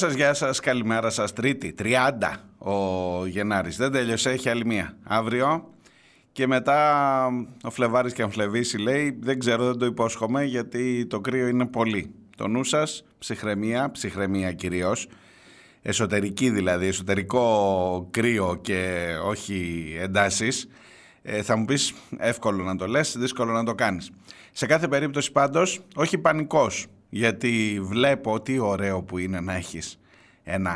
Σας, γεια σας, καλημέρα σας. Τρίτη, 30 ο Γενάρης. Δεν τέλειωσε, έχει άλλη μία. Αύριο και μετά ο Φλεβάρης και αν φλεβήσει λέει δεν ξέρω, δεν το υπόσχομαι γιατί το κρύο είναι πολύ. Το νου σας, ψυχραιμία, ψυχραιμία κυρίως, εσωτερική δηλαδή, εσωτερικό κρύο και όχι εντάσεις. Ε, θα μου πεις εύκολο να το λες, δύσκολο να το κάνεις. Σε κάθε περίπτωση πάντως, όχι πανικός, γιατί βλέπω τι ωραίο που είναι να έχεις ένα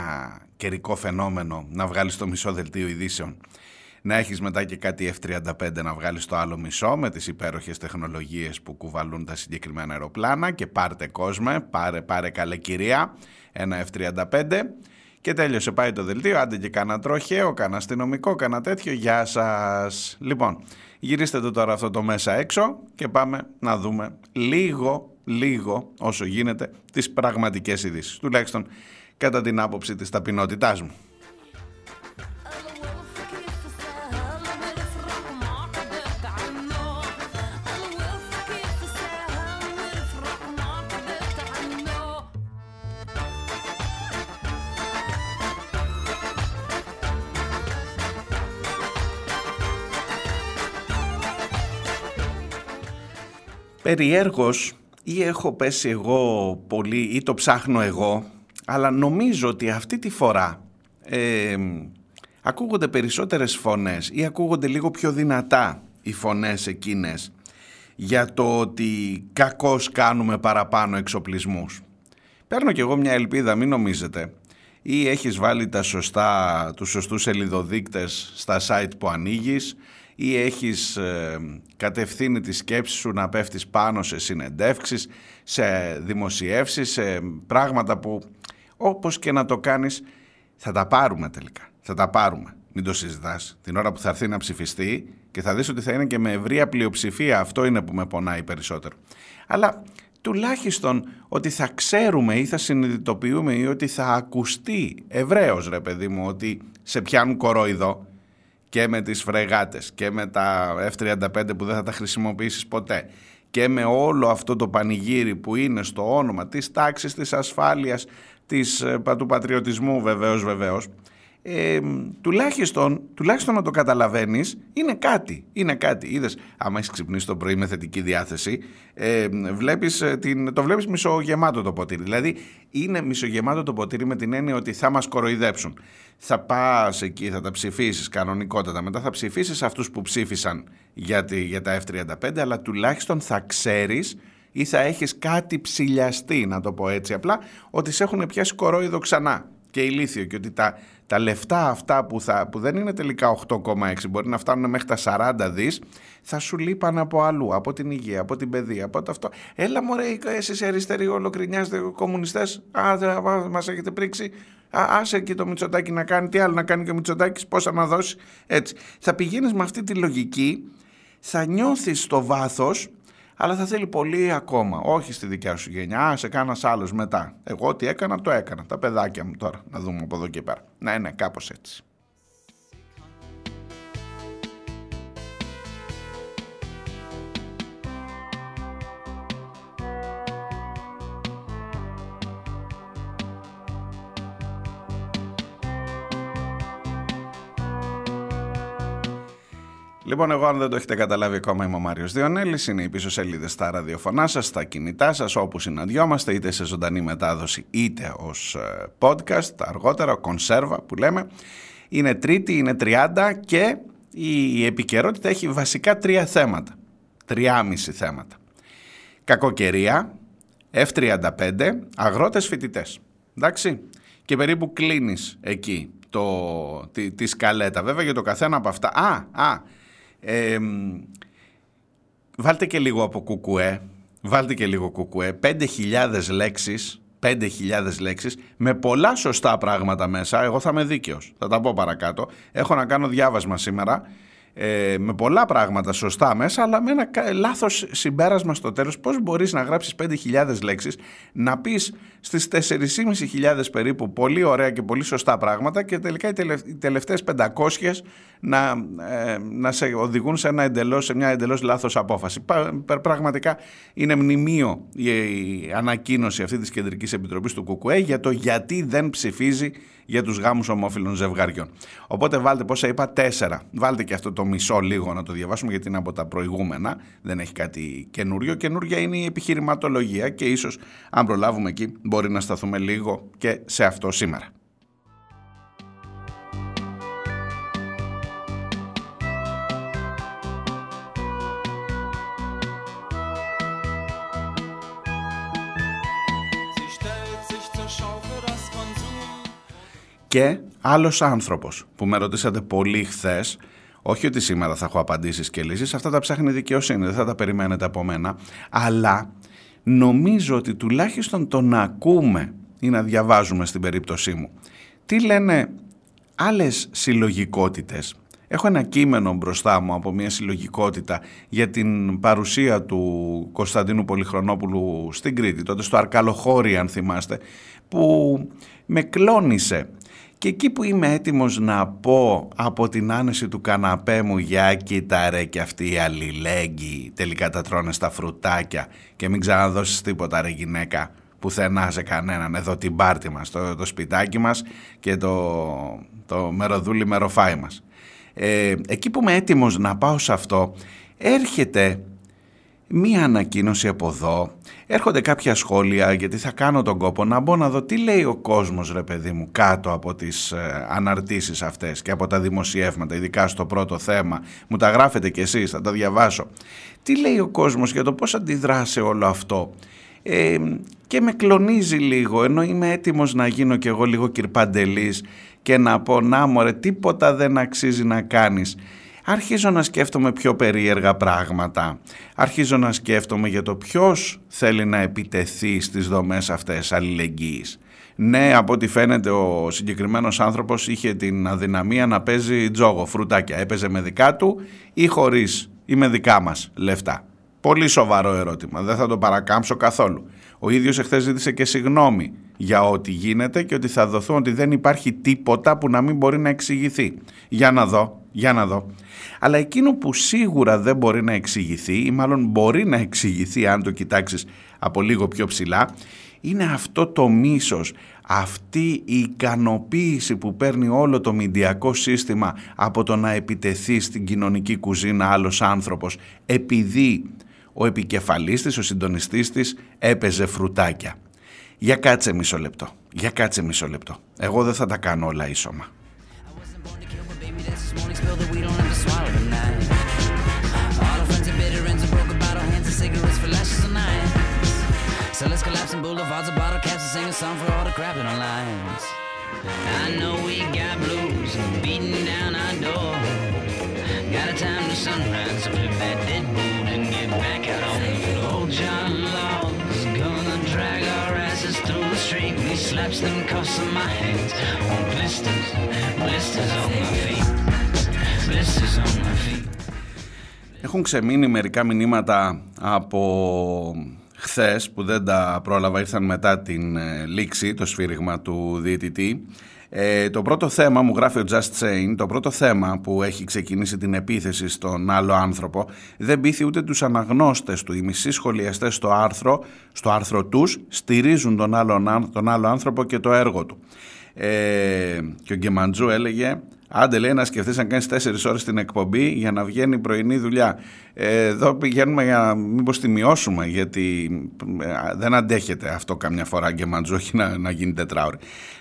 καιρικό φαινόμενο να βγάλεις το μισό δελτίο ειδήσεων να έχεις μετά και κάτι F-35 να βγάλεις το άλλο μισό με τις υπέροχες τεχνολογίες που κουβαλούν τα συγκεκριμένα αεροπλάνα και πάρτε κόσμε, πάρε πάρε καλέ κυρία, ένα F-35 και τέλειωσε πάει το δελτίο, άντε και κάνα τροχαίο, κάνα αστυνομικό, κάνα τέτοιο, γεια σας. Λοιπόν, γυρίστε το τώρα αυτό το μέσα έξω και πάμε να δούμε λίγο λίγο όσο γίνεται τις πραγματικές ειδήσεις. Τουλάχιστον κατά την άποψη της ταπεινότητάς μου. Περιέργως ή έχω πέσει εγώ πολύ ή το ψάχνω εγώ, αλλά νομίζω ότι αυτή τη φορά ε, ακούγονται περισσότερες φωνές ή ακούγονται λίγο πιο δυνατά οι φωνές εκείνες για το ότι κακώς κάνουμε παραπάνω εξοπλισμούς. Παίρνω κι εγώ μια ελπίδα, μην νομίζετε. Ή έχεις βάλει τα σωστά, τους σωστούς σελιδοδείκτες στα site που ανοίγεις ή έχεις ε, κατευθύνει τη σκέψη σου να πέφτεις πάνω σε συνεντεύξεις, σε δημοσιεύσεις, σε πράγματα που όπως και να το κάνεις θα τα πάρουμε τελικά. Θα τα πάρουμε. Μην το συζητάς. Την ώρα που θα έρθει να ψηφιστεί και θα δεις ότι θα είναι και με ευρεία πλειοψηφία. Αυτό είναι που με πονάει περισσότερο. Αλλά τουλάχιστον ότι θα ξέρουμε ή θα συνειδητοποιούμε ή ότι θα ακουστεί ευρέως ρε παιδί μου ότι σε πιάνουν κορόιδο και με τις φρεγάτες και με τα F-35 που δεν θα τα χρησιμοποιήσεις ποτέ και με όλο αυτό το πανηγύρι που είναι στο όνομα της τάξης, της ασφάλειας, της, ε, του πατριωτισμού βεβαίως βεβαίως ε, τουλάχιστον, τουλάχιστον να το καταλαβαίνεις είναι κάτι, είναι κάτι. Είδες, άμα έχεις ξυπνήσει το πρωί με θετική διάθεση, ε, βλέπεις, ε, την, το βλέπεις μισογεμάτο το ποτήρι. Δηλαδή είναι μισογεμάτο το ποτήρι με την έννοια ότι θα μας κοροϊδέψουν. Θα πας εκεί, θα τα ψηφίσεις κανονικότατα, μετά θα ψηφίσεις αυτούς που ψήφισαν για, τη, για τα F-35, αλλά τουλάχιστον θα ξέρεις ή θα έχεις κάτι ψηλιαστεί, να το πω έτσι απλά, ότι σε έχουν πιάσει κορόιδο ξανά και ηλίθιο και ότι τα, τα λεφτά αυτά που, θα, που δεν είναι τελικά 8,6 μπορεί να φτάνουν μέχρι τα 40 δις θα σου λείπαν από αλλού, από την υγεία, από την παιδεία, από το αυτό. Έλα μωρέ εσείς αριστεροί ολοκρινιάζετε κομμουνιστές, α, μας έχετε πρίξει, Α, άσε και το Μητσοτάκι να κάνει, τι άλλο να κάνει και ο Μητσοτάκης, πόσα να δώσει, έτσι. Θα πηγαίνεις με αυτή τη λογική, θα νιώθεις στο βάθος αλλά θα θέλει πολύ ακόμα. Όχι στη δικιά σου γενιά, σε κάνα άλλος μετά. Εγώ τι έκανα, το έκανα. Τα παιδάκια μου τώρα, να δούμε από εδώ και πέρα. Να είναι κάπως έτσι. Λοιπόν, εγώ αν δεν το έχετε καταλάβει ακόμα είμαι ο Μάριος Διονέλης, είναι οι πίσω σελίδες στα ραδιοφωνά σας, στα κινητά σας, όπου συναντιόμαστε, είτε σε ζωντανή μετάδοση, είτε ως ε, podcast, αργότερα, κονσέρβα που λέμε. Είναι τρίτη, είναι 30 και η επικαιρότητα έχει βασικά τρία θέματα, τριάμιση θέματα. Κακοκαιρία, F-35, αγρότες φοιτητές. Εντάξει, και περίπου κλείνεις εκεί το, τη, τη σκαλέτα. Βέβαια για το καθένα από αυτά. Α, α, βάλτε και λίγο από κουκουέ. Βάλτε και λίγο κουκουέ. 5.000 λέξεις 5.000 λέξεις με πολλά σωστά πράγματα μέσα. Εγώ θα είμαι δίκαιος. Θα τα πω παρακάτω. Έχω να κάνω διάβασμα σήμερα ε, με πολλά πράγματα σωστά μέσα, αλλά με ένα λάθος συμπέρασμα στο τέλος. Πώς μπορείς να γράψεις 5.000 λέξεις, να πεις στις 4.500 περίπου πολύ ωραία και πολύ σωστά πράγματα και τελικά οι τελευταίες 500 να, ε, να σε οδηγούν σε, ένα εντελώς, σε μια εντελώς λάθος απόφαση. Πραγματικά είναι μνημείο η, η ανακοίνωση αυτή της Κεντρικής Επιτροπής του ΚΚΕ για το γιατί δεν ψηφίζει για τους γάμους ομόφυλων ζευγαριών. Οπότε βάλτε πόσα είπα, τέσσερα. Βάλτε και αυτό το μισό λίγο να το διαβάσουμε γιατί είναι από τα προηγούμενα, δεν έχει κάτι καινούριο. Καινούρια είναι η επιχειρηματολογία και ίσως αν προλάβουμε εκεί μπορεί να σταθούμε λίγο και σε αυτό σήμερα. Και άλλος άνθρωπος που με ρωτήσατε πολύ χθες, όχι ότι σήμερα θα έχω απαντήσεις και λύσεις, αυτά τα ψάχνει η δικαιοσύνη, δεν θα τα περιμένετε από μένα, αλλά νομίζω ότι τουλάχιστον το να ακούμε ή να διαβάζουμε στην περίπτωσή μου. Τι λένε άλλες συλλογικότητες. Έχω ένα κείμενο μπροστά μου από μια συλλογικότητα για την παρουσία του Κωνσταντίνου Πολυχρονόπουλου στην Κρήτη, τότε στο Αρκαλοχώρι αν θυμάστε, που με κλώνησε και εκεί που είμαι έτοιμος να πω από την άνεση του καναπέ μου για κοίτα ρε και αυτή η αλληλέγγυη τελικά τα τρώνε στα φρουτάκια και μην ξαναδώσεις τίποτα ρε γυναίκα πουθενά σε κανέναν εδώ την πάρτη μας, το, το σπιτάκι μας και το, το μεροδούλι μεροφάι μας. Ε, εκεί που είμαι έτοιμος να πάω σε αυτό έρχεται μία ανακοίνωση από εδώ, έρχονται κάποια σχόλια γιατί θα κάνω τον κόπο να μπω να δω τι λέει ο κόσμος ρε παιδί μου κάτω από τις ε, αναρτήσεις αυτές και από τα δημοσιεύματα, ειδικά στο πρώτο θέμα, μου τα γράφετε κι εσείς, θα τα διαβάσω. Τι λέει ο κόσμος για το πώς αντιδρά σε όλο αυτό. Ε, και με κλονίζει λίγο, ενώ είμαι έτοιμος να γίνω κι εγώ λίγο κυρπαντελής και να πω να μωρέ τίποτα δεν αξίζει να κάνεις αρχίζω να σκέφτομαι πιο περίεργα πράγματα. Αρχίζω να σκέφτομαι για το ποιος θέλει να επιτεθεί στις δομές αυτές αλληλεγγύης. Ναι, από ό,τι φαίνεται ο συγκεκριμένος άνθρωπος είχε την αδυναμία να παίζει τζόγο, φρουτάκια. Έπαιζε με δικά του ή χωρίς ή με δικά μας λεφτά. Πολύ σοβαρό ερώτημα, δεν θα το παρακάμψω καθόλου. Ο ίδιος εχθές ζήτησε και συγνώμη για ό,τι γίνεται και ότι θα δοθούν ότι δεν υπάρχει τίποτα που να μην μπορεί να εξηγηθεί. Για να δω, για να δω. Αλλά εκείνο που σίγουρα δεν μπορεί να εξηγηθεί ή μάλλον μπορεί να εξηγηθεί αν το κοιτάξεις από λίγο πιο ψηλά είναι αυτό το μίσος, αυτή η ικανοποίηση που παίρνει όλο το μηντιακό σύστημα από το να επιτεθεί στην κοινωνική κουζίνα άλλος άνθρωπος επειδή ο επικεφαλής της, ο συντονιστής της έπαιζε φρουτάκια. Για κάτσε μισό λεπτό, για κάτσε μισό λεπτό. Εγώ δεν θα τα κάνω όλα ίσωμα. So let's collapse in boulevards of bottle caps and sing a song for all the crap in our lives. I know we got blues beating down our door. Got a time to sunrise, so slaps them cuffs on my hands on blisters, blisters on my feet, blisters on my feet. Έχουν ξεμείνει μερικά μηνύματα από χθες που δεν τα πρόλαβα ήρθαν μετά την ε, λήξη, το σφύριγμα του διαιτητή. Ε, το πρώτο θέμα, μου γράφει ο Just Saying, το πρώτο θέμα που έχει ξεκινήσει την επίθεση στον άλλο άνθρωπο δεν πείθει ούτε τους αναγνώστες του. Οι μισοί σχολιαστές στο άρθρο, στο άρθρο τους στηρίζουν τον άλλο, τον άλλο άνθρωπο και το έργο του. Ε, και ο Γκεμαντζού έλεγε Άντε λέει να σκεφτείς να κάνεις 4 ώρες την εκπομπή για να βγαίνει η πρωινή δουλειά. Ε, εδώ πηγαίνουμε για να μήπως τη μειώσουμε γιατί ε, δεν αντέχεται αυτό καμιά φορά και μαντζόχι να, να γίνει τετράωρη.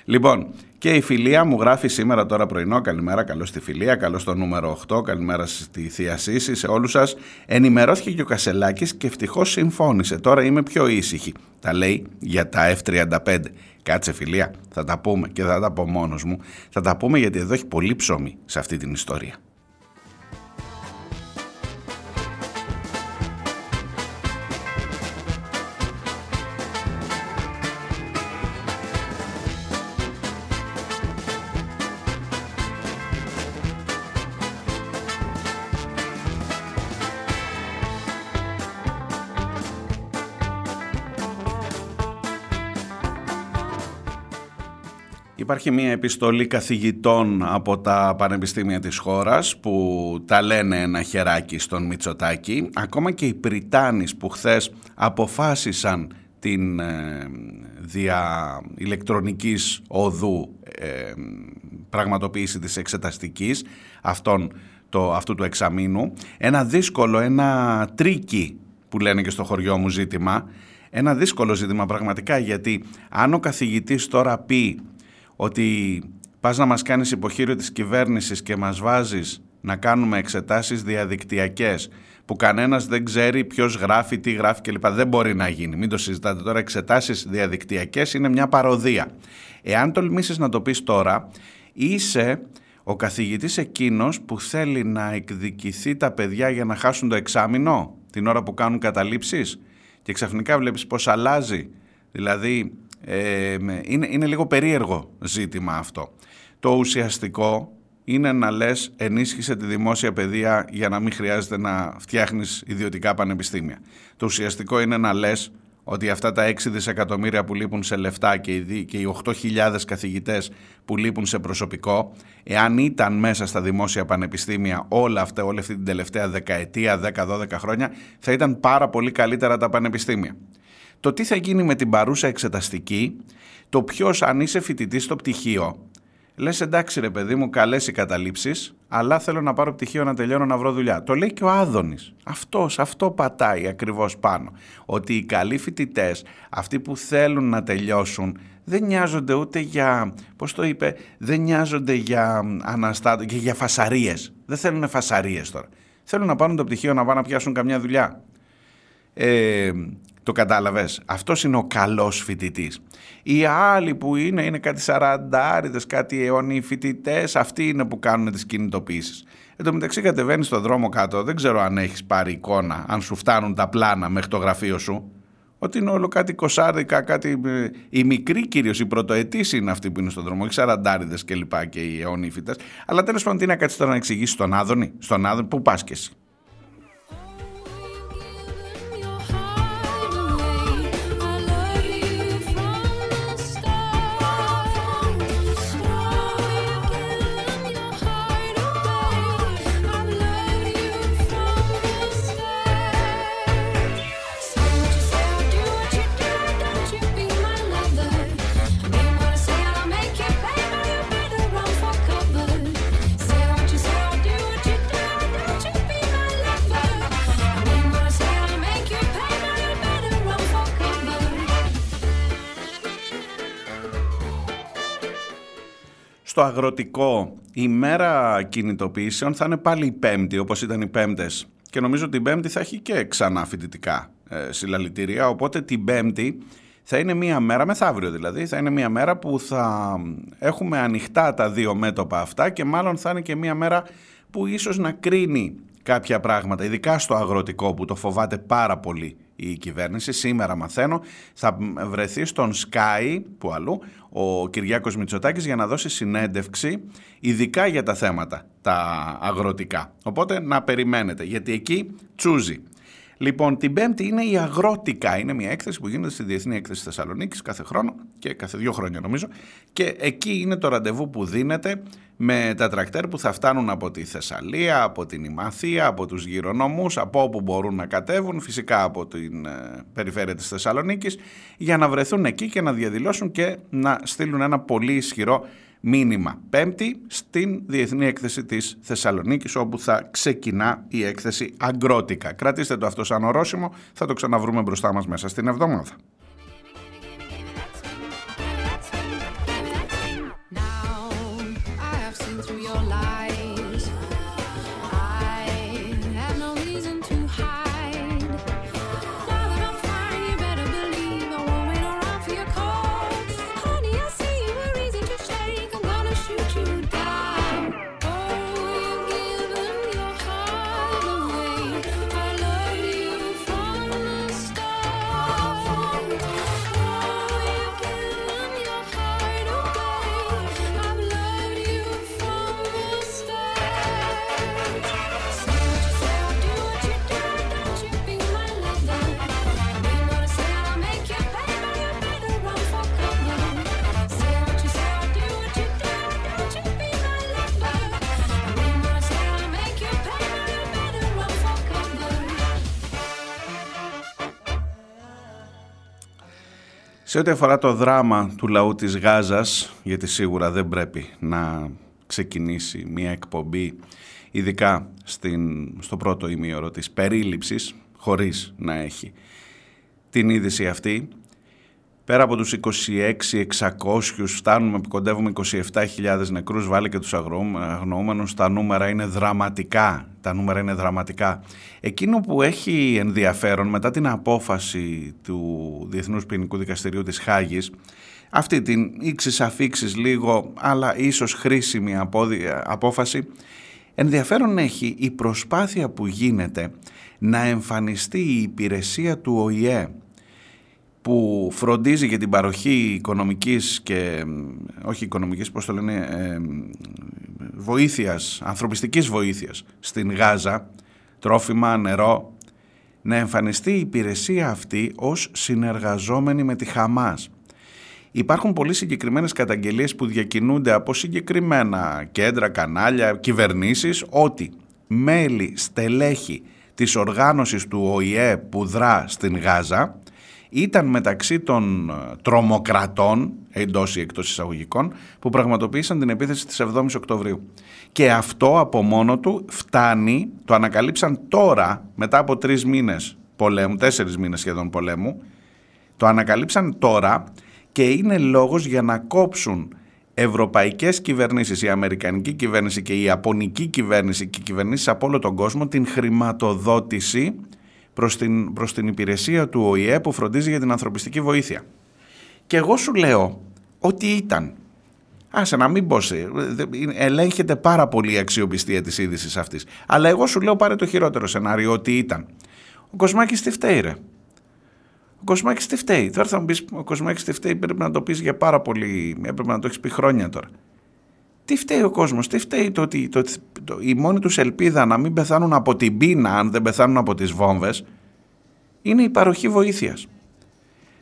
Λοιπόν, και η φιλία μου γράφει σήμερα τώρα πρωινό. Καλημέρα, καλώς στη φιλία, καλώς στο νούμερο 8. Καλημέρα στη Θεία Σύση, σε όλους σας. Ενημερώθηκε και ο Κασελάκης και ευτυχώς συμφώνησε. Τώρα είμαι πιο ήσυχη. Τα λέει για τα F35. Κάτσε φιλία, θα τα πούμε και θα τα πω μόνος μου. Θα τα πούμε γιατί εδώ έχει πολύ ψωμί σε αυτή την ιστορία. Υπάρχει μια επιστολή καθηγητών από τα πανεπιστήμια της χώρας που τα λένε ένα χεράκι στον Μητσοτάκη. Ακόμα και οι Πρυτάνεις που χθες αποφάσισαν την ε, δια ηλεκτρονικής οδού ε, πραγματοποίηση της εξεταστικής αυτόν, το, αυτού του εξαμήνου. Ένα δύσκολο, ένα tricky που λένε και στο χωριό μου ζήτημα. Ένα δύσκολο ζήτημα πραγματικά γιατί αν ο καθηγητής τώρα πει ότι πας να μας κάνεις υποχείριο της κυβέρνησης και μας βάζεις να κάνουμε εξετάσεις διαδικτυακές που κανένας δεν ξέρει ποιος γράφει, τι γράφει κλπ. Δεν μπορεί να γίνει. Μην το συζητάτε τώρα. Εξετάσεις διαδικτυακές είναι μια παροδία. Εάν τολμήσεις να το πεις τώρα, είσαι ο καθηγητής εκείνος που θέλει να εκδικηθεί τα παιδιά για να χάσουν το εξάμεινο την ώρα που κάνουν καταλήψεις και ξαφνικά βλέπεις πως αλλάζει. Δηλαδή ε, είναι, είναι λίγο περίεργο ζήτημα αυτό. Το ουσιαστικό είναι να λες ενίσχυσε τη δημόσια παιδεία για να μην χρειάζεται να φτιάχνεις ιδιωτικά πανεπιστήμια. Το ουσιαστικό είναι να λες ότι αυτά τα 6 δισεκατομμύρια που λείπουν σε λεφτά και οι, και οι 8.000 καθηγητές που λείπουν σε προσωπικό, εάν ήταν μέσα στα δημόσια πανεπιστήμια όλα αυτά, όλη αυτή την τελευταία δεκαετία, 10-12 χρόνια, θα ήταν πάρα πολύ καλύτερα τα πανεπιστήμια το τι θα γίνει με την παρούσα εξεταστική, το ποιος αν είσαι φοιτητής στο πτυχίο, λες εντάξει ρε παιδί μου, καλές οι καταλήψεις, αλλά θέλω να πάρω πτυχίο να τελειώνω να βρω δουλειά. Το λέει και ο Άδωνης. Αυτός, αυτό πατάει ακριβώς πάνω. Ότι οι καλοί φοιτητές, αυτοί που θέλουν να τελειώσουν, δεν νοιάζονται ούτε για, πώς το είπε, δεν νοιάζονται για αναστάτω και για φασαρίες. Δεν θέλουν φασαρίες τώρα. Θέλουν να πάρουν το πτυχίο να πάνε να πιάσουν καμιά δουλειά. Ε, το κατάλαβες. Αυτός είναι ο καλός φοιτητής. Οι άλλοι που είναι, είναι κάτι σαραντάριδες, κάτι αιώνιοι φοιτητές, αυτοί είναι που κάνουν τις κινητοποιήσεις. Εν τω μεταξύ κατεβαίνεις στον δρόμο κάτω, δεν ξέρω αν έχεις πάρει εικόνα, αν σου φτάνουν τα πλάνα μέχρι το γραφείο σου. Ότι είναι όλο κάτι κοσάδικα, κάτι. Ε, οι μικροί κυρίως, οι πρωτοετής είναι αυτοί που είναι στον δρόμο, όχι σαραντάριδες και λοιπά και οι αιώνιοι φοιτητές. Αλλά τέλος πάντων, τι να κάτσει τώρα να εξηγήσεις στον Άδωνη, στον Άδωνη, πού πας κι εσύ. Στο αγροτικό η μέρα κινητοποιήσεων θα είναι πάλι η πέμπτη όπως ήταν οι πέμπτες. Και νομίζω ότι η πέμπτη θα έχει και ξανά φοιτητικά ε, συλλαλητήρια. Οπότε την πέμπτη θα είναι μία μέρα, μεθαύριο δηλαδή, θα είναι μία μέρα που θα έχουμε ανοιχτά τα δύο μέτωπα αυτά και μάλλον θα είναι και μία μέρα που ίσως να κρίνει κάποια πράγματα, ειδικά στο αγροτικό που το φοβάται πάρα πολύ η κυβέρνηση. Σήμερα μαθαίνω θα βρεθεί στον Sky που αλλού ο Κυριάκος Μητσοτάκης για να δώσει συνέντευξη ειδικά για τα θέματα τα αγροτικά. Οπότε να περιμένετε γιατί εκεί τσούζει. Λοιπόν, την Πέμπτη είναι η Αγρότικα. Είναι μια έκθεση που γίνεται στη Διεθνή Έκθεση Θεσσαλονίκης κάθε χρόνο και κάθε δύο χρόνια νομίζω. Και εκεί είναι το ραντεβού που δίνεται με τα τρακτέρ που θα φτάνουν από τη Θεσσαλία, από την Ημαθία, από τους γυρονομούς, από όπου μπορούν να κατέβουν, φυσικά από την ε, περιφέρεια της Θεσσαλονίκης, για να βρεθούν εκεί και να διαδηλώσουν και να στείλουν ένα πολύ ισχυρό μήνυμα. Πέμπτη στην Διεθνή Έκθεση της Θεσσαλονίκης όπου θα ξεκινά η έκθεση Αγκρότικα. Κρατήστε το αυτό σαν ορόσημο, θα το ξαναβρούμε μπροστά μας μέσα στην εβδομάδα. Σε ό,τι αφορά το δράμα του λαού της Γάζας, γιατί σίγουρα δεν πρέπει να ξεκινήσει μια εκπομπή, ειδικά στην, στο πρώτο ημίωρο της περίληψης, χωρίς να έχει την είδηση αυτή, Πέρα από τους 26.600 φτάνουμε, κοντεύουμε 27.000 νεκρούς, βάλει και τους αγνοούμενους, τα νούμερα είναι δραματικά. Τα νούμερα είναι δραματικά. Εκείνο που έχει ενδιαφέρον μετά την απόφαση του Διεθνούς Ποινικού Δικαστηρίου της Χάγης, αυτή την ήξης αφήξης λίγο, αλλά ίσως χρήσιμη απόφαση, ενδιαφέρον έχει η προσπάθεια που γίνεται να εμφανιστεί η υπηρεσία του ΟΗΕ που φροντίζει για την παροχή οικονομικής και, όχι οικονομικής, πώς το λένε, ε, βοήθειας, ανθρωπιστικής βοήθειας στην Γάζα, τρόφιμα, νερό, να εμφανιστεί η υπηρεσία αυτή ως συνεργαζόμενη με τη Χαμάς. Υπάρχουν πολύ συγκεκριμένες καταγγελίες που διακινούνται από συγκεκριμένα κέντρα, κανάλια, κυβερνήσεις, ότι μέλη, στελέχη της οργάνωσης του ΟΗΕ που δρά στην Γάζα ήταν μεταξύ των ε, τρομοκρατών, εντός ή εκτός εισαγωγικών, που πραγματοποίησαν την επίθεση της 7ης Οκτωβρίου. Και αυτό από μόνο του φτάνει, το ανακαλύψαν τώρα, μετά από τρεις μήνες πολέμου, τέσσερις μήνες σχεδόν πολέμου, το ανακαλύψαν τώρα και είναι λόγος για να κόψουν ευρωπαϊκές κυβερνήσεις, η αμερικανική κυβέρνηση και η ιαπωνική κυβέρνηση και οι κυβερνήσεις από όλο τον κόσμο την χρηματοδότηση προς την, προς την υπηρεσία του ΟΗΕ που φροντίζει για την ανθρωπιστική βοήθεια. Και εγώ σου λέω ότι ήταν. Άσε να μην πω σε, ελέγχεται πάρα πολύ η αξιοπιστία της είδησης αυτής. Αλλά εγώ σου λέω πάρε το χειρότερο σενάριο ότι ήταν. Ο Κοσμάκης τι φταίει ρε; Ο Κοσμάκης τι φταίει; Τώρα θα μου πεις ο Κοσμάκης τι φταίει πρέπει να το πεις για πάρα πολύ, έπρεπε να το έχεις πει χρόνια τώρα. Τι φταίει ο κόσμος, τι φταίει το ότι το, το, η μόνη τους ελπίδα να μην πεθάνουν από την πείνα αν δεν πεθάνουν από τις βόμβες είναι η παροχή βοήθειας.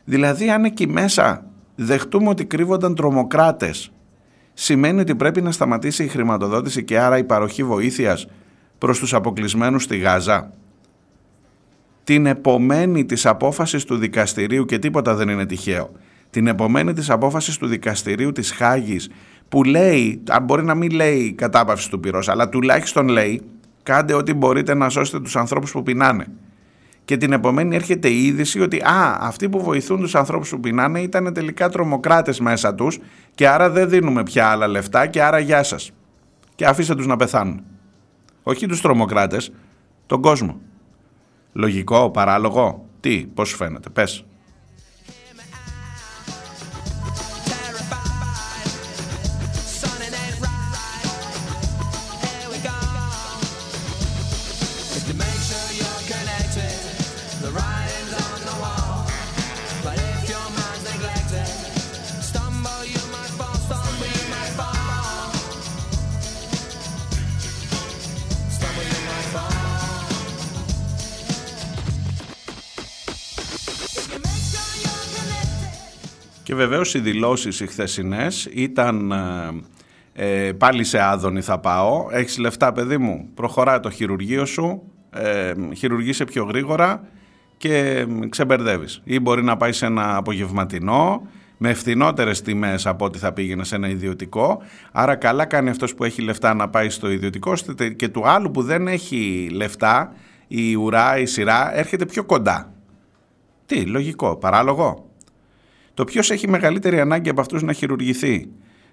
Δηλαδή αν εκεί μέσα δεχτούμε ότι κρύβονταν τρομοκράτες σημαίνει ότι πρέπει να σταματήσει η χρηματοδότηση και άρα η παροχή βοήθειας προς τους αποκλεισμένους στη Γάζα. Την επομένη της απόφασης του δικαστηρίου και τίποτα δεν είναι τυχαίο. Την επομένη της απόφασης του δικαστηρίου της Χάγης που λέει, αν μπορεί να μην λέει κατάπαυση του πυρός, αλλά τουλάχιστον λέει κάντε ό,τι μπορείτε να σώσετε τους ανθρώπους που πεινάνε. Και την επομένη έρχεται η είδηση ότι α, αυτοί που βοηθούν τους ανθρώπους που πεινάνε ήταν τελικά τρομοκράτες μέσα τους και άρα δεν δίνουμε πια άλλα λεφτά και άρα γεια σας. Και αφήστε τους να πεθάνουν. Όχι τους τρομοκράτες, τον κόσμο. Λογικό, παράλογο, τι, πώς σου φαίνεται, πες. Και βεβαίως οι δηλώσεις οι χθεσινές ήταν ε, ε, πάλι σε άδωνη θα πάω, έχεις λεφτά παιδί μου, προχωράει το χειρουργείο σου, ε, χειρουργείσαι πιο γρήγορα και ξεμπερδεύεις. Ή μπορεί να πάει σε ένα απογευματινό με φθηνότερες τιμές από ό,τι θα πήγαινε σε ένα ιδιωτικό. Άρα καλά κάνει αυτός που έχει λεφτά να πάει στο ιδιωτικό ώστε και του άλλου που δεν έχει λεφτά η ουρά, η σειρά έρχεται πιο κοντά. Τι, λογικό, παράλογο. Το ποιος έχει μεγαλύτερη ανάγκη από αυτούς να χειρουργηθεί;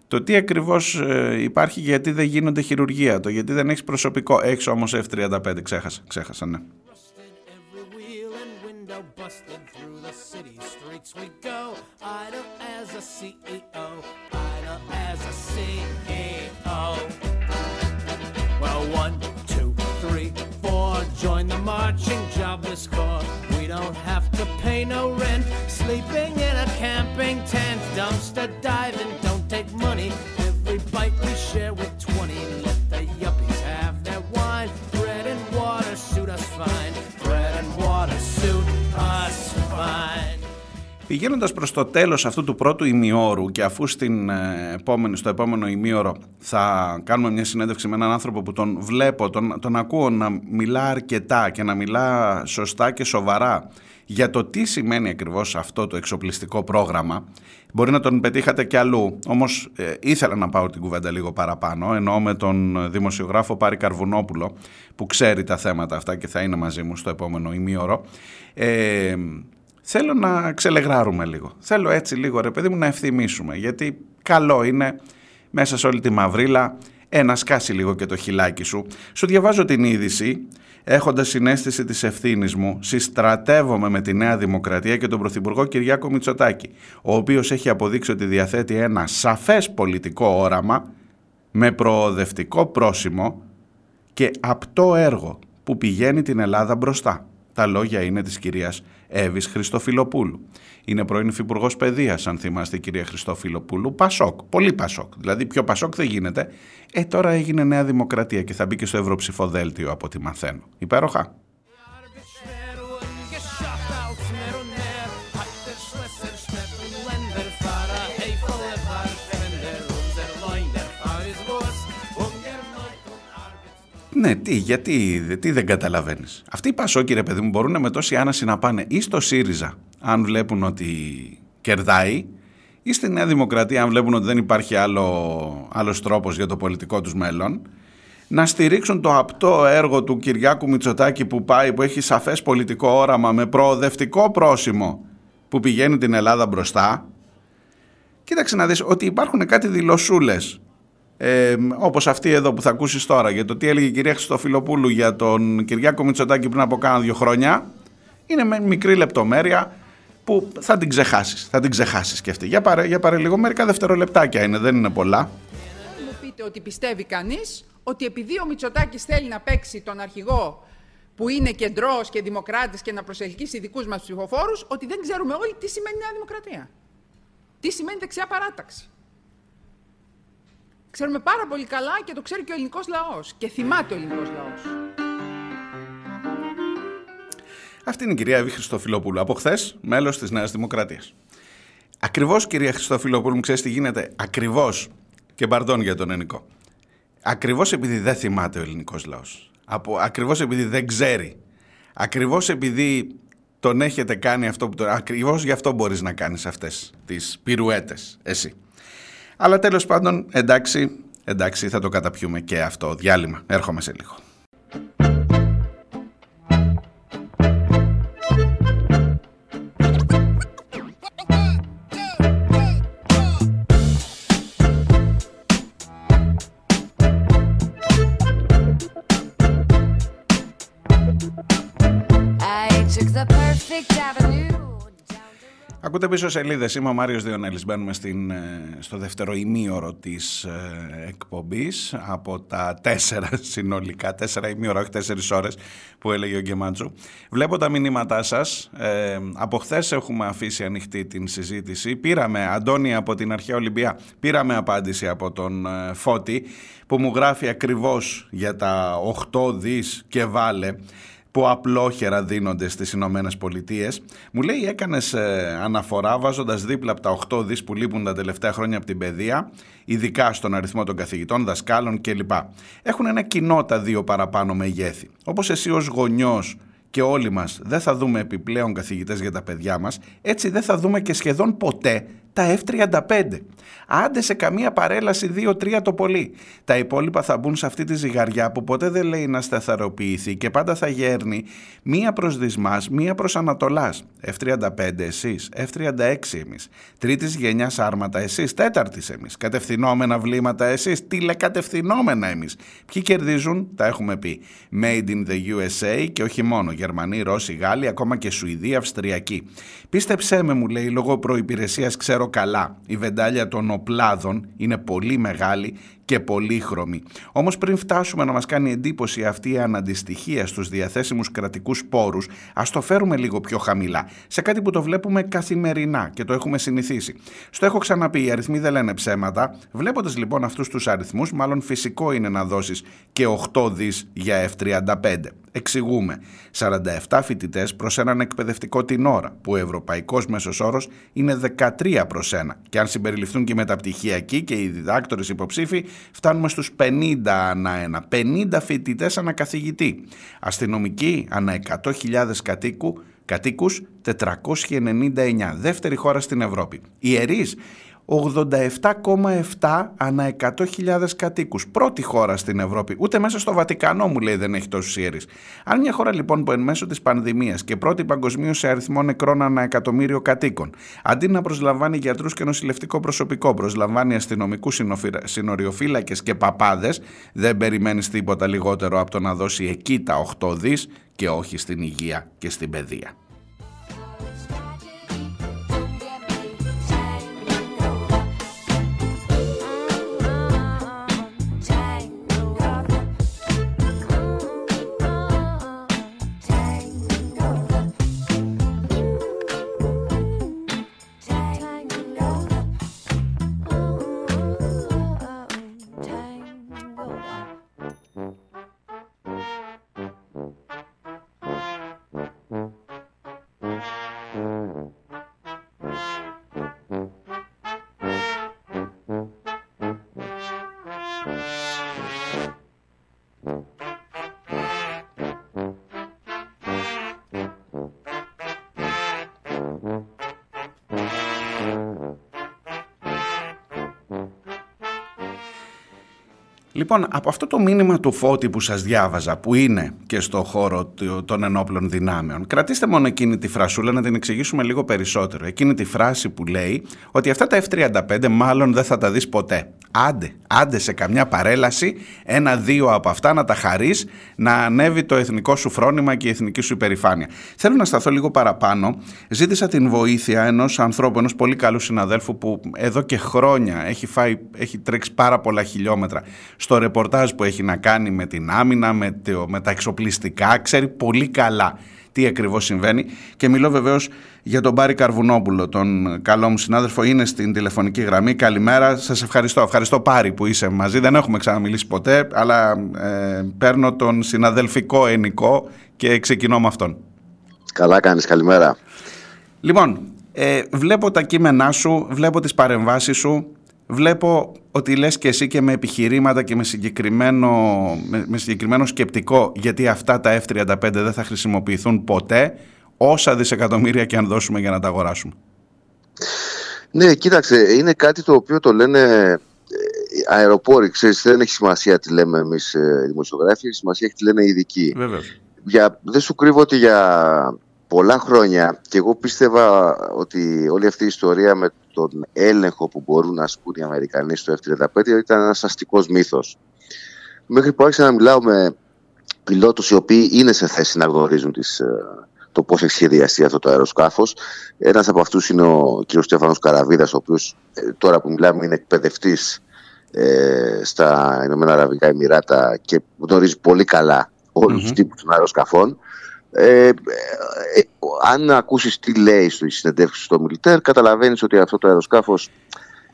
Το τι ακριβώς ε, υπάρχει γιατί δεν γίνονται χειρουργία. Το γιατί δεν έχεις προσωπικό; Έχεις όμως F35, ξέχασα, ξέχασα, ναι. Join the marching jobless corps. Don't have to pay no rent. Sleeping in a camping tent. Dumpster diving, don't take money. Every bite we share with Πηγαίνοντας προς το τέλος αυτού του πρώτου ημιώρου και αφού στην ε, επόμενη, στο επόμενο ημίωρο θα κάνουμε μια συνέντευξη με έναν άνθρωπο που τον βλέπω, τον, τον ακούω να μιλά αρκετά και να μιλά σωστά και σοβαρά για το τι σημαίνει ακριβώς αυτό το εξοπλιστικό πρόγραμμα. Μπορεί να τον πετύχατε κι αλλού, όμως ε, ήθελα να πάω την κουβέντα λίγο παραπάνω, ενώ με τον δημοσιογράφο Πάρη Καρβουνόπουλο, που ξέρει τα θέματα αυτά και θα είναι μαζί μου στο επόμενο ημίωρο. Ε, θέλω να ξελεγράρουμε λίγο. Θέλω έτσι λίγο ρε παιδί μου να ευθυμίσουμε, γιατί καλό είναι μέσα σε όλη τη μαυρίλα ένα σκάσει λίγο και το χιλάκι σου. Σου διαβάζω την είδηση έχοντας συνέστηση της ευθύνης μου, συστρατεύομαι με τη Νέα Δημοκρατία και τον Πρωθυπουργό Κυριάκο Μητσοτάκη, ο οποίος έχει αποδείξει ότι διαθέτει ένα σαφές πολιτικό όραμα με προοδευτικό πρόσημο και απτό έργο που πηγαίνει την Ελλάδα μπροστά. Τα λόγια είναι της κυρίας Εύης Χριστοφιλοπούλου. Είναι πρώην υφυπουργός παιδείας, αν θυμάστε, η κυρία Χριστόφιλοπούλου. Πασόκ. Πολύ Πασόκ. Δηλαδή, πιο Πασόκ δεν γίνεται. Ε, τώρα έγινε Νέα Δημοκρατία και θα μπει και στο Ευρωψηφοδέλτιο, από ό,τι μαθαίνω. Υπέροχα. Ναι, τι, γιατί, τι δεν καταλαβαίνεις. Αυτοί οι Πασόκοι, ρε παιδί μου, μπορούν με τόση άναση να πάνε ή στο ΣΥΡΙΖΑ, αν βλέπουν ότι κερδάει, ή στη Νέα Δημοκρατία, αν βλέπουν ότι δεν υπάρχει άλλο, άλλος τρόπος για το πολιτικό τους μέλλον, να στηρίξουν το απτό έργο του Κυριάκου Μητσοτάκη που πάει, που έχει σαφές πολιτικό όραμα με προοδευτικό πρόσημο που πηγαίνει την Ελλάδα μπροστά. Κοίταξε να δεις ότι υπάρχουν κάτι δηλωσούλες ε, όπως αυτή εδώ που θα ακούσεις τώρα για το τι έλεγε η κυρία Χριστοφιλοπούλου για τον Κυριάκο Μητσοτάκη πριν από κάνα δύο χρόνια είναι με μικρή λεπτομέρεια που θα την ξεχάσεις, θα την ξεχάσεις και αυτή. Για πάρε, για πάρε λίγο, μερικά δευτερολεπτάκια είναι, δεν είναι πολλά. Μου πείτε ότι πιστεύει κανείς ότι επειδή ο Μητσοτάκης θέλει να παίξει τον αρχηγό που είναι κεντρός και δημοκράτης και να προσελκύσει δικούς μας ψηφοφόρους, ότι δεν ξέρουμε όλοι τι σημαίνει Νέα Δημοκρατία. Τι σημαίνει δεξιά παράταξη. Ξέρουμε πάρα πολύ καλά και το ξέρει και ο ελληνικός λαός. Και θυμάται ο ελληνικός λαός. Αυτή είναι η κυρία Εύη Χριστοφιλόπουλου. Από χθες, μέλος της Νέας Δημοκρατίας. Ακριβώς, κυρία Χριστοφιλόπουλου, μου ξέρεις τι γίνεται; Ακριβώς. Και μπαρδόν για τον ελληνικό. Ακριβώς επειδή δεν θυμάται ο ελληνικός λαός. Ακριβώς επειδή δεν ξέρει. Ακριβώς επειδή τον έχετε κάνει αυτό που τον. Ακριβώς γι' αυτό μπορείς να κάνεις αυτές τις πυρουέτες. Εσύ. Αλλά τέλος πάντων, εντάξει, εντάξει, θα το καταπιούμε και αυτό. Διάλειμμα. Έρχομαι σε λίγο. Ακούτε πίσω σελίδες. Είμαι ο Μάριος Διονέλης. Μπαίνουμε στην, ε, στο δεύτερο ημίωρο της ε, εκπομπής από τα τέσσερα συνολικά, τέσσερα ημίωρα, όχι τέσσερις ώρες που έλεγε ο Γκεμάντσου. Βλέπω τα μηνύματά σας. Ε, από χθες έχουμε αφήσει ανοιχτή την συζήτηση. Πήραμε, Αντώνη από την Αρχαία Ολυμπία, πήραμε απάντηση από τον ε, Φώτη που μου γράφει ακριβώς για τα 8 δις και βάλε που απλόχερα δίνονται στις Ηνωμένες Πολιτείες. Μου λέει έκανες ε, αναφορά βάζοντας δίπλα από τα 8 δις που λείπουν τα τελευταία χρόνια από την παιδεία, ειδικά στον αριθμό των καθηγητών, δασκάλων κλπ. Έχουν ένα κοινό τα δύο παραπάνω μεγέθη. Όπως εσύ ως γονιός και όλοι μας δεν θα δούμε επιπλέον καθηγητές για τα παιδιά μας, έτσι δεν θα δούμε και σχεδόν ποτέ τα F-35. Άντε σε καμία παρέλαση 2-3 το πολύ. Τα υπόλοιπα θα μπουν σε αυτή τη ζυγαριά που ποτέ δεν λέει να σταθεροποιηθεί και πάντα θα γέρνει μία προς δυσμάς, μία προς ανατολάς. F-35 εσείς, F-36 εμείς. Τρίτης γενιάς άρματα εσείς, τέταρτης εμείς. Κατευθυνόμενα βλήματα εσείς, τηλεκατευθυνόμενα εμείς. Ποιοι κερδίζουν, τα έχουμε πει. Made in the USA και όχι μόνο. Γερμανοί, Ρώσοι, Γάλλοι, ακόμα και Σουηδοί, Αυστριακοί. Πίστεψέ με, μου λέει, λόγω προϋπηρεσίας ξέρω καλά. Η βεντάλια των οπλάδων είναι πολύ μεγάλη και πολύχρωμη. Όμως πριν φτάσουμε να μας κάνει εντύπωση αυτή η αναντιστοιχία στους διαθέσιμους κρατικούς πόρους, ας το φέρουμε λίγο πιο χαμηλά, σε κάτι που το βλέπουμε καθημερινά και το έχουμε συνηθίσει. Στο έχω ξαναπεί, οι αριθμοί δεν λένε ψέματα. Βλέποντας λοιπόν αυτούς τους αριθμούς, μάλλον φυσικό είναι να δώσεις και 8 δις για F35. Εξηγούμε. 47 φοιτητές προς έναν εκπαιδευτικό την ώρα, που ο ευρωπαϊκός μέσος όρος είναι 13 προς 1. Και αν συμπεριληφθούν και οι μεταπτυχιακοί και οι διδάκτορες υποψήφοι, φτάνουμε στους 50 ανά ένα. 50 φοιτητές ανά καθηγητή. Αστυνομικοί ανά 100.000 κατοίκου, κατοίκους 499. Δεύτερη χώρα στην Ευρώπη. Ιερείς 87,7 ανά 100.000 κατοίκους. Πρώτη χώρα στην Ευρώπη. Ούτε μέσα στο Βατικανό μου λέει δεν έχει τόσους ιερείς. Αν μια χώρα λοιπόν που εν μέσω της πανδημίας και πρώτη παγκοσμίως σε αριθμό νεκρών ανά εκατομμύριο κατοίκων, αντί να προσλαμβάνει γιατρούς και νοσηλευτικό προσωπικό, προσλαμβάνει αστυνομικούς συνοριοφύλακες και παπάδες, δεν περιμένεις τίποτα λιγότερο από το να δώσει εκεί τα 8 δις και όχι στην υγεία και στην παιδεία. Λοιπόν, από αυτό το μήνυμα του Φώτη που σας διάβαζα, που είναι και στο χώρο των ενόπλων δυνάμεων, κρατήστε μόνο εκείνη τη φρασούλα να την εξηγήσουμε λίγο περισσότερο. Εκείνη τη φράση που λέει ότι αυτά τα F-35 μάλλον δεν θα τα δεις ποτέ. Άντε, άντε σε καμιά παρέλαση, ένα-δύο από αυτά να τα χαρείς, να ανέβει το εθνικό σου φρόνημα και η εθνική σου υπερηφάνεια. Θέλω να σταθώ λίγο παραπάνω. Ζήτησα την βοήθεια ενός ανθρώπου, ενός πολύ καλού συναδέλφου που εδώ και χρόνια έχει, φάει, έχει τρέξει πάρα πολλά χιλιόμετρα στο ρεπορτάζ που έχει να κάνει με την άμυνα, με, το, με τα εξοπλιστικά, ξέρει πολύ καλά τι ακριβώς συμβαίνει και μιλώ βεβαίως για τον Μπάρη Καρβουνόπουλο, τον καλό μου συνάδελφο, είναι στην τηλεφωνική γραμμή. Καλημέρα, σας ευχαριστώ. Ευχαριστώ Πάρη που είσαι μαζί, δεν έχουμε ξαναμιλήσει ποτέ, αλλά ε, παίρνω τον συναδελφικό ενικό και ξεκινώ με αυτόν. Καλά κάνεις, καλημέρα. Λοιπόν, ε, βλέπω τα κείμενά σου, βλέπω τις παρεμβάσεις σου, βλέπω ότι λες και εσύ και με επιχειρήματα και με συγκεκριμένο, με, συγκεκριμένο σκεπτικό γιατί αυτά τα F-35 δεν θα χρησιμοποιηθούν ποτέ όσα δισεκατομμύρια και αν δώσουμε για να τα αγοράσουμε. Ναι, κοίταξε, είναι κάτι το οποίο το λένε ε, αεροπόροι, ξέρεις, δεν έχει σημασία τι λέμε εμείς ε, οι δημοσιογράφοι, έχει σημασία έχει τι λένε οι ειδικοί. Για, δεν σου κρύβω ότι για πολλά χρόνια και εγώ πίστευα ότι όλη αυτή η ιστορία με τον έλεγχο που μπορούν να ασκούν οι Αμερικανοί στο F-35 ήταν ένας αστικός μύθος. Μέχρι που άρχισα να μιλάω με πιλότους οι οποίοι είναι σε θέση να γνωρίζουν τις, ε, το πώς έχει σχεδιαστεί αυτό το αεροσκάφος. Ένας από αυτούς είναι ο κ. Στέφανος Καραβίδας, ο οποίος ε, τώρα που μιλάμε είναι εκπαιδευτής ε, στα Ηνωμένα Αραβικά Εμμυράτα και γνωρίζει πολύ καλά όλους mm-hmm. τους τύπους των αεροσκαφών. Ε, ε, αν ακούσεις τι λέει στο συνεντεύξη στο Μιλτέρ καταλαβαίνεις ότι αυτό το αεροσκάφος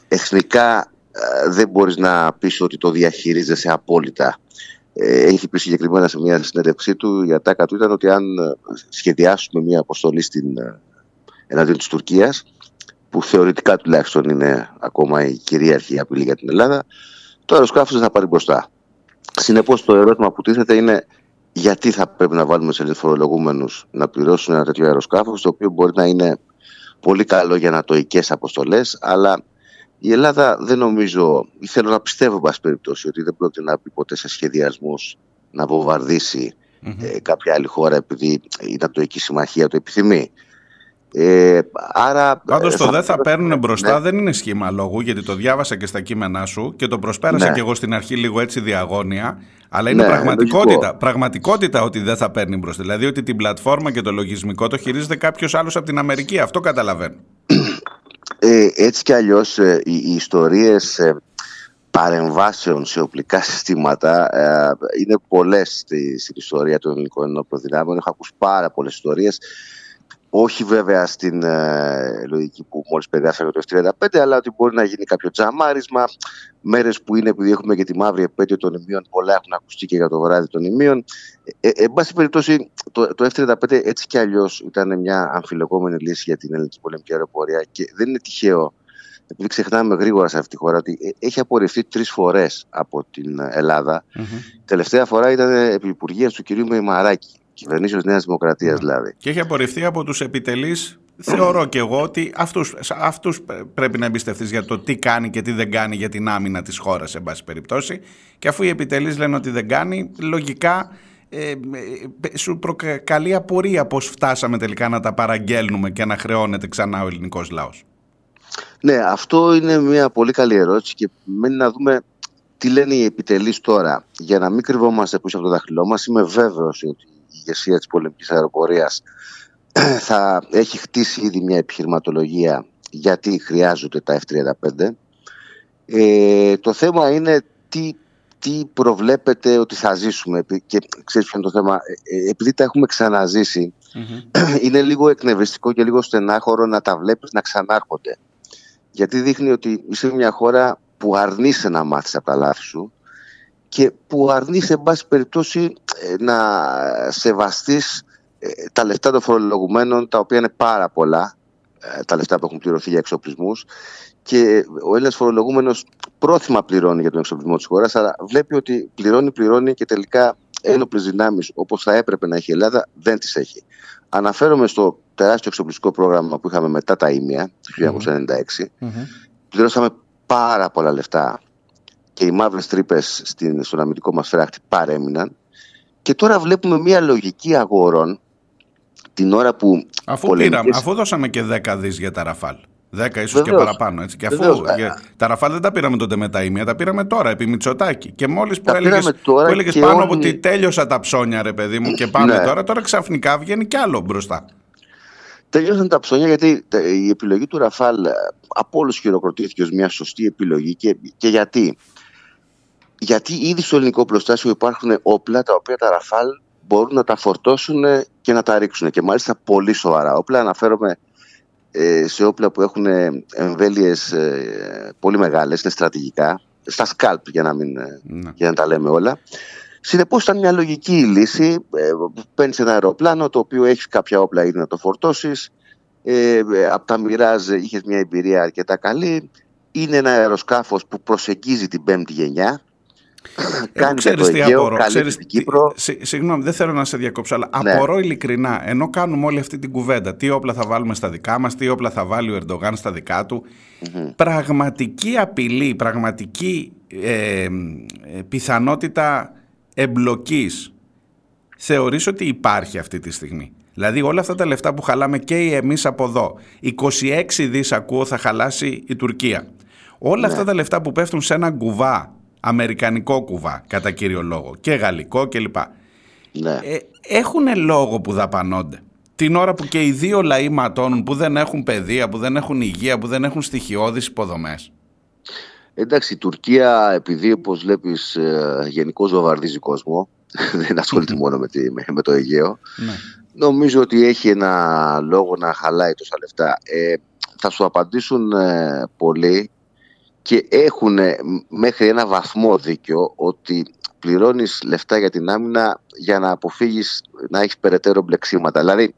εθνικά ε, δεν μπορείς να πεις ότι το διαχειρίζεσαι απόλυτα. Ε, έχει πει συγκεκριμένα σε μια συνέντευξή του για τάκα του ήταν ότι αν σχεδιάσουμε μια αποστολή στην, εναντίον της Τουρκίας που θεωρητικά τουλάχιστον είναι ακόμα η κυρίαρχη απειλή για την Ελλάδα το αεροσκάφος δεν θα πάρει μπροστά. Συνεπώς το ερώτημα που τίθεται είναι γιατί θα πρέπει να βάλουμε σε φορολογούμενους να πληρώσουν ένα τέτοιο αεροσκάφος, το οποίο μπορεί να είναι πολύ καλό για νατοικές αποστολές, αλλά η Ελλάδα δεν νομίζω, ή θέλω να πιστεύω πάση περιπτώσει, ότι δεν πρόκειται να πει ποτέ σε σχεδιασμούς να βομβαρδίσει ε, κάποια άλλη χώρα επειδή η Νατοική Συμμαχία το επιθυμεί. Ε, άρα, Πάντως το δεν θα παίρνουν μπροστά ναι. δεν είναι σχήμα λόγου, γιατί το διάβασα και στα κείμενά σου και το προσπέρασα ναι. και εγώ στην αρχή λίγο έτσι διαγώνια. Αλλά είναι ναι, πραγματικότητα, πραγματικότητα ότι δεν θα παίρνει μπροστά. Δηλαδή ότι την πλατφόρμα και το λογισμικό το χειρίζεται κάποιος άλλος από την Αμερική. Αυτό καταλαβαίνω. Ε, έτσι κι αλλιώς ε, οι, οι ιστορίες ε, παρεμβάσεων σε οπλικά συστήματα ε, είναι πολλές στην ιστορία των ελληνικών ενόπλων δυνάμεων. Έχω ακούσει πάρα πολλές ιστορίες όχι βέβαια στην ε, λογική που μόλις περιγράψαμε το F35, αλλά ότι μπορεί να γίνει κάποιο τζαμάρισμα. Μέρες που είναι, επειδή έχουμε και τη μαύρη επέτειο των ημείων, πολλά έχουν ακουστεί και για το βράδυ των ημείων. Ε, ε, εν πάση περιπτώσει, το, το F35 έτσι κι αλλιώς ήταν μια αμφιλεγόμενη λύση για την ελληνική πολεμική αεροπορία και δεν είναι τυχαίο, επειδή ξεχνάμε γρήγορα σε αυτή τη χώρα, ότι ε, έχει απορριφθεί τρεις φορές από την Ελλάδα. Mm-hmm. Τελευταία φορά ήταν επί υπουργείας του κυρίου Μεϊμαράκη κυβερνήσεως Νέας Δημοκρατίας ναι. δηλαδή. Και έχει απορριφθεί από τους επιτελείς. Θεωρώ και εγώ ότι αυτούς, αυτούς πρέπει να εμπιστευτείς για το τι κάνει και τι δεν κάνει για την άμυνα της χώρας, σε πάση περιπτώσει. Και αφού οι επιτελείς λένε ότι δεν κάνει, λογικά ε, ε, σου προκαλεί απορία πώς φτάσαμε τελικά να τα παραγγέλνουμε και να χρεώνεται ξανά ο ελληνικός λαός. Ναι, αυτό είναι μια πολύ καλή ερώτηση και μένει να δούμε τι λένε οι επιτελείς τώρα. Για να μην κρυβόμαστε πίσω από το δάχτυλό μας, είμαι βέβαιος ότι ηγεσία της πολεμικής αεροπορίας θα έχει χτίσει ήδη μια επιχειρηματολογία γιατί χρειάζονται τα F-35. Ε, το θέμα είναι τι, τι προβλέπετε ότι θα ζήσουμε. Και ξέρεις ποιο είναι το θέμα; Ε, ε, επειδή τα έχουμε είναι λίγο εκνευριστικό και λίγο στενάχωρο να τα βλέπεις να ξανάρχονται. Γιατί δείχνει ότι είσαι μια χώρα που αρνείσαι να μάθεις από τα λάθη σου και που αρνείσαι εν πάση περιπτώσει ε, να σεβαστείς ε, τα λεφτά των φορολογουμένων, τα οποία είναι πάρα πολλά, ε, τα λεφτά που έχουν πληρωθεί για εξοπλισμούς και ο Έλληνας φορολογούμενος πρόθυμα πληρώνει για τον εξοπλισμό της χώρας, αλλά βλέπει ότι πληρώνει, πληρώνει και τελικά ένοπλες δυνάμεις όπως θα έπρεπε να έχει η Ελλάδα δεν τις έχει. Αναφέρομαι στο τεράστιο εξοπλιστικό πρόγραμμα που είχαμε μετά τα ίμια το 1996. Πληρώσαμε πάρα πολλά λεφτά και οι μαύρες τρύπες στον αμυντικό μας φράχτη παρέμειναν. Και τώρα βλέπουμε μια λογική αγορών την ώρα που. Αφού, πολεμικές... πήραμε, αφού δώσαμε και 10 δις για τα Ραφάλ. 10 ίσως και παραπάνω. Έτσι. Και αφού για, τα Ραφάλ δεν τα πήραμε τότε με τα ίμια, τα πήραμε τώρα επί Μητσοτάκη. Και μόλις που έλεγε πάνω όλοι... ότι τέλειωσα τα ψώνια, ρε παιδί μου, και πάμε ναι. τώρα, τώρα ξαφνικά βγαίνει κι άλλο μπροστά. Τελειώσαν τα ψώνια γιατί η επιλογή του Ραφάλ ε, από όλους χειροκροτήθηκε ως μια σωστή επιλογή. Και, και γιατί; Γιατί ήδη στο ελληνικό πλωστάσιο υπάρχουν όπλα τα οποία τα Ραφάλ μπορούν να τα φορτώσουν και να τα ρίξουν και μάλιστα πολύ σοβαρά όπλα. Αναφέρομαι ε, σε όπλα που έχουν εμβέλειες ε, πολύ μεγάλες, είναι στρατηγικά, στα σκάλπ για να, μην, ε, ναι. για να τα λέμε όλα. Συνεπώς ήταν μια λογική λύση, παίρνεις ένα αεροπλάνο το οποίο έχεις κάποια όπλα ήδη να το φορτώσεις, ε, από τα Μοιράζ είχες μια εμπειρία αρκετά καλή, είναι ένα αεροσκάφος που προσεγγίζει την πέμπτη γενιά, Κάνει ξέρεις τι απορώ. Ξέρεις, την Κύπρο. συγγνώμη, δεν θέλω να σε διακόψω, αλλά ναι. απορώ ειλικρινά, ενώ κάνουμε όλη αυτή την κουβέντα, τι όπλα θα βάλουμε στα δικά μας, τι όπλα θα βάλει ο Ερντογάν στα δικά του, πραγματική απειλή, πραγματική ε, ε, πιθανότητα εμπλοκής, θεωρείς ότι υπάρχει αυτή τη στιγμή. Δηλαδή όλα αυτά τα λεφτά που χαλάμε και εμείς από εδώ, 26 δις ακούω θα χαλάσει η Τουρκία. Όλα ναι. αυτά τα λεφτά που πέφτουν σε ένα κουβά αμερικανικό κουβά κατά κύριο λόγο και γαλλικό κλπ. Ναι. Ε, έχουν λόγο που δαπανώνται. Την ώρα που και οι δύο λαοί ματώνουν που δεν έχουν παιδεία, που δεν έχουν υγεία, που δεν έχουν στοιχειώδεις υποδομές. Εντάξει, η Τουρκία επειδή όπως βλέπεις ε, γενικώ βομβαρδίζει κόσμο, δεν ασχολείται μόνο με, τη, με, το Αιγαίο, ναι. νομίζω ότι έχει ένα λόγο να χαλάει τόσα λεφτά. Ε, θα σου απαντήσουν ε, πολλοί και έχουν μέχρι ένα βαθμό δίκιο ότι πληρώνεις λεφτά για την άμυνα για να αποφύγεις να έχεις περαιτέρω μπλεξίματα. Δηλαδή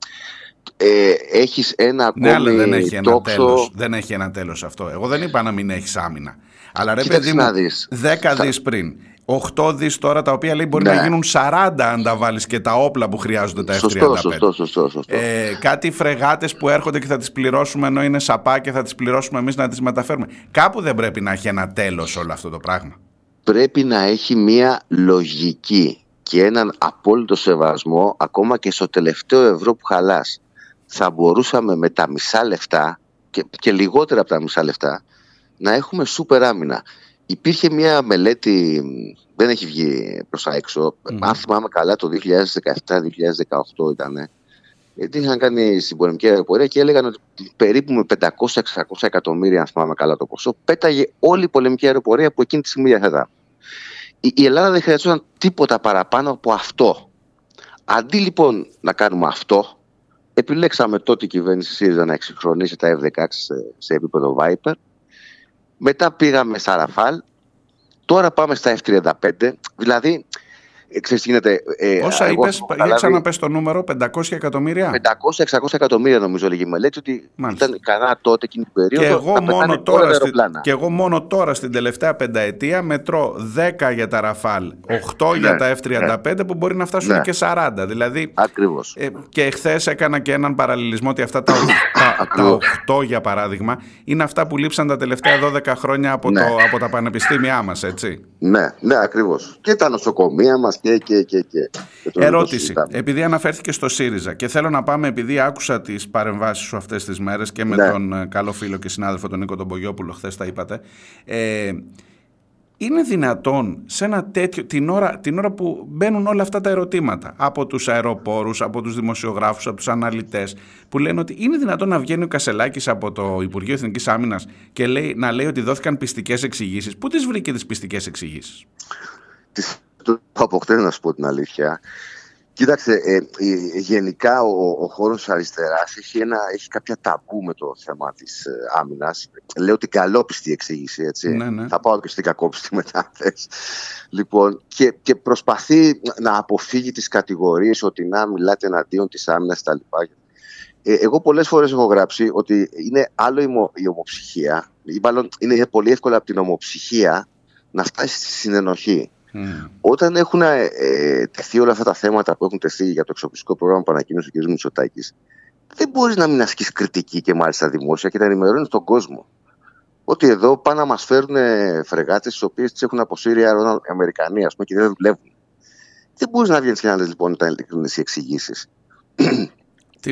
ε, έχεις ένα ακόμη ναι, αλλά δεν έχει ένα τέλος. Δεν έχει ένα τέλος αυτό. Εγώ δεν είπα να μην έχεις άμυνα. Αλλά ρε παιδί μου, 10 δις πριν. 8 δις τώρα τα οποία λέει μπορεί να ναι. γίνουν 40 αν τα βάλεις και τα όπλα που χρειάζονται τα F-35. Σωστό, σωστό, σωστό, σωστό. Ε, κάτι φρεγάτες που έρχονται και θα τις πληρώσουμε ενώ είναι σαπά και θα τις πληρώσουμε εμείς να τις μεταφέρουμε. Κάπου δεν πρέπει να έχει ένα τέλος όλο αυτό το πράγμα. Πρέπει να έχει μία λογική και έναν απόλυτο σεβασμό ακόμα και στο τελευταίο ευρώ που χαλάς. Θα μπορούσαμε με τα μισά λεφτά και, και λιγότερα από τα μισά λεφτά να έχουμε σούπερ άμυνα. Υπήρχε μια μελέτη, δεν έχει βγει προς τα έξω, mm-hmm. αν θυμάμαι καλά το 2017-2018 ήταν, γιατί είχαν κάνει στην πολεμική αεροπορία και έλεγαν ότι περίπου με 500-600 εκατομμύρια, αν θυμάμαι καλά το ποσό, πέταγε όλη η πολεμική αεροπορία που εκείνη τη στιγμή διαθέτα. Η, η Ελλάδα δεν χρειαζόταν τίποτα παραπάνω από αυτό. Αντί λοιπόν να κάνουμε αυτό, επιλέξαμε τότε η κυβέρνηση ΣΥΡΙΖΑ να εξυγχρονίσει τα F-16 σε, σε επίπεδο Viper μετά πήγαμε στα Ραφάλ. Τώρα πάμε στα F35. Δηλαδή, ε, ξέρεις τι γίνεται. Ε, Όσα είπες, για ξαναπες το νούμερο, 500 εκατομμύρια; 500-600 εκατομμύρια νομίζω λέγει η μελέτη ότι Μάλιστα. ήταν καλά τότε εκείνη την περίοδο. Και εγώ, μόνο τώρα, στη, και εγώ μόνο τώρα στην τελευταία πενταετία μετρώ 10 για τα Ραφάλ, 8 ναι, για τα F35 ναι. που μπορεί να φτάσουν ναι. και 40. Δηλαδή, Ακριβώς. Ε, και εχθέ έκανα και έναν παραλληλισμό ότι αυτά τα, τα, τα 8 για παράδειγμα είναι αυτά που λείψαν τα τελευταία 12 χρόνια από, ναι. το, από τα πανεπιστήμια μας, έτσι. Ναι, ναι, ακριβώς. Και τα νοσοκομεία μας και, και, και, και. Ερώτηση. Επειδή αναφέρθηκε στο ΣΥΡΙΖΑ και θέλω να πάμε, επειδή άκουσα τις παρεμβάσεις σου αυτές τις μέρες και με ναι. τον ε, καλό φίλο και συνάδελφο τον Νίκο τον Πογιόπουλο, χθες τα είπατε. Ε, είναι δυνατόν σε ένα τέτοιο, την ώρα, την ώρα που μπαίνουν όλα αυτά τα ερωτήματα από τους αεροπόρους, από τους δημοσιογράφους, από τους αναλυτές που λένε ότι είναι δυνατόν να βγαίνει ο Κασελάκης από το Υπουργείο Εθνικής Άμυνας και λέει, να λέει ότι δόθηκαν πιστικές εξηγήσεις. Πού τις βρήκε τις πιστικές εξηγήσεις; Τις το αποκτήνω να σου πω την αλήθεια. Κοίταξε, ε, γενικά ο, ο χώρος αριστεράς έχει, ένα, έχει κάποια ταμπού με το θέμα της ε, άμυνας. Λέω την καλόπιστη εξήγηση, έτσι. Ναι, ναι. Θα πάω και στην κακόπιστη μετά, θες. Λοιπόν, και, και προσπαθεί να αποφύγει τις κατηγορίες ότι να μιλάτε εναντίον της άμυνας κτλ. Ε, εγώ πολλές φορές έχω γράψει ότι είναι άλλο η, η ομοψυχία, ή μάλλον είναι πολύ εύκολο από την ομοψυχία να φτάσει στη συνενοχή. Mm. Όταν έχουν ε, ε, τεθεί όλα αυτά τα θέματα που έχουν τεθεί για το εξοπλιστικό πρόγραμμα που ανακοίνωσε ο κ. Μητσοτάκης, δεν μπορείς να μην ασκείς κριτική και μάλιστα δημόσια και να ενημερώνεις τον κόσμο. Ότι εδώ πάνε να μας φέρουν φρεγάτες τι οποίες τις έχουν αποσύρει οι Αμερικανοί, ας πούμε, και δεν δουλεύουν. Δεν μπορείς να βγαίνεις και να λες λοιπόν τα ειλικρινείς εξηγήσεις.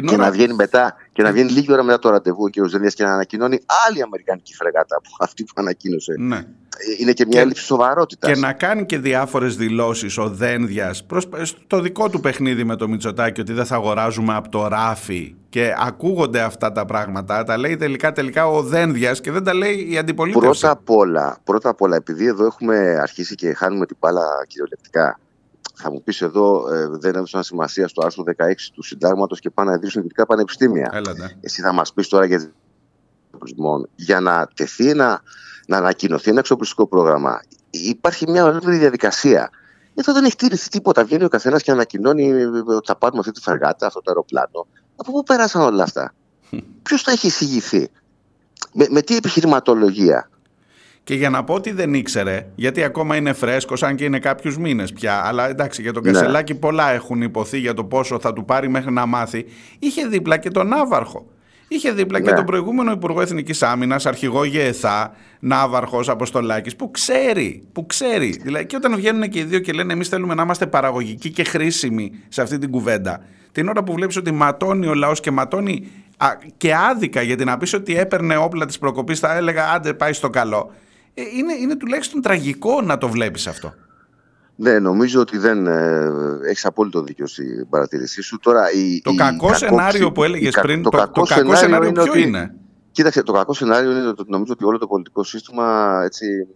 Και να βγαίνει μετά και να βγαίνει λίγη ώρα μετά το ραντεβού ο κ. Ζελίας και να ανακοινώνει άλλη Αμερικανική φρεγάτα από αυτή που ανακοίνωσε. Ναι. Είναι και μια και, έλλειψη σοβαρότητας. Και να κάνει και διάφορες δηλώσεις ο Δένδιας στο δικό του παιχνίδι με το Μητσοτάκι ότι δεν θα αγοράζουμε από το ράφι. Και ακούγονται αυτά τα πράγματα. Τα λέει τελικά, τελικά ο Δένδιας και δεν τα λέει η αντιπολίτευση. Πρώτα απ' όλα, πρώτα απ όλα επειδή εδώ έχουμε αρχίσει και χάνουμε την μπάλα κυριολεκτικά θα μου πεις εδώ ε, δεν έδωσαν σημασία στο άρθρο 16 του συντάγματος και πάνε να ιδρύσουν ιδιωτικά πανεπιστήμια. Έλατε. Εσύ θα μας πεις τώρα για, για να τεθεί ένα, να ανακοινωθεί ένα εξοπλιστικό πρόγραμμα. Υπάρχει μια ολόκληρη διαδικασία. Εδώ δεν έχει τήρηθεί τίποτα. Βγαίνει ο καθένας και ανακοινώνει ότι θα πάρουμε αυτή τη φεργάτα, αυτό το αεροπλάνο. Από πού πέρασαν όλα αυτά; Ποιος θα έχει εισηγηθεί; Με, με τι επιχειρηματολογία; Και για να πω ότι δεν ήξερε, γιατί ακόμα είναι φρέσκος, αν και είναι κάποιους μήνες πια. Αλλά εντάξει, για τον ναι. Κασελάκη πολλά έχουν υποθεί για το πόσο θα του πάρει μέχρι να μάθει. Είχε δίπλα και τον Ναύαρχο. Είχε δίπλα ναι. και τον προηγούμενο Υπουργό Εθνικής Άμυνας, αρχηγό ΓΕΘΑ, Ναύαρχος Αποστολάκης, που ξέρει, που ξέρει. Δηλαδή, και όταν βγαίνουν και οι δύο και λένε Εμείς θέλουμε να είμαστε παραγωγικοί και χρήσιμοι σε αυτή την κουβέντα, την ώρα που βλέπεις ότι ματώνει ο λαός και ματώνει και άδικα, γιατί να πεις ότι έπαιρνε όπλα της προκοπής, θα έλεγα Άντε, πάει στο καλό. Ε, είναι, είναι τουλάχιστον τραγικό να το βλέπεις αυτό. Ναι, νομίζω ότι δεν ε, έχεις απόλυτο δίκιο στην παρατήρησή σου. Τώρα, η, το η κακό σενάριο που έλεγες πριν, το, το, κακό, το κακό σενάριο, είναι ποιο ότι, είναι; Κοίταξε, το κακό σενάριο είναι ότι νομίζω ότι όλο το πολιτικό σύστημα έτσι,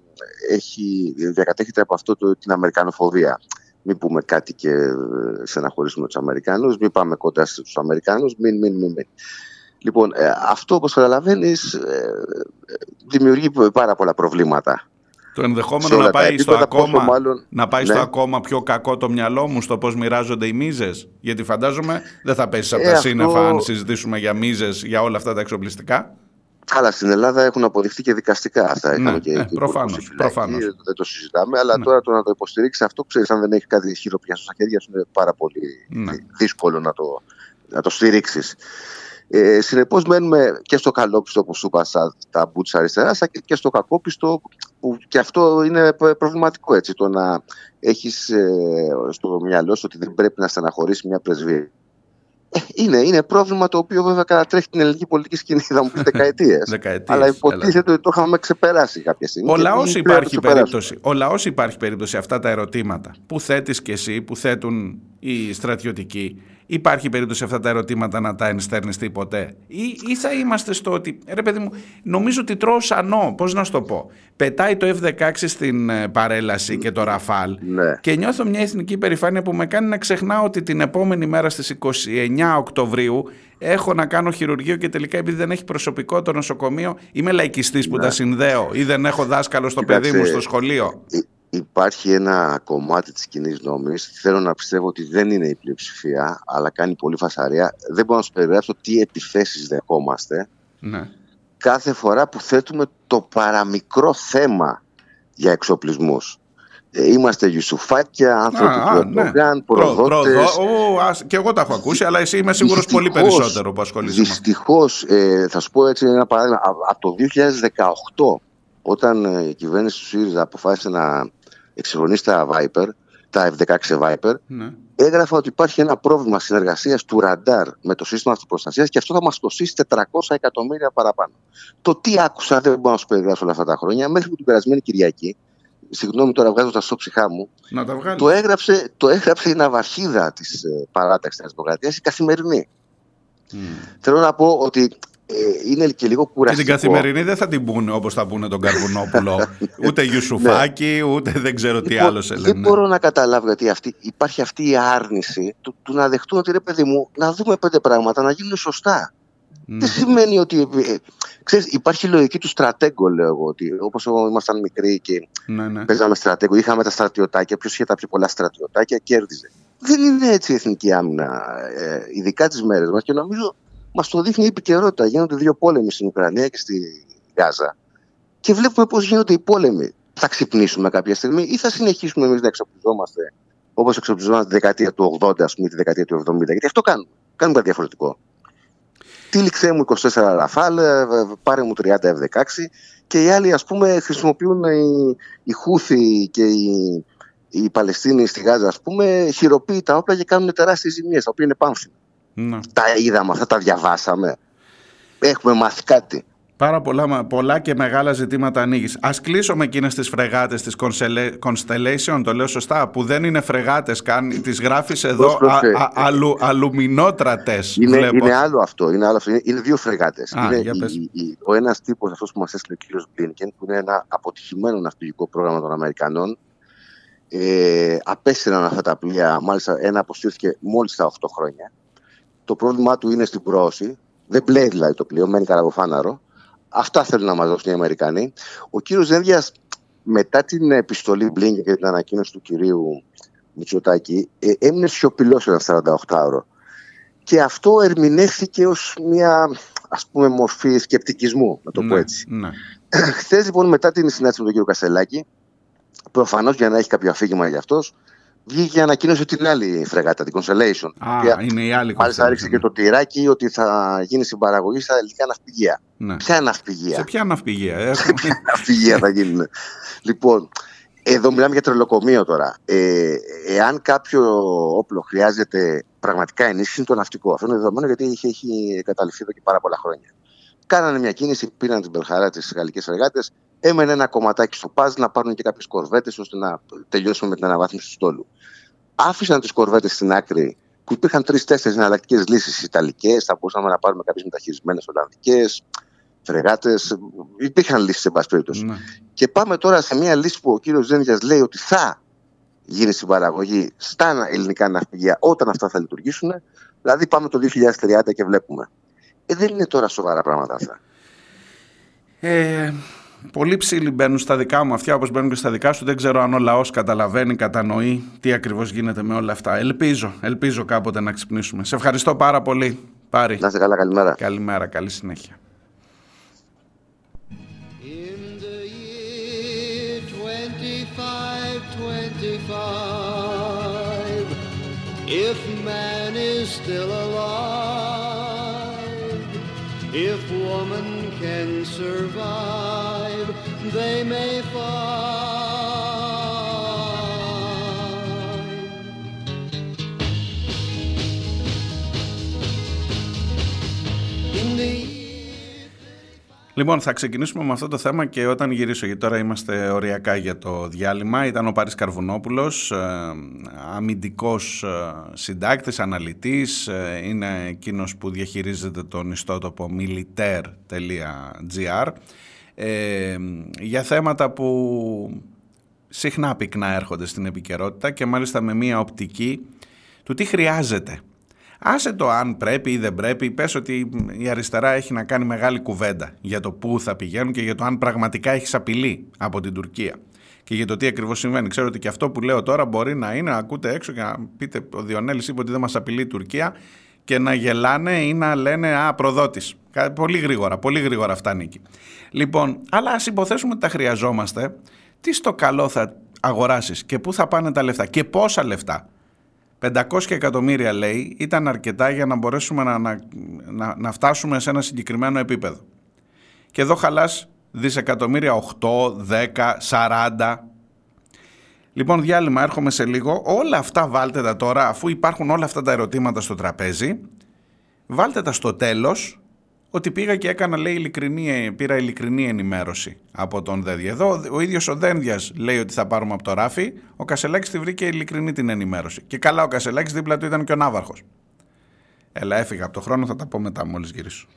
έχει, διακατέχεται από αυτό το, την Αμερικανοφοβία. Μην πούμε κάτι και ε, στεναχωρήσουμε τους Αμερικάνους, μην πάμε κοντά στους Αμερικάνους, μην, μην, μην. μην. Λοιπόν, ε, αυτό όπως καταλαβαίνεις ε, δημιουργεί πάρα πολλά προβλήματα. Το ενδεχόμενο να πάει, στο ακόμα, να πάει στο ναι. ακόμα πιο κακό το μυαλό μου στο πώς μοιράζονται οι μίζες. Γιατί φαντάζομαι δεν θα πέσεις από ε, τα αυτό... σύννεφα αν συζητήσουμε για μίζες, για όλα αυτά τα εξοπλιστικά. Αλλά στην Ελλάδα έχουν αποδειχθεί και δικαστικά αυτά. Ναι, και, ναι, προφανώς, προφανώς. Δεν το συζητάμε. Αλλά ναι. τώρα το να το υποστηρίξεις αυτό, ξέρεις, αν δεν έχει κάτι χειροπιαστό στα χέρια σου, είναι πάρα πολύ ναι. δύσκολο να το, να το στηρίξεις. Ε, Συνεπώς, μένουμε και στο καλόπιστο, όπω σου είπα, στα, τα μπούτσα αριστερά, και στο κακόπιστο, που και αυτό είναι προβληματικό έτσι. Το να έχεις ε, στο μυαλό σου ότι δεν πρέπει να στεναχωρήσεις μια πρεσβεία. Ε, είναι, είναι πρόβλημα το οποίο βέβαια κατατρέχει την ελληνική πολιτική σκηνή, θα μου πει δεκαετίες. Αλλά υποτίθεται ότι το είχαμε ξεπεράσει κάποια στιγμή. Ο λαός υπάρχει, περίπτωση, ο λαός υπάρχει περίπτωση αυτά τα ερωτήματα που θέτεις και εσύ, που θέτουν οι στρατιωτικοί Υπάρχει περίπτωση αυτά τα ερωτήματα να τα ενστερνιστεί ποτέ; Ή, ή θα είμαστε στο ότι, ρε παιδί μου, νομίζω ότι τρώω σανό, πώς να σου το πω; Πετάει το F-16 στην ε, παρέλαση και το Ραφάλ ναι. και νιώθω μια εθνική περηφάνεια που με κάνει να ξεχνάω ότι την επόμενη μέρα στις 29 Οκτωβρίου έχω να κάνω χειρουργείο και τελικά επειδή δεν έχει προσωπικό το νοσοκομείο είμαι λαϊκιστής που ναι. τα συνδέω ή δεν έχω δάσκαλο στο παιδί μου στο σχολείο υπάρχει ένα κομμάτι της κοινής νόμης, θέλω να πιστεύω ότι δεν είναι η πλειοψηφία, αλλά κάνει πολύ φασαρία. Δεν μπορώ να σου περιγράψω τι επιθέσεις δεχόμαστε ναι. κάθε φορά που θέτουμε το παραμικρό θέμα για εξοπλισμούς. Ε, είμαστε Ιουσουφάκια, άνθρωποι του ναι. Ερντογάν, προδότες. Και εγώ τα έχω ακούσει, αλλά εσύ είμαι σίγουρος πολύ περισσότερο που ασχολείσαι. Δυστυχώς, ε, θα σου πω έτσι ένα παράδειγμα, από το 2018 όταν ε, η κυβέρνηση του ΣΥΡΙΖΑ αποφάσισε να εξυγχρονίσει τα Viper, τα F-16 Viper, ναι. έγραφα ότι υπάρχει ένα πρόβλημα συνεργασίας του ραντάρ με το σύστημα αυτοπροστασίας και αυτό θα μας κοστίσει 400 εκατομμύρια παραπάνω. Το τι άκουσα δεν μπορώ να σου περιγράψω όλα αυτά τα χρόνια, μέχρι που την περασμένη Κυριακή, συγγνώμη τώρα βγάζω τα ψυχά μου, να τα το, έγραψε, το έγραψε η ναυαρχίδα της ε, παράταξης της Δημοκρατίας, η καθημερινή. Mm. Θέλω να πω ότι ε, είναι και λίγο κουραστικό. Και την καθημερινή δεν θα την πούνε όπως θα πούνε τον Καρβουνόπουλο. ούτε Ιουσουφάκη, ναι. ούτε δεν ξέρω τι λοιπόν, άλλο σε λένε. Δεν μπορώ να καταλάβω γιατί αυτή, υπάρχει αυτή η άρνηση του, του να δεχτούν ότι ρε παιδί μου, να δούμε πέντε πράγματα να γίνουν σωστά. Ναι. Δεν σημαίνει ότι. Ε, ξέρεις, υπάρχει η λογική του στρατέγκο, λέω εγώ. Ότι όπως ήμασταν μικροί και ναι, ναι. παίζαμε στρατέγκο, είχαμε τα στρατιωτάκια. Ποιος είχε τα πιο πολλά στρατιωτάκια, κέρδιζε. Δεν είναι έτσι η εθνική άμυνα, ε, ειδικά τις μέρες μας. Και νομίζω Μας το δείχνει η επικαιρότητα. Γίνονται δύο πόλεμοι στην Ουκρανία και στη Γάζα. Και βλέπουμε πώς γίνονται οι πόλεμοι. Θα ξυπνήσουμε κάποια στιγμή ή θα συνεχίσουμε εμείς να εξοπλιζόμαστε όπως εξοπλιζόμαστε τη δεκαετία του 80, ας πούμε, τη δεκαετία του 70. Γιατί αυτό κάνουμε. Κάνουμε κάτι διαφορετικό. Τύλιξέ μου 24 Ραφάλ, ε, πάρε μου 30 F16 και οι άλλοι ας πούμε χρησιμοποιούν οι, οι Χούθοι και οι, οι Παλαιστίνοι στη Γάζα ας πούμε χειροποίητα όπλα και κάνουν τεράστιες ζημίες, τα οποία είναι πάμφινα. Ναι. Τα είδαμε αυτά, τα διαβάσαμε. Έχουμε μάθει κάτι. Πάρα πολλά, πολλά και μεγάλα ζητήματα ανοίγεις. Α κλείσω με εκείνες τις φρεγάτες της Constellation, το λέω σωστά, που δεν είναι φρεγάτες καν. Τις γράφεις εδώ αλου, αλουμινότρατες. Είναι, είναι άλλο αυτό. Είναι, άλλο αυτό. είναι, είναι δύο φρεγάτες. Ο ένας τύπος, αυτός που μας έστειλε ο κ. Μπλίνκεν, που είναι ένα αποτυχημένο ναυπηγικό πρόγραμμα των Αμερικανών, ε, απέστειλαν αυτά τα πλοία. Μάλιστα, ένα αποσύρθηκε μόλις τα 8 χρόνια. Το πρόβλημά του είναι στην πρόωση. Δεν πλέει δηλαδή το πλοίο, μένει καραβοφάναρο. Αυτά θέλουν να μας δώσουν οι Αμερικανοί. Ο κύριος Ζένδιας, μετά την επιστολή Μπλίνκεν και την ανακοίνωση του κυρίου Μητσοτάκη, ε, έμεινε σιωπηλός ένας 48ωρο. Και αυτό ερμηνεύθηκε ως μια ας πούμε μορφή σκεπτικισμού, να το πω ναι, έτσι. Ναι. Χθες λοιπόν μετά την συνάντηση με τον κύριο Κασελάκη, προφανώς για να έχει κάποιο αφήγημα για αυτός, βγήκε και ανακοίνωσε την άλλη φρεγάτα, την Constellation. Α, είναι η άλλη Μάλιστα άρχισε και το τυράκι ότι θα γίνει συμπαραγωγή στα ελληνικά ναυπηγεία. Ναι. Ποια ναυπηγεία; Σε ποια ναυπηγεία, ε; Σε ποια ναυπηγεία θα γίνουν. λοιπόν, εδώ μιλάμε για τρελοκομείο τώρα. Ε, εάν κάποιο όπλο χρειάζεται πραγματικά ενίσχυση, είναι το ναυτικό. Αυτό είναι δεδομένο γιατί έχει, έχει καταληφθεί εδώ και πάρα πολλά χρόνια. Κάνανε μια κίνηση, πήραν την Μπελχαρά τι γαλλικές εργάτε, έμενε ένα κομματάκι στο παζ να πάρουν και κάποιες κορβέτες ώστε να τελειώσουμε με την αναβάθμιση του στόλου άφησαν τις κορβέτες στην άκρη που υπήρχαν τρει-τέσσερι εναλλακτικές λύσεις Ιταλικές, θα μπορούσαμε να πάρουμε κάποιες μεταχειρισμένες Ολλανδικές, φρεγάτες. Υπήρχαν λύσεις, σε πάση περιπτώσει. Ναι. Και πάμε τώρα σε μια λύση που ο κύριος Ζένδια λέει ότι θα γίνει συμπαραγωγή στα ελληνικά ναυπηγεία όταν αυτά θα λειτουργήσουν. Δηλαδή πάμε το 2030 και βλέπουμε. Ε, δεν είναι τώρα σοβαρά πράγματα αυτά. Ε, Πολύ ψήλοι μπαίνουν στα δικά μου αυτιά όπως μπαίνουν και στα δικά σου. Δεν ξέρω αν ο λαός καταλαβαίνει, κατανοεί τι ακριβώς γίνεται με όλα αυτά. Ελπίζω, ελπίζω κάποτε να ξυπνήσουμε. Σε ευχαριστώ πάρα πολύ. Πάρη. Να είστε καλά, καλημέρα. Καλημέρα, καλή συνέχεια they may Λοιπόν, θα ξεκινήσουμε με αυτό το θέμα και όταν γυρίσω, γιατί τώρα είμαστε οριακά για το διάλειμμα. Ήταν ο Πάρης Καρβουνόπουλος, ε, αμυντικός ε, συντάκτης, αναλυτής. Ε, είναι εκείνος που διαχειρίζεται τον ιστότοπο militaire.gr για θέματα που συχνά πυκνά έρχονται στην επικαιρότητα και μάλιστα με μία οπτική του τι χρειάζεται Άσε το αν πρέπει ή δεν πρέπει, πες ότι η αριστερά έχει να κάνει μεγάλη κουβέντα για το πού θα πηγαίνουν και για το αν πραγματικά έχεις απειλή από την Τουρκία και για το τι ακριβώς συμβαίνει. Ξέρω ότι και αυτό που λέω τώρα μπορεί να είναι να ακούτε έξω και να πείτε ο Διονέλης είπε ότι δεν μας απειλεί η Τουρκία και να γελάνε ή να λένε «Α, προδότης». Πολύ γρήγορα, πολύ γρήγορα φτάνει εκεί. Λοιπόν, αλλά ας υποθέσουμε ότι τα χρειαζόμαστε. Τι στο καλό θα αγοράσεις και πού θα πάνε τα λεφτά και πόσα λεφτά; 500 εκατομμύρια λέει ήταν αρκετά για να μπορέσουμε να, να, να, φτάσουμε σε ένα συγκεκριμένο επίπεδο. Και εδώ χαλάς δισεκατομμύρια 8, 10, 40. Λοιπόν διάλειμμα έρχομαι σε λίγο. Όλα αυτά βάλτε τα τώρα αφού υπάρχουν όλα αυτά τα ερωτήματα στο τραπέζι. Βάλτε τα στο τέλος ότι πήγα και έκανα, λέει, ειλικρινή, πήρα ειλικρινή ενημέρωση από τον Δένδια. Εδώ ο ίδιος ο Δένδιας λέει ότι θα πάρουμε από το ράφι, ο Κασελάκης τη βρήκε ειλικρινή την ενημέρωση. Και καλά ο Κασελάκης δίπλα του ήταν και ο Ναύαρχος. Έλα έφυγα από το χρόνο, θα τα πω μετά μόλις γυρίσω.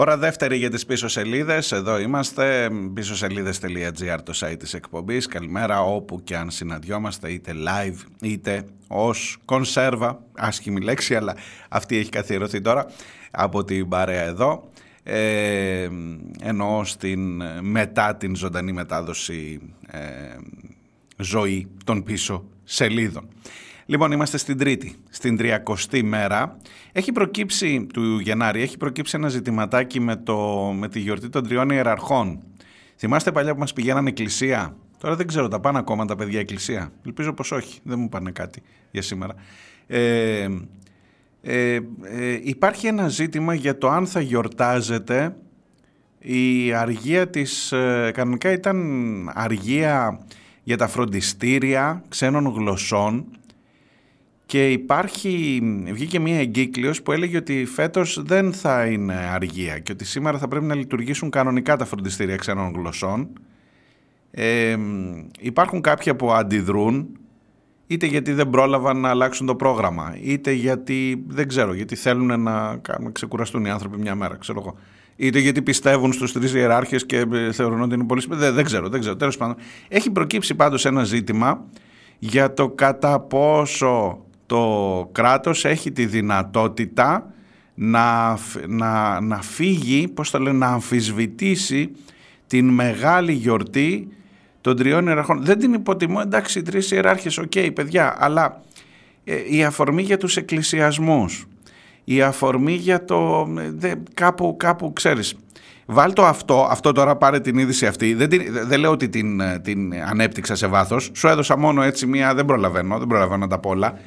Ώρα δεύτερη για τις πίσω σελίδες. Εδώ είμαστε, πίσω σελίδες.gr το site της εκπομπής. Καλημέρα όπου και αν συναντιόμαστε, είτε live είτε ως κονσέρβα, άσχημη λέξη, αλλά αυτή έχει καθιερωθεί τώρα από την παρέα εδώ. Ε, εννοώ στην, μετά την ζωντανή μετάδοση ε, ζωή των πίσω σελίδων. Λοιπόν, είμαστε στην Τρίτη, στην 30η μέρα. Έχει προκύψει, του Γενάρη, έχει προκύψει ένα ζητηματάκι με, το, με τη γιορτή των τριών ιεραρχών. Θυμάστε παλιά που μας πηγαίνανε εκκλησία; Τώρα δεν ξέρω, τα πάνε ακόμα τα παιδιά εκκλησία; Ελπίζω πως όχι, δεν μου πάνε κάτι για σήμερα. Ε, ε, ε, υπάρχει ένα ζήτημα για το αν θα γιορτάζεται η αργία της, ε, κανονικά ήταν αργία για τα φροντιστήρια ξένων γλωσσών και υπάρχει, βγήκε μια εγκύκλειος που έλεγε ότι φέτος δεν θα είναι αργία και ότι σήμερα θα πρέπει να λειτουργήσουν κανονικά τα φροντιστήρια ξένων γλωσσών. Ε, υπάρχουν κάποια που αντιδρούν είτε γιατί δεν πρόλαβαν να αλλάξουν το πρόγραμμα είτε γιατί δεν ξέρω γιατί θέλουν να ξεκουραστούν οι άνθρωποι μια μέρα ξέρω εγώ είτε γιατί πιστεύουν στους τρεις ιεράρχες και ε, θεωρούν ότι είναι πολύ δεν, δεν ξέρω, δεν ξέρω. Τέλος πάντων, έχει προκύψει πάντως ένα ζήτημα για το κατά πόσο το κράτος έχει τη δυνατότητα να, να, να φύγει, πώς το λένε, να αμφισβητήσει την μεγάλη γιορτή των τριών ιεραρχών. Δεν την υποτιμώ, εντάξει, οι τρεις ιεράρχες, OK, okay, παιδιά, αλλά ε, η αφορμή για τους εκκλησιασμούς, η αφορμή για το... Δε, κάπου, κάπου, ξέρεις, Βάλ το αυτό, αυτό τώρα πάρε την είδηση αυτή. Δεν, δεν λέω ότι την, την ανέπτυξα σε βάθος. Σου έδωσα μόνο έτσι μία, δεν προλαβαίνω, δεν προλαβαίνω να τα πω όλα.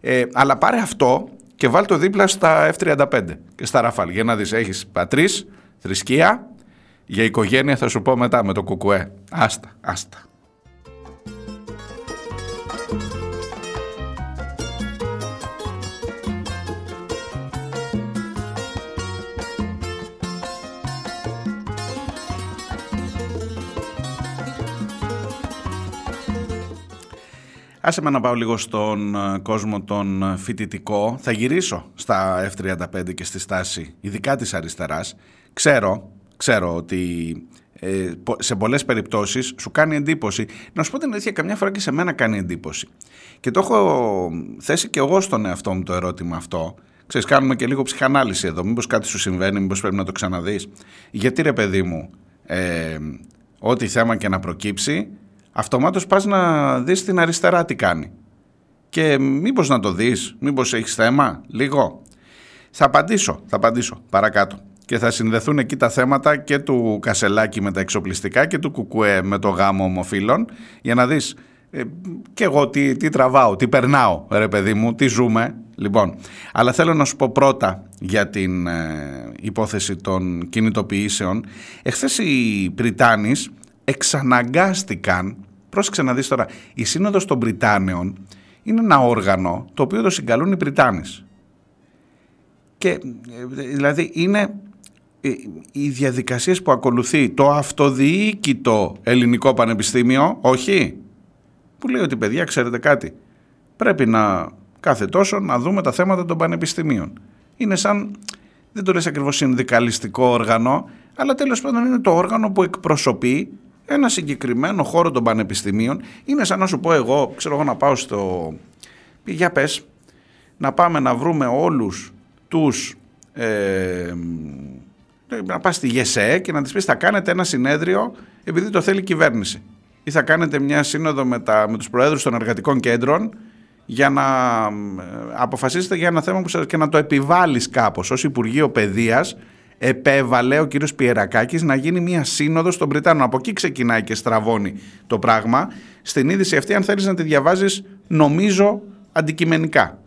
Ε, αλλά πάρε αυτό και βάλ το δίπλα στα F-35 και στα Ραφάλ για να δεις έχεις πατρίς, θρησκεία, για οικογένεια θα σου πω μετά με το κουκουέ. Άστα, άστα. Άσε με να πάω λίγο στον ε, κόσμο τον ε, φοιτητικό. Θα γυρίσω στα F-35 και στη στάση, ειδικά της αριστεράς. Ξέρω, ξέρω ότι ε, σε πολλές περιπτώσεις σου κάνει εντύπωση. Να σου πω την αλήθεια, καμιά φορά και σε μένα κάνει εντύπωση. Και το έχω θέσει και εγώ στον εαυτό μου το ερώτημα αυτό. Ξέρεις, κάνουμε και λίγο ψυχανάλυση εδώ. Μήπως κάτι σου συμβαίνει, μήπως πρέπει να το ξαναδείς. Γιατί ρε παιδί μου, ε, ό,τι θέμα και να προκύψει, αυτομάτως πας να δεις την αριστερά τι κάνει. και μήπως να το δεις, μήπως έχεις θέμα, λίγο. Θα απαντήσω, θα απαντήσω παρακάτω. Και θα συνδεθούν εκεί τα θέματα και του Κασελάκη με τα εξοπλιστικά και του Κουκουέ με το γάμο ομοφύλων για να δεις ε, και εγώ τι, τι τραβάω, τι περνάω ρε παιδί μου, τι ζούμε. Λοιπόν, αλλά θέλω να σου πω πρώτα για την ε, υπόθεση των κινητοποιήσεων. Εχθές οι Πριτάνης εξαναγκάστηκαν, πρόσεξε να δεις τώρα, η Σύνοδος των Πριτάνεων είναι ένα όργανο το οποίο το συγκαλούν οι Πριτάνης. Και ε, δηλαδή είναι ε, οι διαδικασίες που ακολουθεί το αυτοδιοίκητο ελληνικό πανεπιστήμιο, όχι, που λέει ότι παιδιά ξέρετε κάτι, πρέπει να κάθε τόσο να δούμε τα θέματα των πανεπιστημίων. Είναι σαν, δεν το λες ακριβώς συνδικαλιστικό όργανο, αλλά τέλος πάντων είναι το όργανο που εκπροσωπεί ένα συγκεκριμένο χώρο των πανεπιστημίων. Είναι σαν να σου πω εγώ, ξέρω εγώ να πάω στο... Για πες, να πάμε να βρούμε όλους τους... Ε, να πας στη ΓΕΣΕ και να της πεις θα κάνετε ένα συνέδριο επειδή το θέλει η κυβέρνηση ή θα κάνετε μια σύνοδο με, τα, με τους προέδρους των εργατικών κέντρων για να ε, αποφασίσετε για ένα θέμα που σας, και να το επιβάλλεις κάπως. Ως Υπουργείο Παιδείας επέβαλε ο κύριος Πιερακάκης να γίνει μια σύνοδος των Βρυτάνων. Από εκεί ξεκινάει και στραβώνει το πράγμα. Στην είδηση αυτή αν θέλεις να τη διαβάζεις νομίζω αντικειμενικά.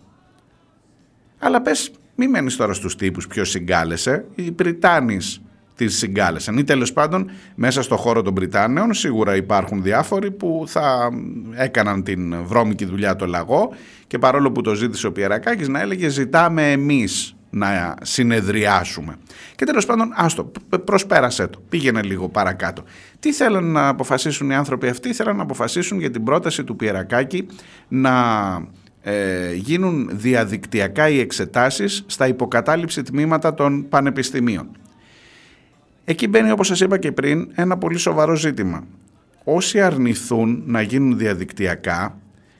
Αλλά πες μη μένεις τώρα στους τύπους ποιος συγκάλεσε. Οι Πριτάνης τις συγκάλεσαν. Ή τέλος πάντων μέσα στο χώρο των Βρυτάνεων σίγουρα υπάρχουν διάφοροι που θα έκαναν την βρώμικη δουλειά το λαγό και παρόλο που το ζήτησε ο Πιερακάκης να έλεγε ζητάμε εμείς να συνεδριάσουμε. Και τέλος πάντων, άστο, προσπέρασε το, πήγαινε λίγο παρακάτω. Τι θέλουν να αποφασίσουν οι άνθρωποι αυτοί, θέλουν να αποφασίσουν για την πρόταση του Πιερακάκη να ε, γίνουν διαδικτυακά οι εξετάσεις στα υποκατάληψη τμήματα των πανεπιστημίων. Εκεί μπαίνει όπως σας είπα και πριν ένα πολύ σοβαρό ζήτημα. Όσοι αρνηθούν να γίνουν διαδικτυακά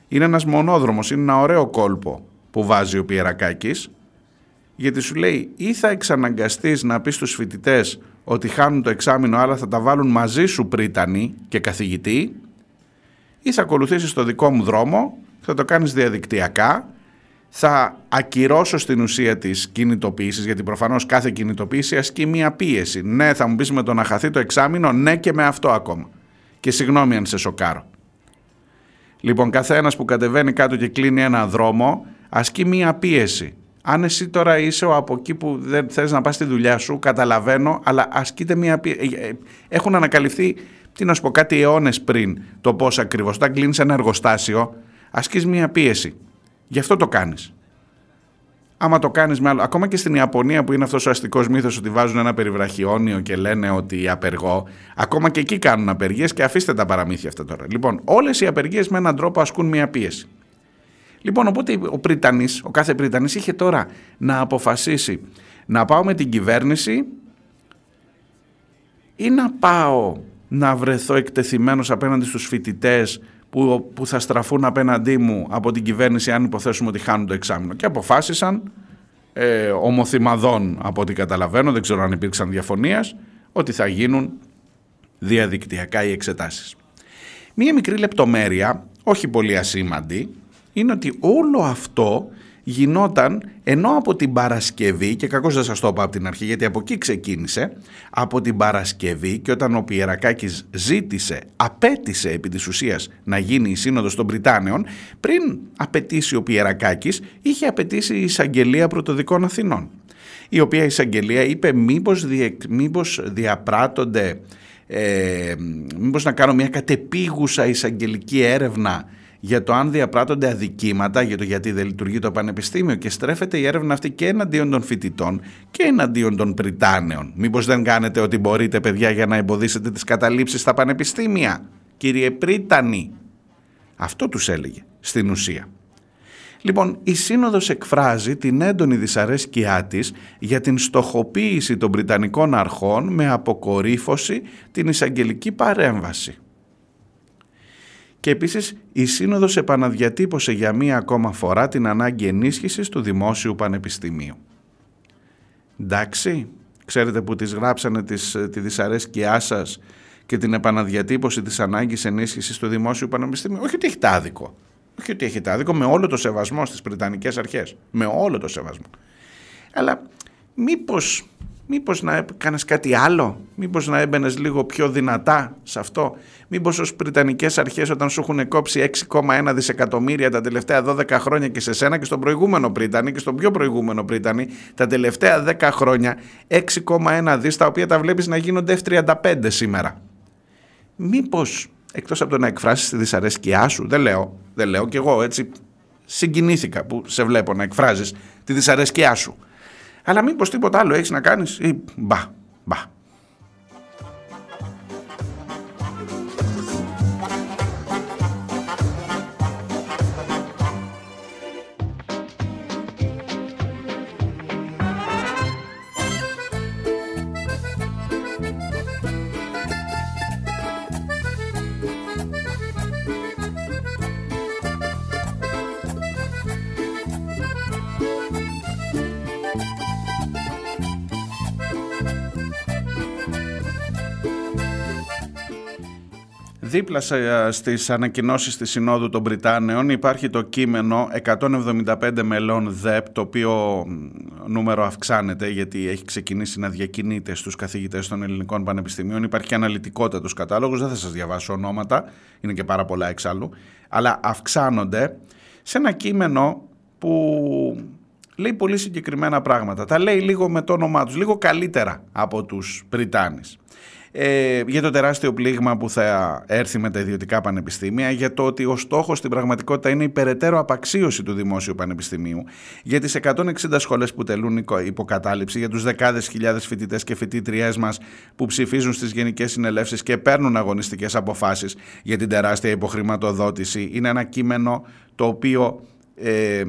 είναι ένας μονόδρομος, είναι ένα ωραίο κόλπο που βάζει ο Πιερακάκης γιατί σου λέει ή θα εξαναγκαστείς να πεις στους φοιτητές ότι χάνουν το εξάμεινο αλλά θα τα βάλουν μαζί σου πρίτανη και καθηγητή ή θα ακολουθήσεις το δικό μου δρόμο, θα το κάνεις διαδικτυακά θα ακυρώσω στην ουσία τη κινητοποίηση, γιατί προφανώς κάθε κινητοποίηση ασκεί μία πίεση. Ναι, θα μου πεις με το να χαθεί το εξάμεινο, ναι και με αυτό ακόμα. Και συγγνώμη αν σε σοκάρω. Λοιπόν, καθένας που κατεβαίνει κάτω και κλείνει ένα δρόμο, ασκεί μία πίεση. Αν εσύ τώρα είσαι από εκεί που δεν θες να πας στη δουλειά σου, καταλαβαίνω, αλλά ασκείται μία πίεση. Ε, ε, έχουν ανακαλυφθεί, τι να σου πω, κάτι αιώνες πριν το πώς ακριβώς. Όταν κλείνεις ένα εργοστάσιο, ασκείς μία πίεση. Γι' αυτό το κάνεις. Άμα το κάνεις με άλλο. Ακόμα και στην Ιαπωνία που είναι αυτός ο αστικός μύθος ότι βάζουν ένα περιβραχιόνιο και λένε ότι απεργώ. Ακόμα και εκεί κάνουν απεργίες και αφήστε τα παραμύθια αυτά τώρα. Λοιπόν, όλες οι απεργίες με έναν τρόπο ασκούν μια πίεση. Λοιπόν, οπότε ο Πρίτανης, ο κάθε Πρίτανης είχε τώρα να αποφασίσει να πάω με την κυβέρνηση ή να πάω να βρεθώ εκτεθειμένος απέναντι στους φοιτητές που, που θα στραφούν απέναντί μου από την κυβέρνηση αν υποθέσουμε ότι χάνουν το εξάμεινο. Και αποφάσισαν ε, ομοθυμαδών από ό,τι καταλαβαίνω, δεν ξέρω αν υπήρξαν διαφωνίας, ότι θα γίνουν διαδικτυακά οι εξετάσεις. Μία μικρή λεπτομέρεια, όχι πολύ ασήμαντη, είναι ότι όλο αυτό γινόταν ενώ από την Παρασκευή, και κακώς δεν σας το είπα από την αρχή γιατί από εκεί ξεκίνησε, από την Παρασκευή και όταν ο Πιερακάκης ζήτησε, απέτησε επί της ουσίας να γίνει η Σύνοδος των Πριτάνεων, πριν απαιτήσει ο Πιερακάκης, είχε απαιτήσει η εισαγγελία πρωτοδικών Αθηνών, η οποία εισαγγελία είπε μήπως, διε, μήπως διαπράττονται, ε, μήπως να κάνω μια κατεπίγουσα εισαγγελική έρευνα για το αν διαπράττονται αδικήματα, για το γιατί δεν λειτουργεί το πανεπιστήμιο και στρέφεται η έρευνα αυτή και εναντίον των φοιτητών και εναντίον των Πριτάνεων. Μήπως δεν κάνετε ό,τι μπορείτε παιδιά για να εμποδίσετε τις καταλήψεις στα πανεπιστήμια, κύριε Πρίτανη; Αυτό τους έλεγε στην ουσία. Λοιπόν, η Σύνοδος εκφράζει την έντονη δυσαρέσκειά της για την στοχοποίηση των Βρυτανικών αρχών με αποκορύφωση την εισαγγελική παρέμβαση. Και επίσης η Σύνοδος επαναδιατύπωσε για μία ακόμα φορά την ανάγκη ενίσχυσης του Δημόσιου Πανεπιστημίου. Εντάξει, ξέρετε που τις γράψανε τις, τη δυσαρέσκειά σας και την επαναδιατύπωση της ανάγκης ενίσχυσης του Δημόσιου Πανεπιστημίου; Όχι ότι έχει άδικο. Όχι ότι έχετε άδικο, με όλο το σεβασμό στις Βρετανικές αρχές. Με όλο το σεβασμό. Αλλά μήπως, μήπως να έκανε κάτι άλλο, μήπως να έμπαινες λίγο πιο δυνατά σε αυτό, μήπως ως Βρετανικές αρχές όταν σου έχουν κόψει 6,1 δισεκατομμύρια τα τελευταία 12 χρόνια και σε σένα και στον προηγούμενο Πρίτανη και στον πιο προηγούμενο Πρίτανη τα τελευταία 10 χρόνια 6,1 δις τα οποία τα βλέπεις να γίνονται F35 σήμερα. Μήπως εκτός από το να εκφράσεις τη δυσαρέσκειά σου, δεν λέω, δεν λέω και εγώ έτσι συγκινήθηκα που σε βλέπω να εκφράζεις τη δυσαρέσκειά σου. Αλλά μήπως τίποτα άλλο έχεις να κάνεις ή μπα, μπα. Δίπλα στις ανακοινώσεις της Συνόδου των Βρυτάνεων υπάρχει το κείμενο 175 μελών ΔΕΠ, το οποίο νούμερο αυξάνεται γιατί έχει ξεκινήσει να διακινείται στους καθηγητές των ελληνικών πανεπιστημίων. Υπάρχει και αναλυτικότητα τους κατάλογους, δεν θα σας διαβάσω ονόματα, είναι και πάρα πολλά εξάλλου, αλλά αυξάνονται σε ένα κείμενο που λέει πολύ συγκεκριμένα πράγματα. Τα λέει λίγο με το όνομά τους, λίγο καλύτερα από τους Βρυτάνες ε, για το τεράστιο πλήγμα που θα έρθει με τα ιδιωτικά πανεπιστήμια, για το ότι ο στόχος στην πραγματικότητα είναι η περαιτέρω απαξίωση του δημόσιου πανεπιστημίου, για τις 160 σχολές που τελούν υποκατάληψη, για τους δεκάδες χιλιάδες φοιτητές και φοιτήτριές μας που ψηφίζουν στις γενικές συνελεύσεις και παίρνουν αγωνιστικές αποφάσεις για την τεράστια υποχρηματοδότηση. Είναι ένα κείμενο το οποίο ε,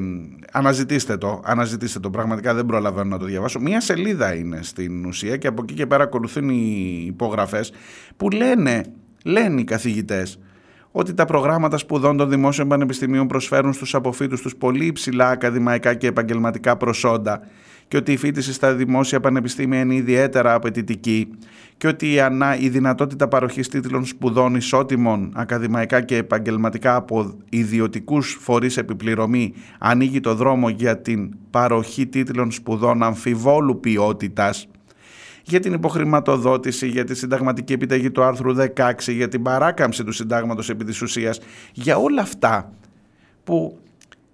αναζητήστε το, αναζητήστε το. Πραγματικά δεν προλαβαίνω να το διαβάσω. Μία σελίδα είναι στην ουσία και από εκεί και πέρα ακολουθούν οι υπογραφές που λένε, λένε οι καθηγητές ότι τα προγράμματα σπουδών των δημόσιων πανεπιστημίων προσφέρουν στους αποφύτους τους πολύ υψηλά ακαδημαϊκά και επαγγελματικά προσόντα και ότι η φίτηση στα δημόσια πανεπιστήμια είναι ιδιαίτερα απαιτητική και ότι η, ανά, η δυνατότητα παροχής τίτλων σπουδών ισότιμων ακαδημαϊκά και επαγγελματικά από ιδιωτικούς φορείς επιπληρωμή ανοίγει το δρόμο για την παροχή τίτλων σπουδών αμφιβόλου ποιότητας. Για την υποχρηματοδότηση, για τη συνταγματική επιταγή του άρθρου 16, για την παράκαμψη του συντάγματος επί της ουσίας, για όλα αυτά που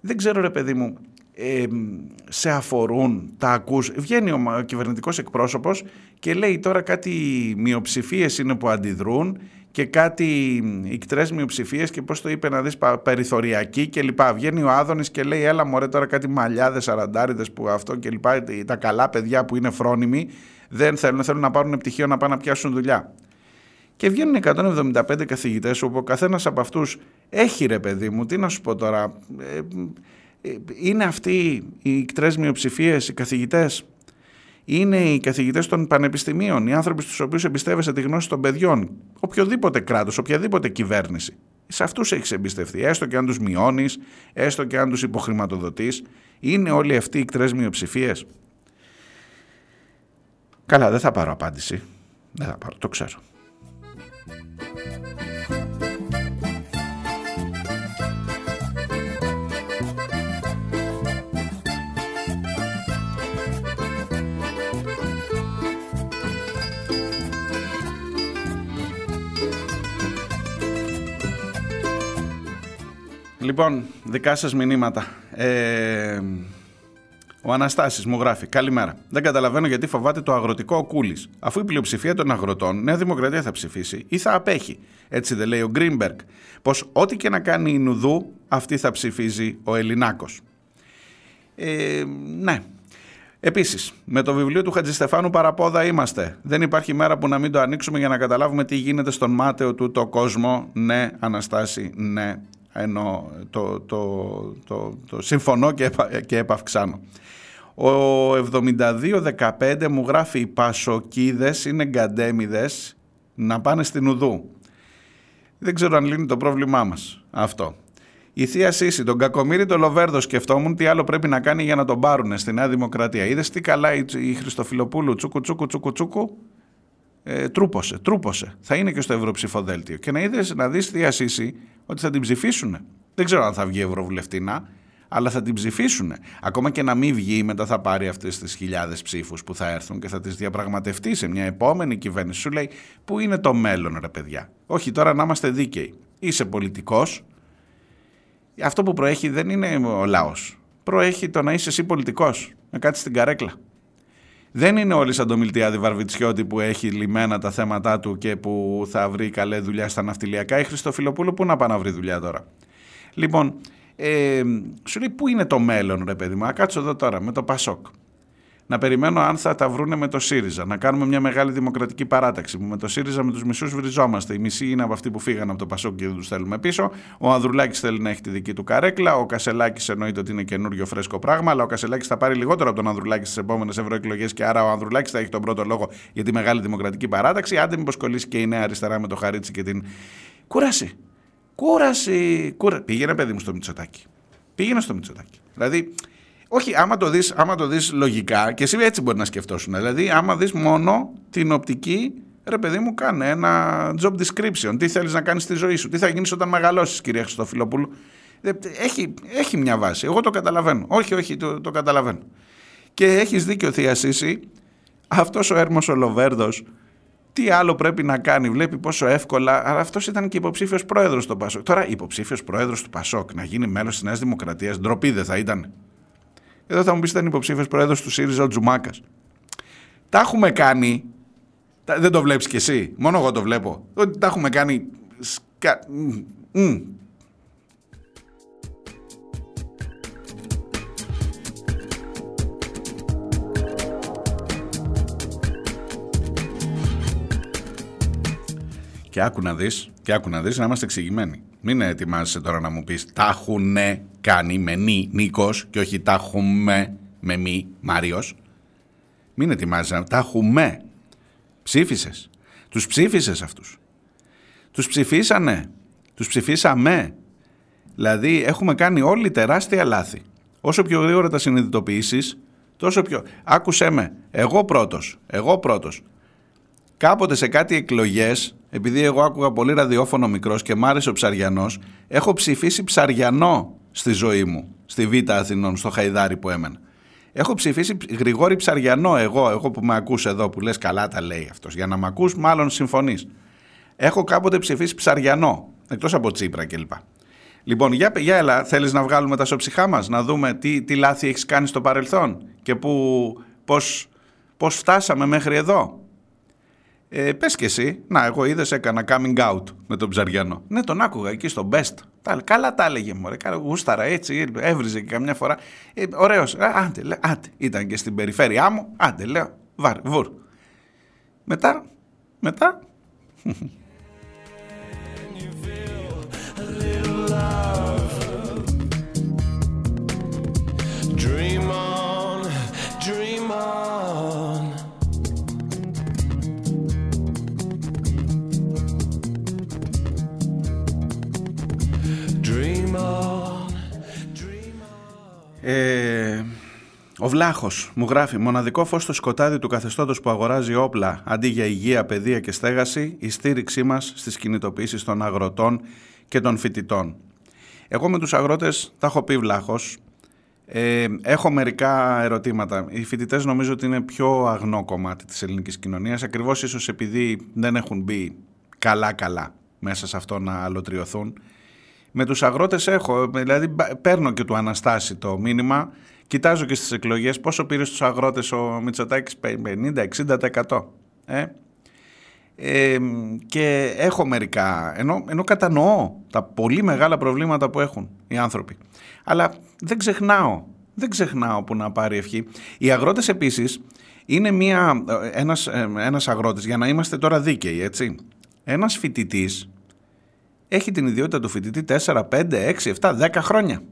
δεν ξέρω ρε παιδί μου, σε αφορούν, τα ακούς. Βγαίνει ο κυβερνητικός εκπρόσωπος και λέει τώρα κάτι μειοψηφίες είναι που αντιδρούν και κάτι ικτρές μειοψηφίες και πώς το είπε να δεις περιθωριακή και λοιπά. Βγαίνει ο Άδωνης και λέει έλα μωρέ τώρα κάτι μαλλιάδες, αραντάριδες που αυτό και λοιπά. Τα καλά παιδιά που είναι φρόνιμοι δεν θέλουν, θέλουν να πάρουν πτυχίο να πάνε να πιάσουν δουλειά. Και βγαίνουν 175 καθηγητές όπου ο καθένας από αυτούς έχει ρε παιδί μου, τι να σου πω τώρα, ε, είναι αυτοί οι κτρές μειοψηφίες, οι καθηγητές; Είναι οι καθηγητές των πανεπιστημίων, οι άνθρωποι στους οποίους εμπιστεύεσαι τη γνώση των παιδιών; Οποιοδήποτε κράτος, οποιαδήποτε κυβέρνηση. Σε αυτούς έχεις εμπιστευτεί, έστω και αν τους μειώνεις, έστω και αν τους υποχρηματοδοτείς. Είναι όλοι αυτοί οι κτρές μειοψηφίες; Καλά, δεν θα πάρω απάντηση. Δεν θα πάρω, το ξέρω. Λοιπόν, δικά σας μηνύματα. Ε, ο Αναστάσης μου γράφει Καλημέρα. Δεν καταλαβαίνω γιατί φοβάται το αγροτικό ο Κούλης. Αφού η πλειοψηφία των αγροτών Νέα Δημοκρατία θα ψηφίσει ή θα απέχει. Έτσι δεν λέει ο Γκρίνμπεργκ. Πως ό,τι και να κάνει η Νουδού, αυτή θα ψηφίζει ο Ελληνάκος. Ε, ναι. Επίσης, με το βιβλίο του Χατζηστεφάνου παραπόδα είμαστε. Δεν υπάρχει μέρα που να μην το ανοίξουμε για να καταλάβουμε τι γίνεται στον μάταιο του το κόσμο. Ναι, Αναστάση, ναι ενώ το, το, το, το συμφωνώ και, και επαυξάνω. Ο 72-15 μου γράφει οι πασοκίδες είναι γκαντέμιδες να πάνε στην Ουδού. Δεν ξέρω αν λύνει το πρόβλημά μας αυτό. Η Θεία Σύση, τον Κακομύρη τον Λοβέρδο σκεφτόμουν τι άλλο πρέπει να κάνει για να τον πάρουν στη Νέα Δημοκρατία. Είδες τι καλά η Χριστοφιλοπούλου τσούκου τσούκου τσούκου τσούκου. Ε, τρούπωσε, τρούπωσε. Θα είναι και στο ευρωψηφοδέλτιο. Και να είδες, να δεις Θεία Σύση ότι θα την ψηφίσουν. Δεν ξέρω αν θα βγει Ευρωβουλευτήνα, αλλά θα την ψηφίσουν. Ακόμα και να μην βγει, μετά θα πάρει αυτές τις χιλιάδες ψήφους που θα έρθουν και θα τις διαπραγματευτεί σε μια επόμενη κυβέρνηση. Σου λέει, Πού είναι το μέλλον, ρε παιδιά; Όχι τώρα να είμαστε δίκαιοι. Είσαι πολιτικός. Αυτό που προέχει δεν είναι ο λαός. Προέχει το να είσαι εσύ πολιτικός. Να κάτσεις στην καρέκλα. Δεν είναι όλοι σαν το Μιλτιάδη Βαρβιτσιώτη που έχει λιμένα τα θέματα του και που θα βρει καλή δουλειά στα ναυτιλιακά. Η Χριστοφιλοπούλου πού να πάει να βρει δουλειά τώρα; Λοιπόν, ε, σου λέει πού είναι το μέλλον ρε παιδί μου, να κάτσω εδώ τώρα με το Πασόκ. Να περιμένω αν θα τα βρούνε με το ΣΥΡΙΖΑ. Να κάνουμε μια μεγάλη δημοκρατική παράταξη. με το ΣΥΡΙΖΑ με τους μισούς βριζόμαστε. Οι μισοί είναι από αυτοί που φύγαν από το Πασόκ και δεν τους θέλουμε πίσω. Ο Ανδρουλάκης θέλει να έχει τη δική του καρέκλα. Ο Κασελάκης εννοείται ότι είναι καινούριο φρέσκο πράγμα. Αλλά ο Κασελάκης θα πάρει λιγότερο από τον Ανδρουλάκη στις επόμενες ευρωεκλογές και άρα ο Ανδρουλάκης θα έχει τον πρώτο λόγο για τη μεγάλη δημοκρατική παράταξη. Άντε, μήπως κολλήσει και η νέα αριστερά με το Χαρίτσι και την. Κούραση. Κούραση. Κούρα... Πήγαινε, παιδί μου, στο Μητσοτάκι. Πήγαινε στο Μητσοτάκι. Δηλαδή, όχι, άμα το δεις, άμα το δεις λογικά, και εσύ έτσι μπορεί να σκεφτόσουν. Δηλαδή, άμα δεις μόνο την οπτική, ρε παιδί μου, κάνε ένα job description. Τι θέλεις να κάνεις στη ζωή σου, τι θα γίνεις όταν μεγαλώσεις, κυρία Χριστοφιλοπούλου. Έχει, έχει μια βάση. Εγώ το καταλαβαίνω. Όχι, όχι, το, το καταλαβαίνω. Και έχεις δίκιο, Θεία Σύση, αυτός ο Έρμος ο Λοβέρδος, τι άλλο πρέπει να κάνει, βλέπει πόσο εύκολα. Αλλά αυτός ήταν και υποψήφιος πρόεδρος του Πασόκ. Τώρα, υποψήφιος πρόεδρος του Πασόκ να γίνει μέλος της Νέας Δημοκρατίας, ντροπή δεν θα ήταν. Εδώ θα μου πεις ήταν υποψήφιος πρόεδρος του ΣΥΡΙΖΑ ο Τζουμάκας. Τα έχουμε κάνει. Δεν το βλέπεις κι εσύ. Μόνο εγώ το βλέπω. Ότι τα έχουμε κάνει. Σκα... Και άκου να δεις, και άκου να δεις να είμαστε εξηγημένοι. Μην ετοιμάζεσαι τώρα να μου πεις τα έχουνε κάνει με νι Νίκος και όχι τα έχουμε με μη Μάριος. Μην ετοιμάζεσαι, τα έχουμε. Ψήφισες. Τους ψήφισες αυτούς. Τους ψηφίσανε. Τους ψηφίσαμε. Δηλαδή έχουμε κάνει όλοι τεράστια λάθη. Όσο πιο γρήγορα τα συνειδητοποιήσεις, τόσο πιο... Άκουσέ με, εγώ πρώτος, εγώ πρώτος. Κάποτε σε κάτι εκλογές επειδή εγώ άκουγα πολύ ραδιόφωνο μικρός και μ' άρεσε ο Ψαριανός, έχω ψηφίσει Ψαριανό στη ζωή μου, στη Β' Αθηνών, στο Χαϊδάρι που έμενα. Έχω ψηφίσει Γρηγόρη Ψαριανό, εγώ, εγώ που με ακούς εδώ, που λες καλά τα λέει αυτός. Για να με ακούς, μάλλον συμφωνείς. Έχω κάποτε ψηφίσει Ψαριανό, εκτός από Τσίπρα κλπ. Λοιπόν, για, για έλα, θέλεις να βγάλουμε τα σοψυχά μας, να δούμε τι, τι λάθη έχεις κάνει στο παρελθόν και που, πώς, πώς φτάσαμε μέχρι εδώ; Ε, Πες και εσύ, να, εγώ είδες, έκανα coming out με τον Ψαριανό. Ναι, τον άκουγα εκεί στο best. καλά τα έλεγε μου, γούσταρα έτσι, έβριζε και καμιά φορά. Ε, Ωραίος, άντε, άντε, ήταν και στην περιφέρειά μου, άντε, λέω, βάρ, βουρ. Μετά, μετά. Dream on, dream on. Ε, ο Βλάχος μου γράφει: Μοναδικό φως στο σκοτάδι του καθεστώτος που αγοράζει όπλα αντί για υγεία, παιδεία και στέγαση, η στήριξή μας στις κινητοποιήσεις των αγροτών και των φοιτητών. Εγώ με τους αγρότες τα έχω πει Βλάχος. Ε, έχω μερικά ερωτήματα. Οι φοιτητές νομίζω ότι είναι πιο αγνό κομμάτι της ελληνικής κοινωνίας, ακριβώς ίσως επειδή δεν έχουν μπει καλά-καλά μέσα σε αυτό να αλωτριωθούν. Με τους αγρότες έχω, δηλαδή παίρνω και του Αναστάση το μήνυμα, κοιτάζω και στις εκλογές πόσο πήρε στους αγρότες ο Μητσοτάκης, 50-60%. Ε; Ε, και έχω μερικά, ενώ, ενώ κατανοώ τα πολύ μεγάλα προβλήματα που έχουν οι άνθρωποι. Αλλά δεν ξεχνάω, δεν ξεχνάω που να πάρει ευχή. Οι αγρότες επίσης είναι μια, ένας, ε, ένας αγρότης, για να είμαστε τώρα δίκαιοι, έτσι. Ένας φοιτητής έχει την ιδιότητα του φοιτητή 4, 5, 6, 7, 10 χρόνια.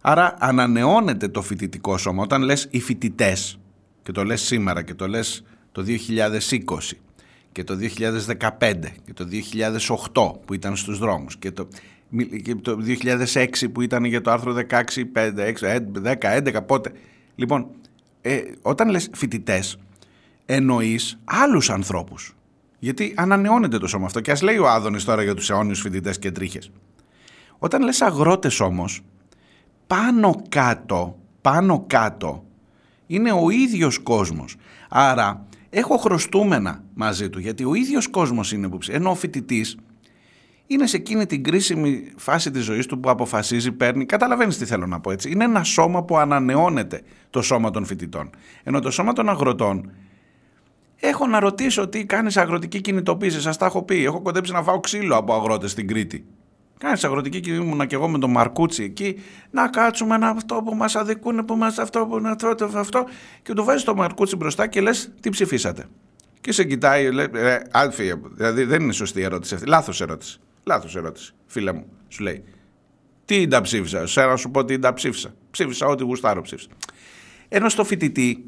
Άρα ανανεώνεται το φοιτητικό σώμα. Όταν λες οι φοιτητές και το λες σήμερα και το λες το 2020 και το 2015 και το 2008 που ήταν στους δρόμους και το, και το 2006 που ήταν για το άρθρο 16, 5, 6, 10, 11 πότε. Λοιπόν, ε, όταν λες φοιτητές, εννοείς άλλους ανθρώπους. Γιατί ανανεώνεται το σώμα αυτό. Και ας λέει ο Άδωνης τώρα για τους αιώνιους φοιτητές και τρίχες. Όταν λες αγρότες όμως, πάνω κάτω, πάνω κάτω, είναι ο ίδιος κόσμος. Άρα έχω χρωστούμενα μαζί του, γιατί ο ίδιος κόσμος είναι που Ενώ ο φοιτητής είναι σε εκείνη την κρίσιμη φάση της ζωής του που αποφασίζει, παίρνει. Καταλαβαίνεις τι θέλω να πω έτσι. Είναι ένα σώμα που ανανεώνεται το σώμα των φοιτητών. Ενώ το σώμα των αγροτών Έχω να ρωτήσω τι κάνεις αγροτική κινητοποίηση. Σας τα έχω πει. Έχω κοντέψει να φάω ξύλο από αγρότες στην Κρήτη. Κάνεις αγροτική κινητοποίηση και εγώ με τον Μαρκούτσι εκεί να κάτσουμε να αυτό που μας αδικούν, που μας αυτό, που να αυτό, αυτό. Και του βάζεις το Μαρκούτσι μπροστά και λες τι ψηφίσατε; Και σε κοιτάει, λέει, ε, δηλαδή δεν είναι σωστή η ερώτηση αυτή. Λάθος ερώτηση. Λάθος ερώτηση, φίλε μου. Σου λέει. Τι τα ψήφισα. Σε να σου πω τι τα ψήφισα. Ψήφισα ό,τι γουστάρω ψήφισα. Ενώ στο φοιτητή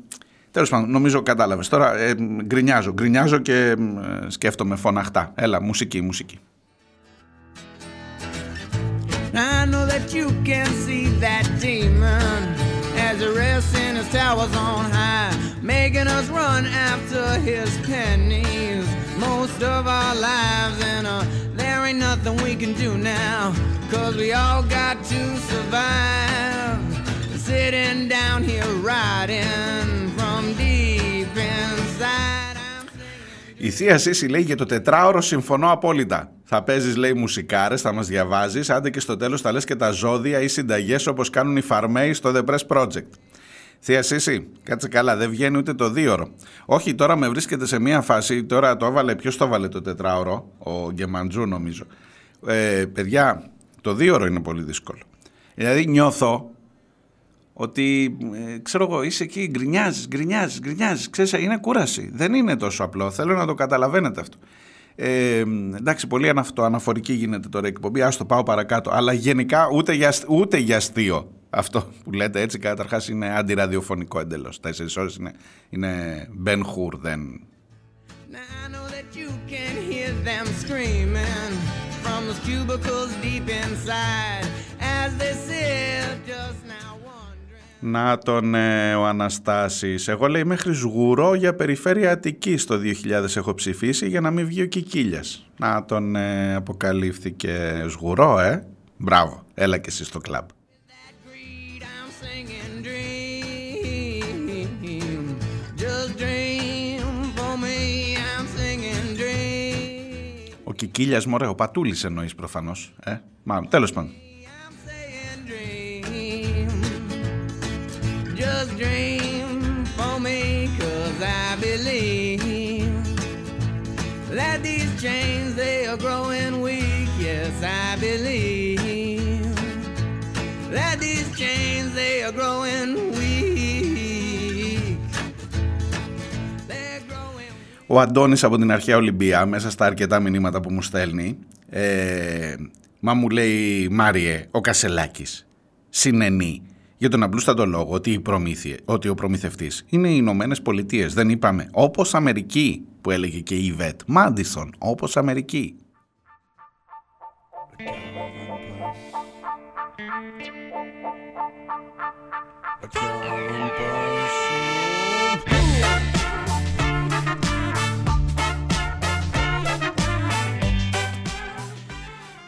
Τέλο πάντων, νομίζω κατάλαβε. Τώρα ε, γκρινιάζω, γκρινιάζω και ε, σκέφτομαι φωναχτά. Έλα, μουσική, μουσική. I know that you can see that demon as he rests in his towers on high, making us run after his pennies most of our lives. And uh, there ain't nothing we can do now, cause we all got to survive. Sitting down here riding Η Θεία Σύση λέει για το τετράωρο συμφωνώ απόλυτα. Θα παίζεις, λέει, μουσικάρες, θα μας διαβάζεις, άντε και στο τέλος θα λες και τα ζώδια ή συνταγές όπως κάνουν οι φαρμαίοι στο The Press Project. Θεία Σύση, κάτσε καλά, δεν βγαίνει ούτε το δίωρο. Όχι, τώρα με βρίσκεται σε μια φάση, τώρα το έβαλε, ποιος το έβαλε το τετράωρο, ο Γκεμαντζού νομίζω. Ε, παιδιά, το δίωρο είναι πολύ δύσκολο. Δηλαδή νιώθω ότι ε, ξέρω εγώ είσαι εκεί γκρινιάζεις, γκρινιάζεις, γκρινιάζεις, ξέρεις είναι κούραση, δεν είναι τόσο απλό, θέλω να το καταλαβαίνετε αυτό. Ε, εντάξει, πολύ αναφορική γίνεται τώρα η εκπομπή, ας το πάω παρακάτω, αλλά γενικά ούτε για, ούτε για αστείο. Αυτό που λέτε έτσι καταρχάς είναι αντιραδιοφωνικό εντελώς, τέσσερις ώρες είναι, είναι Ben Hur, δεν... From those cubicles deep inside. As they sit just now να τον ε, ο Αναστάσης. Εγώ λέει μέχρι Σγουρό για περιφέρεια Αττικής το 2000 έχω ψηφίσει για να μην βγει ο Κικίλιας. Να τον ε, αποκαλύφθηκε Σγουρό, ε. Μπράβο, έλα και εσύ στο κλαμπ. Ο Κικίλιας, μωρέ, ο Πατούλης εννοείς προφανώς. Ε, μα, τέλος πάντων. Just dream for me cause I believe that these chains they are growing weak yes I believe that these chains they are growing weak Ο Αντώνης από την αρχαία Ολυμπία μέσα στα αρκετά μηνύματα που μου στέλνει ε, μα μου λέει Μάριε ο Κασελάκης συνενεί για τον απλούστατο λόγο ότι, η προμήθεια, ότι ο προμηθευτής είναι οι Ηνωμένες Πολιτείες. Δεν είπαμε όπως Αμερική που έλεγε και η Ιβέτ. Μάντισον, όπως Αμερική.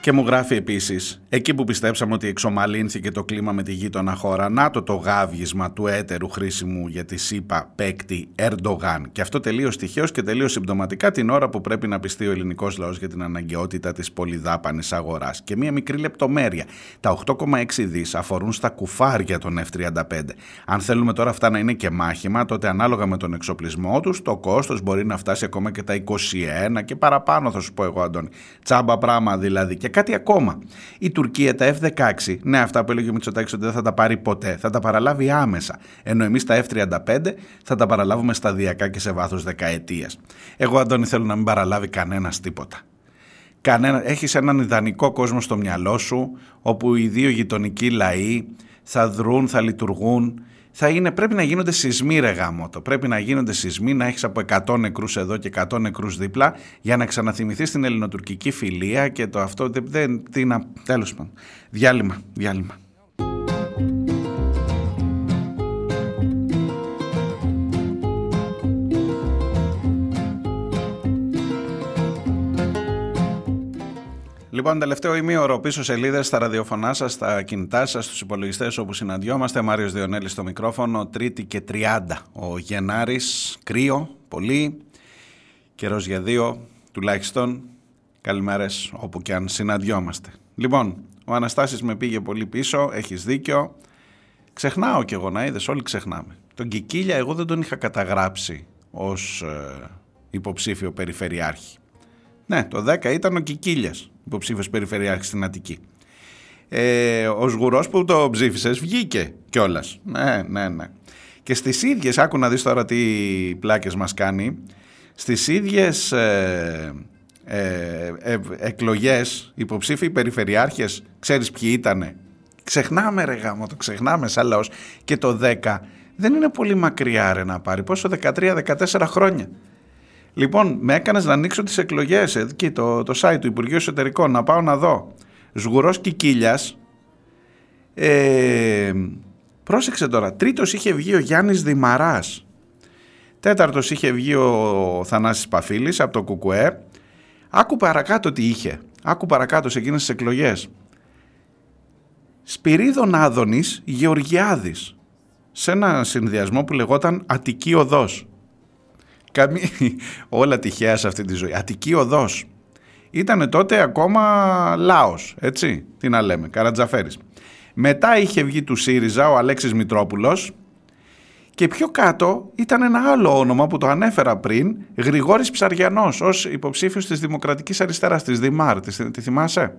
Και μου γράφει επίσης, εκεί που πιστέψαμε ότι εξομαλύνθηκε το κλίμα με τη γείτονα χώρα, να το το γάβγισμα του έτερου χρήσιμου για τη ΣΥΠΑ παίκτη Ερντογάν. Και αυτό τελείως τυχαίως και τελείως συμπτωματικά την ώρα που πρέπει να πιστεί ο ελληνικός λαός για την αναγκαιότητα της πολυδάπανης αγοράς. Και μία μικρή λεπτομέρεια. Τα 8,6 δις αφορούν στα κουφάρια των F-35. Αν θέλουμε τώρα αυτά να είναι και μάχημα, τότε ανάλογα με τον εξοπλισμό τους, το κόστος μπορεί να φτάσει ακόμα και τα 21 και παραπάνω, θα σου πω εγώ, Αντώνη. Τσάμπα πράγμα δηλαδή. Και κάτι ακόμα. Η Τουρκία τα F-16, ναι, αυτά που έλεγε ο Μητσοτάκης ότι δεν θα τα πάρει ποτέ, θα τα παραλάβει άμεσα. Ενώ εμείς τα F-35 θα τα παραλάβουμε σταδιακά και σε βάθος δεκαετίας. Εγώ, Αντώνη, θέλω να μην παραλάβει κανένας τίποτα. Κανένα, έχεις έναν ιδανικό κόσμο στο μυαλό σου όπου οι δύο γειτονικοί λαοί θα δρούν, θα λειτουργούν θα είναι, πρέπει να γίνονται σεισμοί ρε γάμο Πρέπει να γίνονται σεισμοί, να έχεις από 100 νεκρούς εδώ και 100 νεκρούς δίπλα για να ξαναθυμηθείς την ελληνοτουρκική φιλία και το αυτό, δεν, τι να, τέλος πάντων. Διάλειμμα, διάλειμμα. Λοιπόν, τελευταίο ημίωρο πίσω σελίδες στα ραδιοφωνά σας, στα κινητά σας, στους υπολογιστές όπου συναντιόμαστε. Μάριος Διονέλη στο μικρόφωνο, Τρίτη και 30. Ο Γενάρης, κρύο, πολύ. Καιρός για δύο, τουλάχιστον. Καλημέρες όπου και αν συναντιόμαστε. Λοιπόν, ο Αναστάσης με πήγε πολύ πίσω, έχεις δίκιο. Ξεχνάω κι εγώ να είδες, όλοι ξεχνάμε. Τον Κικίλια εγώ δεν τον είχα καταγράψει ως ε, υποψήφιο περιφερειάρχη. Ναι, το 10 ήταν ο Κικίλιας υποψήφιος περιφερειάρχης στην Αττική. Ε, ο Σγουρός που το ψήφισες βγήκε κιόλας. Ναι, ναι, ναι. Και στις ίδιες, άκου να δεις τώρα τι πλάκες μας κάνει, στις ίδιες ε, ε, ε εκλογές υποψήφιοι περιφερειάρχες, ξέρεις ποιοι ήτανε; Ξεχνάμε ρε γάμο, το ξεχνάμε σαν λαός. Και το 10 δεν είναι πολύ μακριά ρε να πάρει, πόσο 13-14 χρόνια. Λοιπόν, με έκανες να ανοίξω τις εκλογές εκεί, το, το site του Υπουργείου Εσωτερικών, να πάω να δω. Σγουρός Κικίλια. Ε, πρόσεξε τώρα. Τρίτος είχε βγει ο Γιάννης Δημαράς. Τέταρτος είχε βγει ο Θανάσης Παφίλης από το Κουκουέ. Άκου παρακάτω τι είχε. Άκου παρακάτω σε εκείνες τις εκλογές. Σπυρίδων Άδωνης Γεωργιάδης. Σε ένα συνδυασμό που λεγόταν Αττική Οδός. Καμί... Όλα τυχαία σε αυτή τη ζωή. Αττική οδός. Ήτανε τότε ακόμα λάος, έτσι, τι να λέμε, Καρατζαφέρης. Μετά είχε βγει του ΣΥΡΙΖΑ ο Αλέξης Μητρόπουλος και πιο κάτω ήταν ένα άλλο όνομα που το ανέφερα πριν, Γρηγόρης Ψαριανός, ως υποψήφιος της Δημοκρατικής Αριστεράς, της ΔΙΜΑΡ, τη θυμάσαι;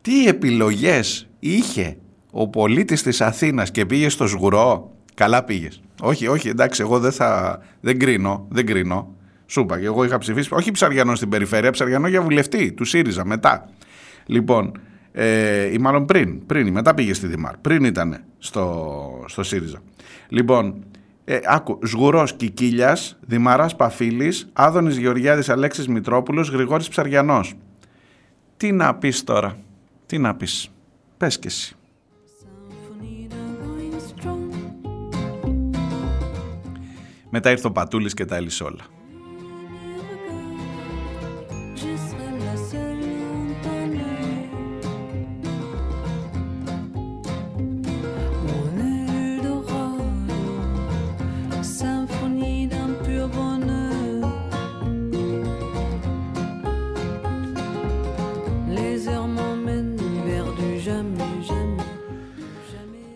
Τι επιλογές είχε ο πολίτης της Αθήνας και πήγε στο Σγουρό, καλά πήγες. Όχι, όχι, εντάξει, εγώ δεν θα. Δεν κρίνω, δεν κρίνω. Σου είπα και εγώ είχα ψηφίσει. Όχι ψαριανό στην περιφέρεια, ψαριανό για βουλευτή του ΣΥΡΙΖΑ μετά. Λοιπόν, ε, ή μάλλον πριν, πριν, μετά πήγε στη Δημάρ. Πριν ήταν στο, στο ΣΥΡΙΖΑ. Λοιπόν, ε, άκου, Σγουρός Κικίλιας, Δημαράς Παφίλης, Άδωνης Γεωργιάδης Αλέξης Μητρόπουλος, Γρηγόρης Ψαριανός. Τι να πεις τώρα, τι να πεις. Πες και εσύ. Μετά ήρθε ο Πατούλης και τα έλυσε όλα.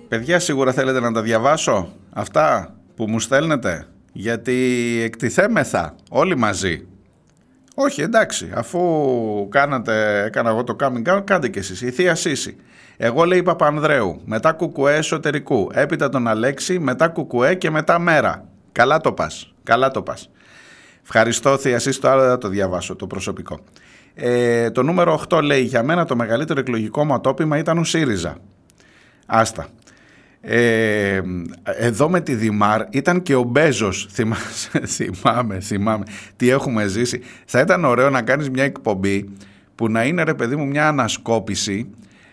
Παιδιά σίγουρα θέλετε να τα διαβάσω αυτά που μου στέλνετε; Γιατί εκτιθέμεθα όλοι μαζί. Όχι, εντάξει, αφού κάνατε, έκανα εγώ το coming out, κάντε κι εσείς. Η Θεία Σύση. Εγώ λέει Παπανδρέου, μετά κουκουέ εσωτερικού, έπειτα τον Αλέξη, μετά κουκουέ και μετά μέρα. Καλά το πας, καλά το πας. Ευχαριστώ Θεία Σύση, το άλλο θα το διαβάσω, το προσωπικό. Ε, το νούμερο 8 λέει, για μένα το μεγαλύτερο εκλογικό ματόπιμα ήταν ο ΣΥΡΙΖΑ. Άστα. Ε, εδώ με τη Δημάρ ήταν και ο Μπέζος. Θυμάμαι, θυμάμαι. Τι έχουμε ζήσει. Θα ήταν ωραίο να κάνεις μια εκπομπή που να είναι ρε παιδί μου μια ανασκόπηση.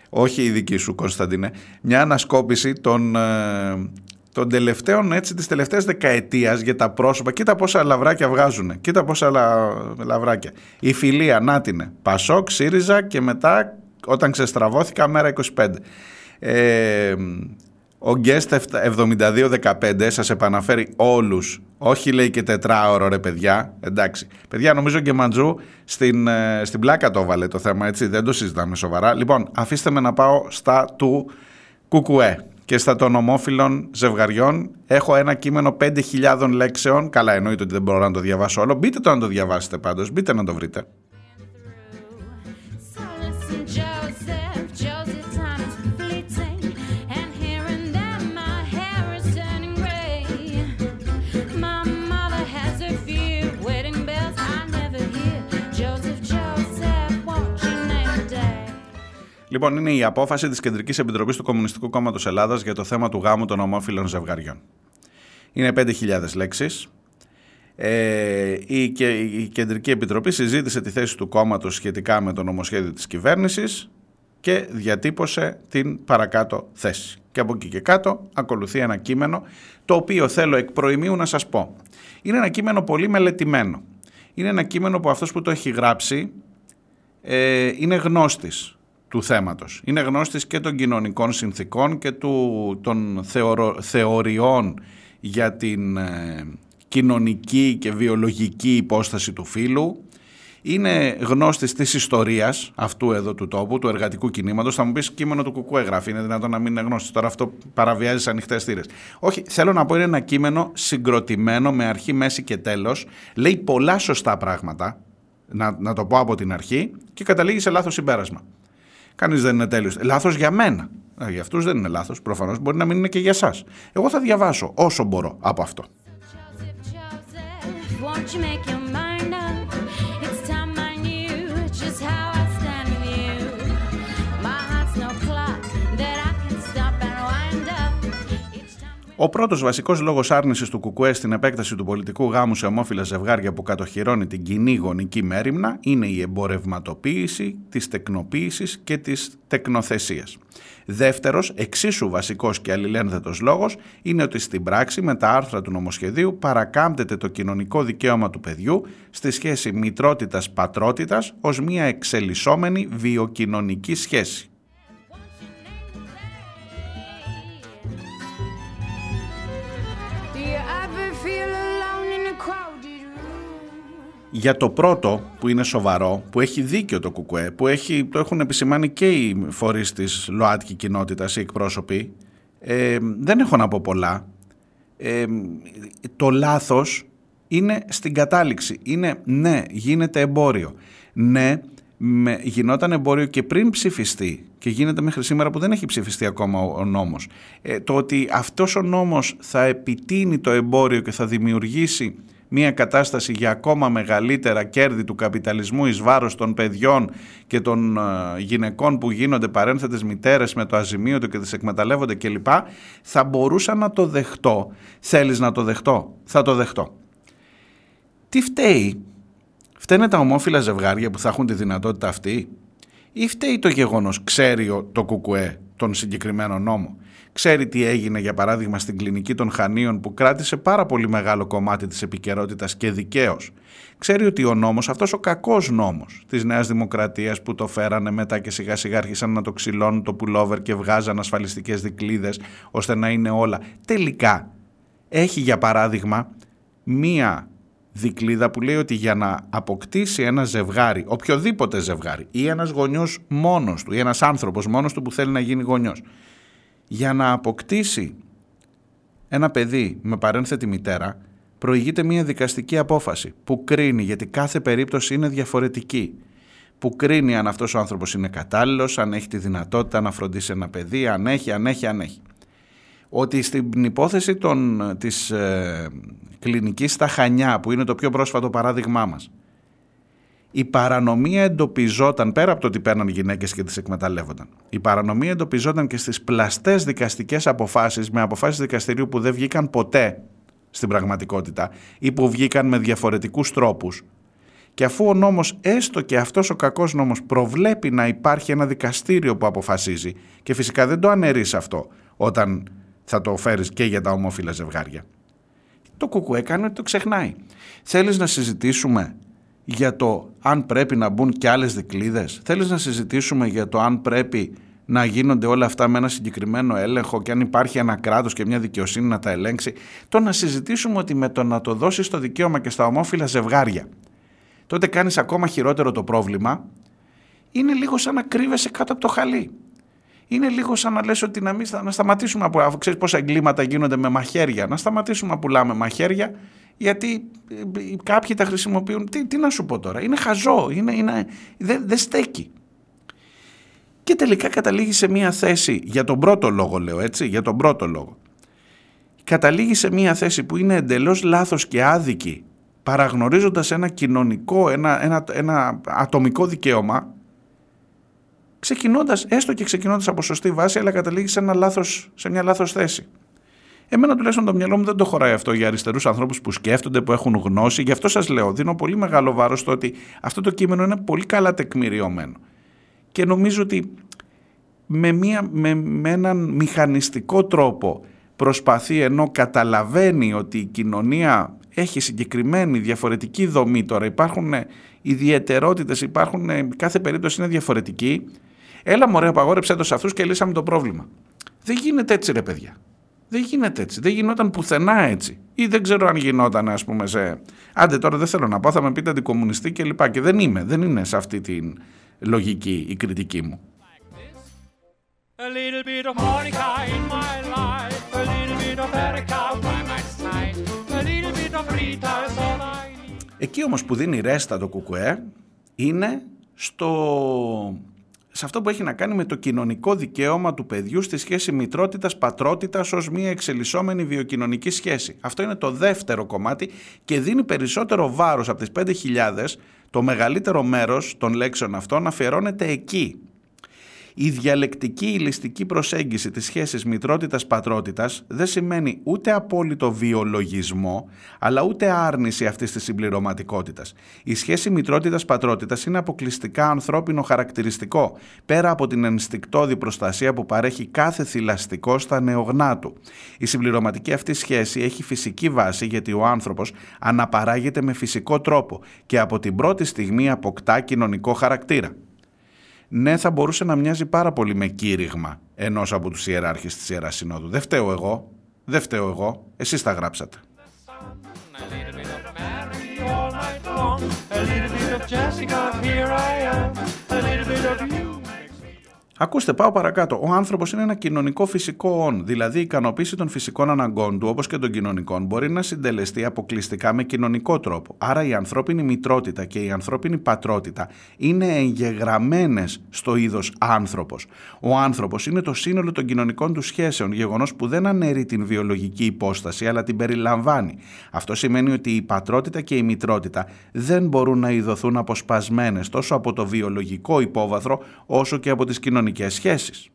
Όχι η δική σου Κωνσταντίνε μια ανασκόπηση των, ε, των τελευταίων έτσι της τελευταίας δεκαετίας για τα πρόσωπα. Κοίτα πόσα λαβράκια βγάζουν κοίτα πόσα λα, λαβράκια. Η φιλία να την Πασόκ, ΣΥΡΙΖΑ και μετά όταν ξεστραβώθηκα μέρα 25 ε, ο Guest 7215 σας επαναφέρει όλους. Όχι λέει και τετράωρο ρε παιδιά. Εντάξει. Παιδιά νομίζω και Μαντζού στην, ε, στην πλάκα το βάλε το θέμα έτσι. Δεν το συζητάμε σοβαρά. Λοιπόν αφήστε με να πάω στα του Κουκουέ και στα των ομόφυλων ζευγαριών. Έχω ένα κείμενο 5.000 λέξεων. Καλά εννοείται ότι δεν μπορώ να το διαβάσω όλο. Μπείτε το να το διαβάσετε πάντως. Μπείτε να το βρείτε. Λοιπόν, είναι η απόφαση της Κεντρικής Επιτροπής του Κομμουνιστικού Κόμματος Ελλάδας για το θέμα του γάμου των ομόφυλων ζευγαριών. Είναι 5.000 λέξεις. Ε, η, η Κεντρική Επιτροπή συζήτησε τη θέση του κόμματος σχετικά με το νομοσχέδιο της κυβέρνησης και διατύπωσε την παρακάτω θέση. Και από εκεί και κάτω ακολουθεί ένα κείμενο το οποίο θέλω εκ προημίου να σας πω. Είναι ένα κείμενο πολύ μελετημένο. Είναι ένα κείμενο που αυτός που το έχει γράψει ε, είναι γνώστης του θέματος. Είναι γνώστης και των κοινωνικών συνθήκων και του, των θεωριών για την ε, κοινωνική και βιολογική υπόσταση του φύλου. Είναι γνώστης της ιστορίας αυτού εδώ του τόπου, του εργατικού κινήματος. Θα μου πεις κείμενο του Κουκού έγραφε, είναι δυνατόν να μην είναι γνώστης. Τώρα αυτό παραβιάζει σε ανοιχτές θύρες. Όχι, θέλω να πω είναι ένα κείμενο συγκροτημένο με αρχή, μέση και τέλος. Λέει πολλά σωστά πράγματα, να, να το πω από την αρχή, και καταλήγει σε λάθος συμπέρασμα. Κανείς δεν είναι τέλειος. Λάθος για μένα. Ε, για αυτούς δεν είναι λάθος. Προφανώς μπορεί να μην είναι και για εσάς. Εγώ θα διαβάσω όσο μπορώ από αυτό. Ο πρώτος βασικός λόγος άρνησης του Κουκουέ στην επέκταση του πολιτικού γάμου σε ομόφυλα ζευγάρια που κατοχυρώνει την κοινή γονική μέρημνα είναι η εμπορευματοποίηση της τεκνοποίησης και της τεκνοθεσίας. Δεύτερος, εξίσου βασικός και αλληλένδετος λόγος είναι ότι στην πράξη με τα άρθρα του νομοσχεδίου παρακάμπτεται το κοινωνικό δικαίωμα του παιδιού στη σχέση μητρότητα-πατρότητα ως μια εξελισσόμενη βιοκοινωνική σχέση. Για το πρώτο που είναι σοβαρό, που έχει δίκιο το κουκουέ, που έχει, το έχουν επισημάνει και οι φορείς της ΛΟΑΤΚΙ κοινότητας, οι εκπρόσωποι, ε, δεν έχω να πω πολλά. Ε, το λάθος είναι στην κατάληξη. Είναι ναι, γίνεται εμπόριο. Ναι, με, γινόταν εμπόριο και πριν ψηφιστεί και γίνεται μέχρι σήμερα που δεν έχει ψηφιστεί ακόμα ο, νόμος. Ε, το ότι αυτός ο νόμος θα επιτείνει το εμπόριο και θα δημιουργήσει μια κατάσταση για ακόμα μεγαλύτερα κέρδη του καπιταλισμού εις βάρος των παιδιών και των ε, γυναικών που γίνονται παρένθετες μητέρες με το αζημίωτο και τις εκμεταλλεύονται κλπ. Θα μπορούσα να το δεχτώ. Θέλεις να το δεχτώ; Θα το δεχτώ. Τι φταίει; Φταίνε τα ομόφυλα ζευγάρια που θα έχουν τη δυνατότητα αυτή; Ή φταίει το γεγονός ξέρει το κουκουέ τον συγκεκριμένο νόμο; Ξέρει τι έγινε για παράδειγμα στην κλινική των Χανίων που κράτησε πάρα πολύ μεγάλο κομμάτι της επικαιρότητας και δικαίως. Ξέρει ότι ο νόμος, αυτός ο κακός νόμος της Νέας Δημοκρατίας που το φέρανε μετά και σιγά σιγά άρχισαν να το ξυλώνουν το πουλόβερ και βγάζαν ασφαλιστικές δικλίδες ώστε να είναι όλα. Τελικά έχει για παράδειγμα μία δικλίδα που λέει ότι για να αποκτήσει ένα ζευγάρι, οποιοδήποτε ζευγάρι ή ένας γονιός μόνος του ή ένας άνθρωπος μόνος του που θέλει να γίνει γονιός για να αποκτήσει ένα παιδί με παρένθετη μητέρα προηγείται μια δικαστική απόφαση που κρίνει γιατί κάθε περίπτωση είναι διαφορετική που κρίνει αν αυτός ο άνθρωπος είναι κατάλληλος, αν έχει τη δυνατότητα να φροντίσει ένα παιδί, αν έχει, αν έχει, αν έχει. Ότι στην υπόθεση των, της ε, κλινικής στα Χανιά, που είναι το πιο πρόσφατο παράδειγμά μας, η παρανομία εντοπιζόταν, πέρα από το ότι παίρναν γυναίκες και τις εκμεταλλεύονταν, η παρανομία εντοπιζόταν και στις πλαστές δικαστικές αποφάσεις, με αποφάσεις δικαστηρίου που δεν βγήκαν ποτέ στην πραγματικότητα ή που βγήκαν με διαφορετικούς τρόπους. Και αφού ο νόμος, έστω και αυτός ο κακός νόμος, προβλέπει να υπάρχει ένα δικαστήριο που αποφασίζει και φυσικά δεν το αναιρείς αυτό όταν θα το φέρεις και για τα ομόφυλα ζευγάρια. Το κουκουέ κάνει ότι το ξεχνάει. Θέλεις να συζητήσουμε για το αν πρέπει να μπουν και άλλες δικλείδες. Θέλεις να συζητήσουμε για το αν πρέπει να γίνονται όλα αυτά με ένα συγκεκριμένο έλεγχο και αν υπάρχει ένα κράτος και μια δικαιοσύνη να τα ελέγξει; Το να συζητήσουμε ότι με το να το δώσεις το δικαίωμα και στα ομόφυλα ζευγάρια τότε κάνεις ακόμα χειρότερο το πρόβλημα είναι λίγο σαν να κρύβεσαι κάτω από το χαλί. Είναι λίγο σαν να λες ότι να, μην, να σταματήσουμε από, αφού ξέρεις πόσα εγκλήματα γίνονται με μαχαίρια, να σταματήσουμε να πουλάμε μαχαίρια γιατί ε, κάποιοι τα χρησιμοποιούν. Τι, τι να σου πω τώρα, είναι χαζό, είναι, είναι, δεν δε στέκει. Και τελικά καταλήγει σε μία θέση, για τον πρώτο λόγο λέω έτσι, για τον πρώτο λόγο. Καταλήγει σε μία θέση που είναι εντελώς λάθος και άδικη, παραγνωρίζοντας ένα κοινωνικό, ένα, ένα, ένα ατομικό δικαίωμα, ξεκινώντας, έστω και ξεκινώντας από σωστή βάση, αλλά καταλήγεις σε, ένα λάθος, σε μια λάθος θέση. Εμένα τουλάχιστον το μυαλό μου δεν το χωράει αυτό για αριστερούς ανθρώπους που σκέφτονται, που έχουν γνώση. Γι' αυτό σας λέω, δίνω πολύ μεγάλο βάρος στο ότι αυτό το κείμενο είναι πολύ καλά τεκμηριωμένο. Και νομίζω ότι με, μια, με, με έναν μηχανιστικό τρόπο προσπαθεί ενώ καταλαβαίνει ότι η κοινωνία έχει συγκεκριμένη διαφορετική δομή τώρα, υπάρχουν ιδιαιτερότητες, υπάρχουν, κάθε περίπτωση είναι διαφορετική. Έλα μωρέ απαγόρεψε το σε αυτούς και λύσαμε το πρόβλημα. Δεν γίνεται έτσι ρε παιδιά. Δεν γίνεται έτσι. Δεν γινόταν πουθενά έτσι. Ή δεν ξέρω αν γινόταν, ας πούμε, σε. Άντε τώρα δεν θέλω να πω, θα με πείτε αντικομουνιστή και λοιπά. Και δεν είμαι. Δεν είναι σε αυτή τη λογική η κριτική μου. Εκεί όμως που δίνει ρέστα το κουκουέ είναι στο σε αυτό που έχει να κάνει με το κοινωνικό δικαίωμα του παιδιού στη σχέση μητρότητας πατρότητας ως μια εξελισσόμενη βιοκοινωνική σχέση. Αυτό είναι το δεύτερο κομμάτι και δίνει περισσότερο βάρος από τις 5.000, το μεγαλύτερο μέρος των λέξεων αυτών αφιερώνεται εκεί. Η διαλεκτική ηλιστική προσέγγιση της σχέσης μητρότητας-πατρότητας δεν σημαίνει ούτε απόλυτο βιολογισμό, αλλά ούτε άρνηση αυτής της συμπληρωματικότητας. Η σχέση μητρότητας-πατρότητας είναι αποκλειστικά ανθρώπινο χαρακτηριστικό, πέρα από την ενστικτόδη προστασία που παρέχει κάθε θηλαστικό στα νεογνά του. Η συμπληρωματική αυτή σχέση έχει φυσική βάση γιατί ο άνθρωπος αναπαράγεται με φυσικό τρόπο και από την πρώτη στιγμή αποκτά κοινωνικό χαρακτήρα ναι, θα μπορούσε να μοιάζει πάρα πολύ με κήρυγμα ενός από τους ιεράρχες της Ιεράς Συνόδου. Δεν φταίω εγώ. Δεν φταίω εγώ. Εσείς τα γράψατε. Ακούστε, πάω παρακάτω. Ο άνθρωπος είναι ένα κοινωνικό φυσικό όν, δηλαδή η ικανοποίηση των φυσικών αναγκών του, όπως και των κοινωνικών, μπορεί να συντελεστεί αποκλειστικά με κοινωνικό τρόπο. Άρα η ανθρώπινη μητρότητα και η ανθρώπινη πατρότητα είναι εγγεγραμμένες στο είδος άνθρωπος. Ο άνθρωπος είναι το σύνολο των κοινωνικών του σχέσεων, γεγονός που δεν αναιρεί την βιολογική υπόσταση, αλλά την περιλαμβάνει. Αυτό σημαίνει ότι η πατρότητα και η μητρότητα δεν μπορούν να ειδωθούν αποσπασμένες τόσο από το βιολογικό υπόβαθρο όσο και από τις κοινωνικές κοινωνικές σχέσεις.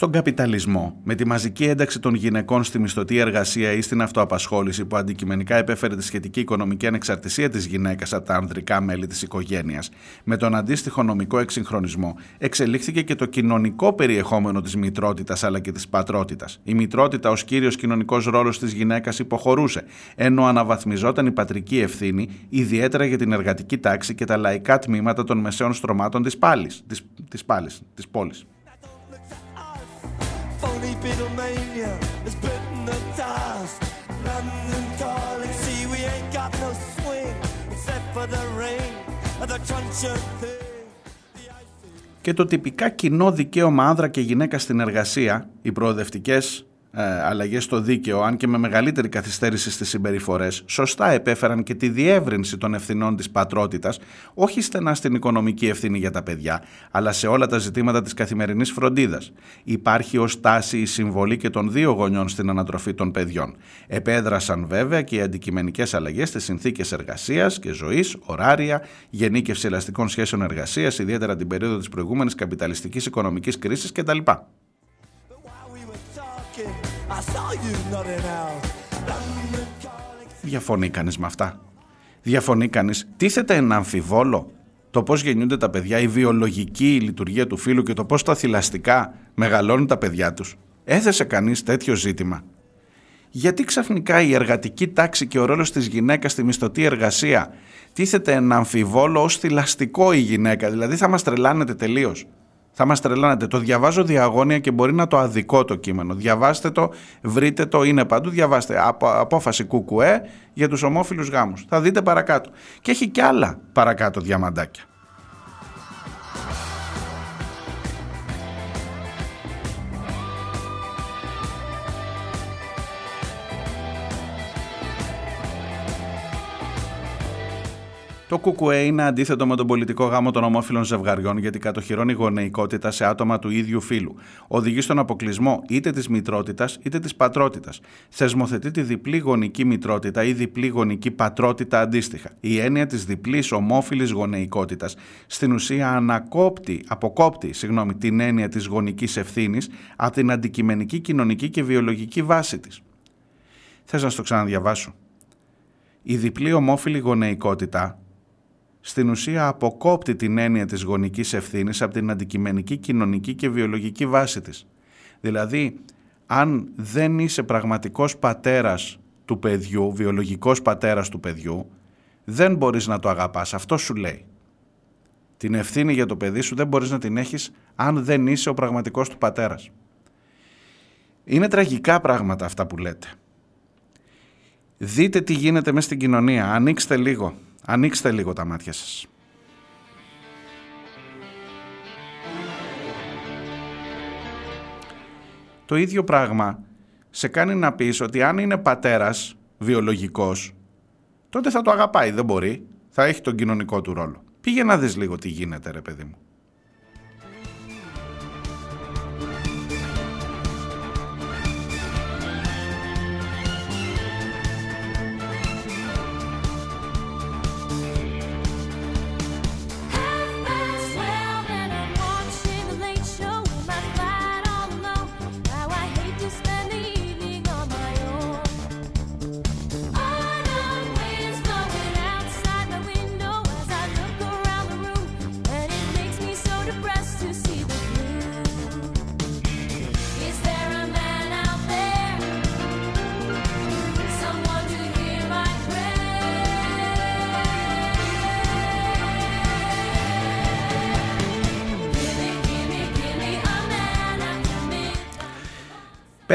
Στον καπιταλισμό, με τη μαζική ένταξη των γυναικών στη μισθωτή εργασία ή στην αυτοαπασχόληση που αντικειμενικά επέφερε τη σχετική οικονομική ανεξαρτησία της γυναίκας από τα ανδρικά μέλη της οικογένειας, με τον αντίστοιχο νομικό εξυγχρονισμό, εξελίχθηκε και το κοινωνικό περιεχόμενο της μητρότητας αλλά και της πατρότητας. Η μητρότητα ως κύριος κοινωνικός ρόλος της γυναίκας υποχωρούσε, ενώ αναβαθμιζόταν η πατρική ευθύνη, ιδιαίτερα για την εργατική τάξη και τα λαϊκά τμήματα των μεσαίων στρωμάτων της πόλη. Και το τυπικά κοινό δικαίωμα άνδρα και γυναίκα στην εργασία, οι προοδευτικές ε, αλλαγές στο δίκαιο, αν και με μεγαλύτερη καθυστέρηση στις συμπεριφορές, σωστά επέφεραν και τη διεύρυνση των ευθυνών της πατρότητας, όχι στενά στην οικονομική ευθύνη για τα παιδιά, αλλά σε όλα τα ζητήματα της καθημερινής φροντίδας. Υπάρχει ως τάση η συμβολή και των δύο γονιών στην ανατροφή των παιδιών. Επέδρασαν βέβαια και οι αντικειμενικές αλλαγές στις συνθήκες εργασίας και ζωής, ωράρια, γενίκευση ελαστικών σχέσεων εργασίας, ιδιαίτερα την περίοδο της προηγούμενης καπιταλιστικής οικονομικής κρίσης κτλ. Διαφωνεί κανείς με αυτά; Διαφωνεί κανείς; Τίθεται ένα αμφιβόλο το πώς γεννιούνται τα παιδιά, η βιολογική λειτουργία του φίλου και το πώς τα θηλαστικά μεγαλώνουν τα παιδιά τους; Έθεσε κανείς τέτοιο ζήτημα. Γιατί ξαφνικά η εργατική τάξη και ο ρόλος της γυναίκας στη μισθωτή εργασία τίθεται ένα αμφιβόλο ως θηλαστικό η γυναίκα, δηλαδή θα μας τρελάνετε τελείως. Θα μας τρελάνετε. Το διαβάζω διαγώνια και μπορεί να το αδικό το κείμενο. Διαβάστε το, βρείτε το, είναι παντού. Διαβάστε απόφαση κουκουέ για τους ομόφυλους γάμους. Θα δείτε παρακάτω. Και έχει και άλλα παρακάτω διαμαντάκια. Το ΚΚΕ είναι αντίθετο με τον πολιτικό γάμο των ομόφυλων ζευγαριών γιατί κατοχυρώνει γονεϊκότητα σε άτομα του ίδιου φύλου. Οδηγεί στον αποκλεισμό είτε της μητρότητας είτε της πατρότητας. Θεσμοθετεί τη διπλή γονική μητρότητα ή διπλή γονική πατρότητα αντίστοιχα. Η έννοια της διπλής ομόφυλης γονεϊκότητας στην ουσία ανακόπτει, αποκόπτει συγγνώμη, την έννοια της γονικής ευθύνης από την αντικειμενική κοινωνική και βιολογική βάση της. Θες να στο ξαναδιαβάσω. Η διπλή ομόφυλη γονεϊκότητα στην ουσία αποκόπτει την έννοια της γονικής ευθύνης από την αντικειμενική κοινωνική και βιολογική βάση της. Δηλαδή, αν δεν είσαι πραγματικός πατέρας του παιδιού, βιολογικός πατέρας του παιδιού, δεν μπορείς να το αγαπάς. Αυτό σου λέει. Την ευθύνη για το παιδί σου δεν μπορείς να την έχεις αν δεν είσαι ο πραγματικός του πατέρας. Είναι τραγικά πράγματα αυτά που λέτε. Δείτε τι γίνεται μέσα στην κοινωνία. Ανοίξτε λίγο. Ανοίξτε λίγο τα μάτια σας. Το ίδιο πράγμα σε κάνει να πεις ότι αν είναι πατέρας βιολογικός, τότε θα το αγαπάει, δεν μπορεί. Θα έχει τον κοινωνικό του ρόλο. Πήγε να δεις λίγο τι γίνεται ρε παιδί μου.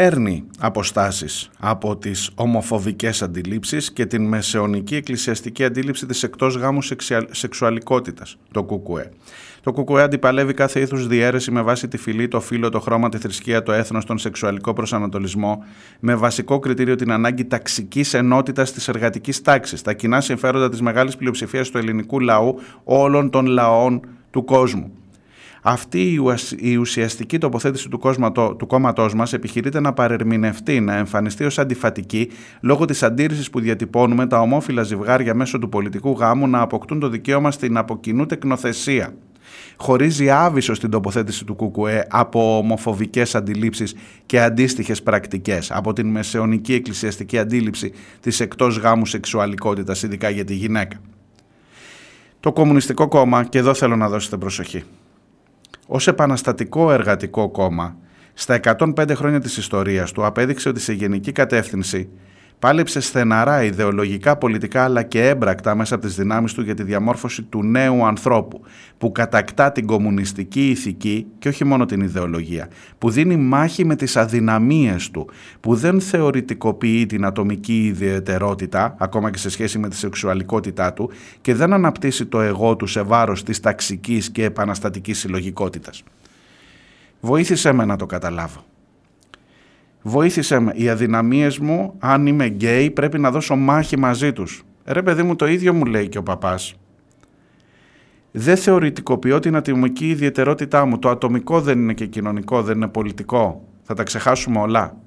Παίρνει αποστάσεις από τις ομοφοβικές αντιλήψεις και την μεσαιωνική εκκλησιαστική αντίληψη της εκτός γάμου σεξουαλικότητας, το ΚΚΕ. Το ΚΚΕ αντιπαλεύει κάθε είδους διαίρεση με βάση τη φυλή, το φύλλο, το χρώμα, τη θρησκεία, το έθνος, τον σεξουαλικό προσανατολισμό, με βασικό κριτήριο την ανάγκη ταξικής ενότητας της εργατικής τάξης, τα κοινά συμφέροντα της μεγάλης πλειοψηφίας του ελληνικού λαού όλων των λαών του κόσμου. Αυτή η ουσιαστική τοποθέτηση του, κόμματό, του κόμματός μας επιχειρείται να παρερμηνευτεί, να εμφανιστεί ως αντιφατική λόγω της αντίρρησης που διατυπώνουμε τα ομόφυλα ζευγάρια μέσω του πολιτικού γάμου να αποκτούν το δικαίωμα στην αποκοινού τεκνοθεσία. Χωρίζει άβυσο στην τοποθέτηση του ΚΚΕ από ομοφοβικές αντιλήψεις και αντίστοιχες πρακτικές, από την μεσαιωνική εκκλησιαστική αντίληψη της εκτός γάμου σεξουαλικότητας, ειδικά για τη γυναίκα. Το Κομμουνιστικό Κόμμα, και εδώ θέλω να δώσετε προσοχή, ως επαναστατικό εργατικό κόμμα, στα 105 χρόνια της ιστορίας του απέδειξε ότι σε γενική κατεύθυνση πάλεψε στεναρά ιδεολογικά, πολιτικά αλλά και έμπρακτα μέσα από τις δυνάμεις του για τη διαμόρφωση του νέου ανθρώπου που κατακτά την κομμουνιστική ηθική και όχι μόνο την ιδεολογία, που δίνει μάχη με τις αδυναμίες του, που δεν θεωρητικοποιεί την ατομική ιδιαιτερότητα ακόμα και σε σχέση με τη σεξουαλικότητά του και δεν αναπτύσσει το εγώ του σε βάρος της ταξικής και επαναστατικής συλλογικότητας. Βοήθησέ με να το καταλάβω βοήθησε με. Οι αδυναμίες μου, αν είμαι γκέι, πρέπει να δώσω μάχη μαζί τους. Ρε παιδί μου, το ίδιο μου λέει και ο παπάς. Δεν θεωρητικοποιώ την ατομική ιδιαιτερότητά μου. Το ατομικό δεν είναι και κοινωνικό, δεν είναι πολιτικό. Θα τα ξεχάσουμε όλα.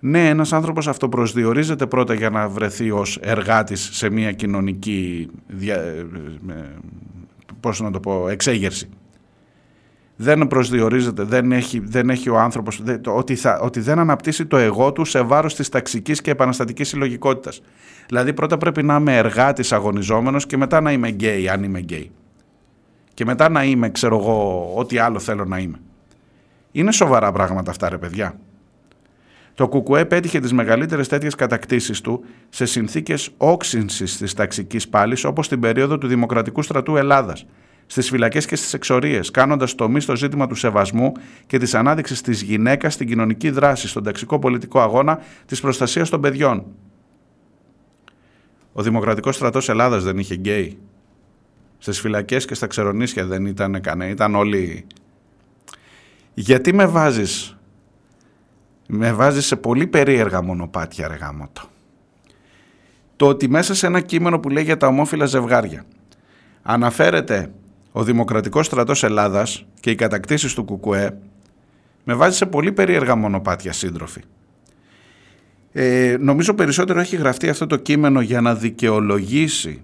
Ναι, ένας άνθρωπος αυτοπροσδιορίζεται πρώτα για να βρεθεί ως εργάτης σε μια κοινωνική, ε, πώς να το πω, εξέγερση δεν προσδιορίζεται, δεν έχει, δεν έχει ο άνθρωπος, ότι, θα, ότι δεν αναπτύσσει το εγώ του σε βάρος της ταξικής και επαναστατικής συλλογικότητας. Δηλαδή πρώτα πρέπει να είμαι εργάτης αγωνιζόμενος και μετά να είμαι γκέι, αν είμαι γκέι. Και μετά να είμαι, ξέρω εγώ, ό,τι άλλο θέλω να είμαι. Είναι σοβαρά πράγματα αυτά ρε παιδιά. Το Κουκουέ πέτυχε τις μεγαλύτερες τέτοιες κατακτήσεις του σε συνθήκες όξυνσης της ταξικής πάλης όπως την περίοδο του Δημοκρατικού Στρατού Ελλάδας στις φυλακές και στις εξορίες, κάνοντας τομή στο ζήτημα του σεβασμού και της ανάδειξης της γυναίκας στην κοινωνική δράση, στον ταξικό πολιτικό αγώνα της προστασίας των παιδιών. Ο Δημοκρατικός Στρατός Ελλάδας δεν είχε γκέι. Στις φυλακές και στα ξερονίσια δεν ήταν κανένα, ήταν όλοι. Γιατί με βάζεις, με βάζεις σε πολύ περίεργα μονοπάτια ρε γάμοτο. Το ότι μέσα σε ένα κείμενο που λέει για τα ομόφυλα ζευγάρια αναφέρεται ο Δημοκρατικός Στρατός Ελλάδας και οι κατακτήσεις του ΚΚΕ με βάζει σε πολύ περίεργα μονοπάτια σύντροφοι. Ε, νομίζω περισσότερο έχει γραφτεί αυτό το κείμενο για να δικαιολογήσει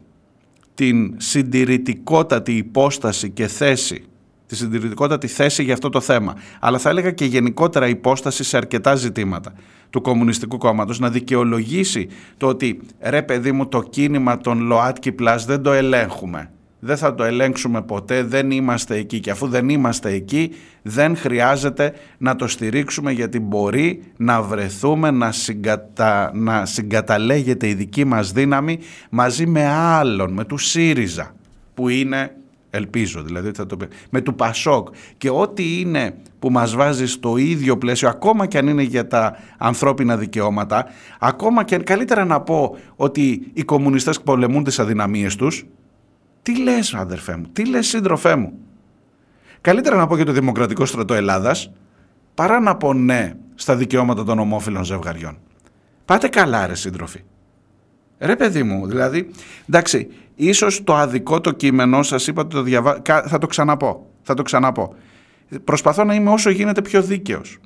την συντηρητικότατη υπόσταση και θέση τη συντηρητικότατη θέση για αυτό το θέμα. Αλλά θα έλεγα και γενικότερα υπόσταση σε αρκετά ζητήματα του Κομμουνιστικού Κόμματος να δικαιολογήσει το ότι ρε παιδί μου το κίνημα των ΛΟΑΤΚΙ Plus δεν το ελέγχουμε δεν θα το ελέγξουμε ποτέ, δεν είμαστε εκεί και αφού δεν είμαστε εκεί δεν χρειάζεται να το στηρίξουμε γιατί μπορεί να βρεθούμε να, συγκατα... να συγκαταλέγεται η δική μας δύναμη μαζί με άλλον, με του ΣΥΡΙΖΑ που είναι Ελπίζω δηλαδή ότι θα το πει. Με του Πασόκ και ό,τι είναι που μας βάζει στο ίδιο πλαίσιο, ακόμα και αν είναι για τα ανθρώπινα δικαιώματα, ακόμα και καλύτερα να πω ότι οι κομμουνιστές πολεμούν τις αδυναμίες τους, τι λες αδερφέ μου, τι λες σύντροφέ μου; Καλύτερα να πω για το Δημοκρατικό Στρατό Ελλάδας, παρά να πω ναι στα δικαιώματα των ομόφυλων ζευγαριών. Πάτε καλά ρε σύντροφοι. Ρε παιδί μου, δηλαδή, εντάξει, ίσως το αδικό το κείμενο, σας είπα το διαβα... θα το ξαναπώ, θα το ξαναπώ. Προσπαθώ να είμαι όσο γίνεται πιο δίκαιος.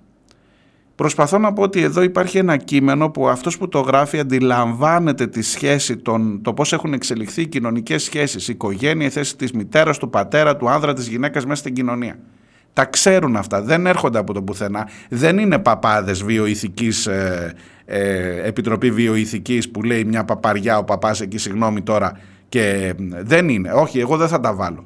Προσπαθώ να πω ότι εδώ υπάρχει ένα κείμενο που αυτός που το γράφει αντιλαμβάνεται τη σχέση, των, το πώς έχουν εξελιχθεί οι κοινωνικές σχέσεις, η οικογένεια, η θέση της μητέρας, του πατέρα, του άνδρα, της γυναίκας μέσα στην κοινωνία. Τα ξέρουν αυτά, δεν έρχονται από το πουθενά. Δεν είναι παπάδες βιοειθικής, ε, ε, επιτροπή βιοειθικής που λέει μια παπαριά ο παπάς εκεί συγγνώμη τώρα και δεν είναι. Όχι, εγώ δεν θα τα βάλω.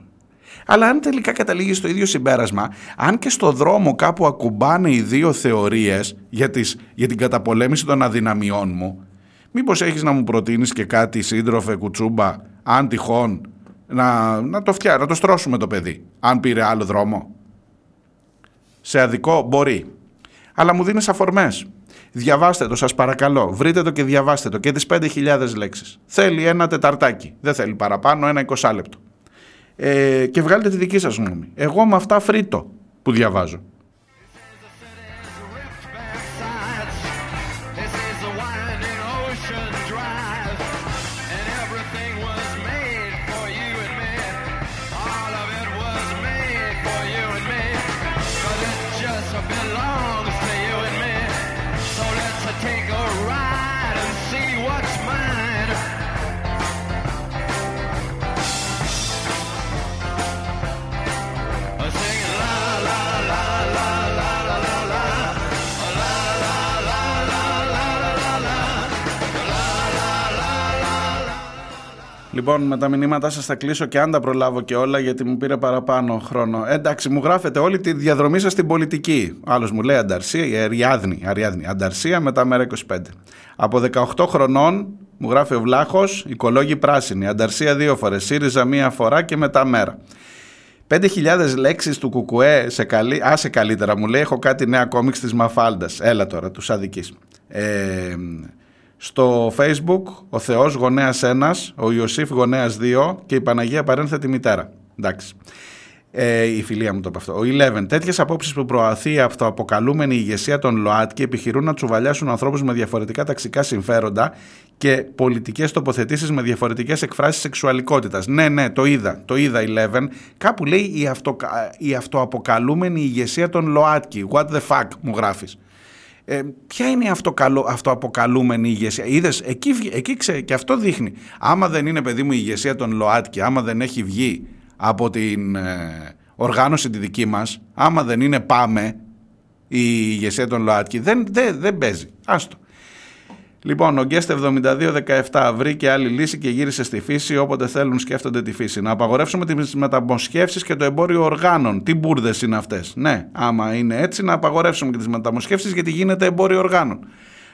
Αλλά αν τελικά καταλήγεις στο ίδιο συμπέρασμα, αν και στο δρόμο κάπου ακουμπάνε οι δύο θεωρίες για, τις, για την καταπολέμηση των αδυναμιών μου, μήπως έχεις να μου προτείνεις και κάτι σύντροφε κουτσούμπα, αν τυχόν, να, να το φτιάξουμε, να το στρώσουμε το παιδί, αν πήρε άλλο δρόμο; Σε αδικό μπορεί. Αλλά μου δίνεις αφορμές. Διαβάστε το σας παρακαλώ. Βρείτε το και διαβάστε το και τις 5.000 λέξεις. Θέλει ένα τεταρτάκι. Δεν θέλει παραπάνω, ένα 20 λεπτό. Ε, και βγάλετε τη δική σας γνώμη. Εγώ με αυτά φρύτω που διαβάζω. Λοιπόν, με τα μηνύματά σας θα κλείσω και αν τα προλάβω και όλα, γιατί μου πήρε παραπάνω χρόνο. Ε, εντάξει, μου γράφετε όλη τη διαδρομή σας στην πολιτική. Άλλος μου λέει Ανταρσία, η Αριάδνη, Αριάδνη. Ανταρσία μετά μέρα 25. Από 18 χρονών μου γράφει ο Βλάχος, οικολόγοι πράσινη. Ανταρσία δύο φορές. ΣΥΡΙΖΑ μία φορά και μετά μέρα. 5.000 λέξεις του Κουκουέ σε καλή... Άσε καλύτερα μου λέει έχω κάτι νέα κόμιξ της Μαφάλντας. Έλα τώρα, τους Σαδικής. Ε, στο facebook ο Θεός γονέας 1, ο Ιωσήφ γονέας 2 και η Παναγία παρένθετη μητέρα. Εντάξει. Ε, η φιλία μου το είπε αυτό. Ο 11. Τέτοιες απόψεις που προωθεί η αυτοαποκαλούμενη ηγεσία των ΛΟΑΤΚΙ επιχειρούν να τσουβαλιάσουν ανθρώπους με διαφορετικά ταξικά συμφέροντα και πολιτικές τοποθετήσεις με διαφορετικές εκφράσεις σεξουαλικότητας. Ναι, ναι, το είδα. Το είδα 11. Κάπου λέει η, αυτο, η αυτοαποκαλούμενη ηγεσία των ΛΟΑΤΚΙ. What the fuck μου γράφεις. Ε, ποια είναι η αυτοαποκαλούμενη ηγεσία; Είδες, εκεί, εκεί ξέ, και αυτό δείχνει. Άμα δεν είναι παιδί μου η ηγεσία των ΛΟΑΤΚΙ, άμα δεν έχει βγει από την ε, οργάνωση τη δική μας, άμα δεν είναι πάμε η ηγεσία των ΛΟΑΤΚΙ, δεν, δεν, δεν παίζει. Άστο. Λοιπόν, ο Γκέστ 7217 βρήκε άλλη λύση και γύρισε στη φύση. Όποτε θέλουν, σκέφτονται τη φύση. Να απαγορεύσουμε τις μεταμοσχεύσεις και το εμπόριο οργάνων. Τι μπουρδες είναι αυτές; Ναι, άμα είναι έτσι, να απαγορεύσουμε και τις μεταμοσχεύσεις γιατί γίνεται εμπόριο οργάνων.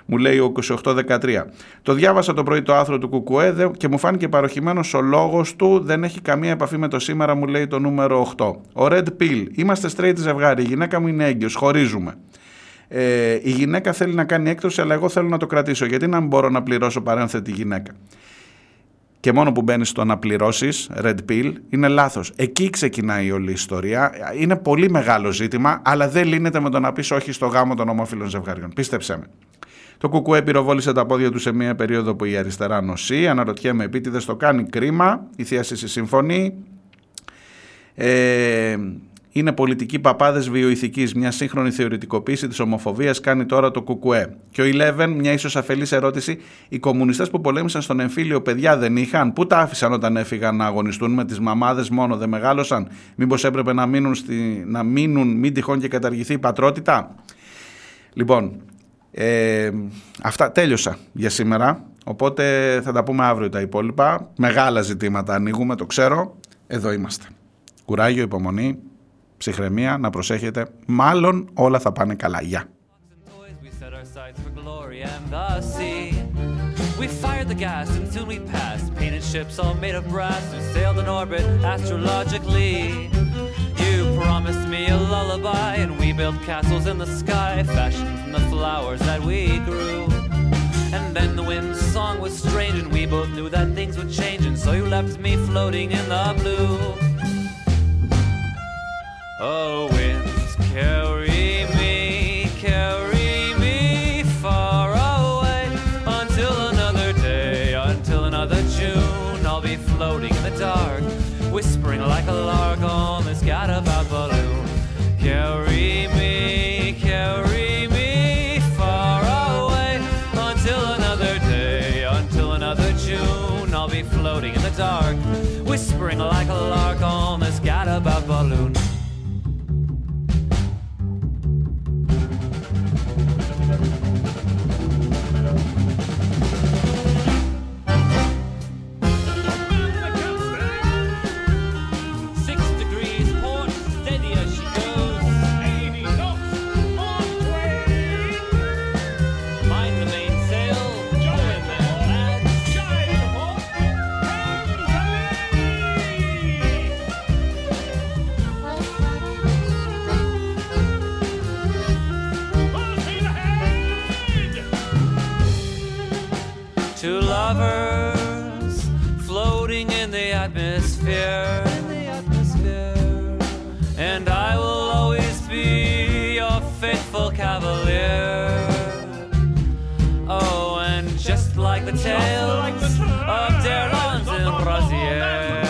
Μου λέει ο 2813. Το διάβασα το πρωί το άρθρο του Κουκουέ και μου φάνηκε παροχημένος ο λόγος του. Δεν έχει καμία επαφή με το σήμερα, μου λέει το νούμερο 8. Ο Red Pill. Είμαστε straight ζευγάρι. Η γυναίκα μου είναι έγκυος. Χωρίζουμε. Ε, η γυναίκα θέλει να κάνει έκτρωση, αλλά εγώ θέλω να το κρατήσω. Γιατί να μην μπορώ να πληρώσω παρένθετη γυναίκα; Και μόνο που μπαίνεις στο να πληρώσεις, red pill, είναι λάθος. Εκεί ξεκινάει όλη η ιστορία. Είναι πολύ μεγάλο ζήτημα, αλλά δεν λύνεται με το να πεις όχι στο γάμο των ομόφυλων ζευγαριών. Πίστεψέ με. Το Κουκουέ πυροβόλησε τα πόδια του σε μια περίοδο που η αριστερά νοσεί. Αναρωτιέμαι επίτηδες το κάνει κρίμα; Η θεία συμφωνεί. Ε, είναι πολιτικοί παπάδες βιοειθικής. Μια σύγχρονη θεωρητικοποίηση της ομοφοβίας κάνει τώρα το Κουκουέ. Και ο Ηλέβεν, μια ίσως αφελής ερώτηση. Οι κομμουνιστές που πολέμησαν στον εμφύλιο παιδιά δεν είχαν; Πού τα άφησαν όταν έφυγαν να αγωνιστούν με τις μαμάδες μόνο, δεν μεγάλωσαν; Μήπως έπρεπε να μείνουν, στη, να μείνουν μην τυχόν και καταργηθεί η πατρότητα; Λοιπόν, ε, αυτά τέλειωσα για σήμερα. Οπότε θα τα πούμε αύριο τα υπόλοιπα. Μεγάλα ζητήματα ανοίγουμε, το ξέρω. εδώ είμαστε. Κουράγιο, υπομονή, ψυχραιμία, να προσέχετε. Μάλλον όλα θα πάνε καλά. Γεια. We fired the gas and soon we passed painted ships all made of brass who sailed in orbit astrologically. You promised me a lullaby and we built castles in the sky fashioned from the flowers that we grew. And then the wind's song was strange and we both knew that things would change and so you left me floating in the blue. Oh, winds carry me, carry cavalier. Oh, and just like the tales like the of Derlons and Brazier.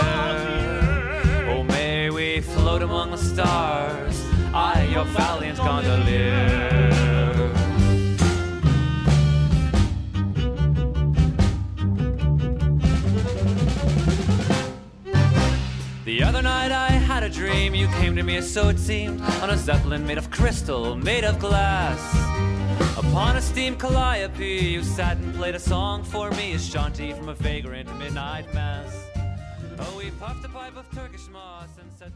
Oh, may we float among the stars, I, your valiant gondolier. So it seemed, on a zeppelin made of crystal, made of glass. Upon a steam calliope, you sat and played a song for me, a shanty from a vagrant midnight mass. Oh, we puffed a pipe of Turkish moss and set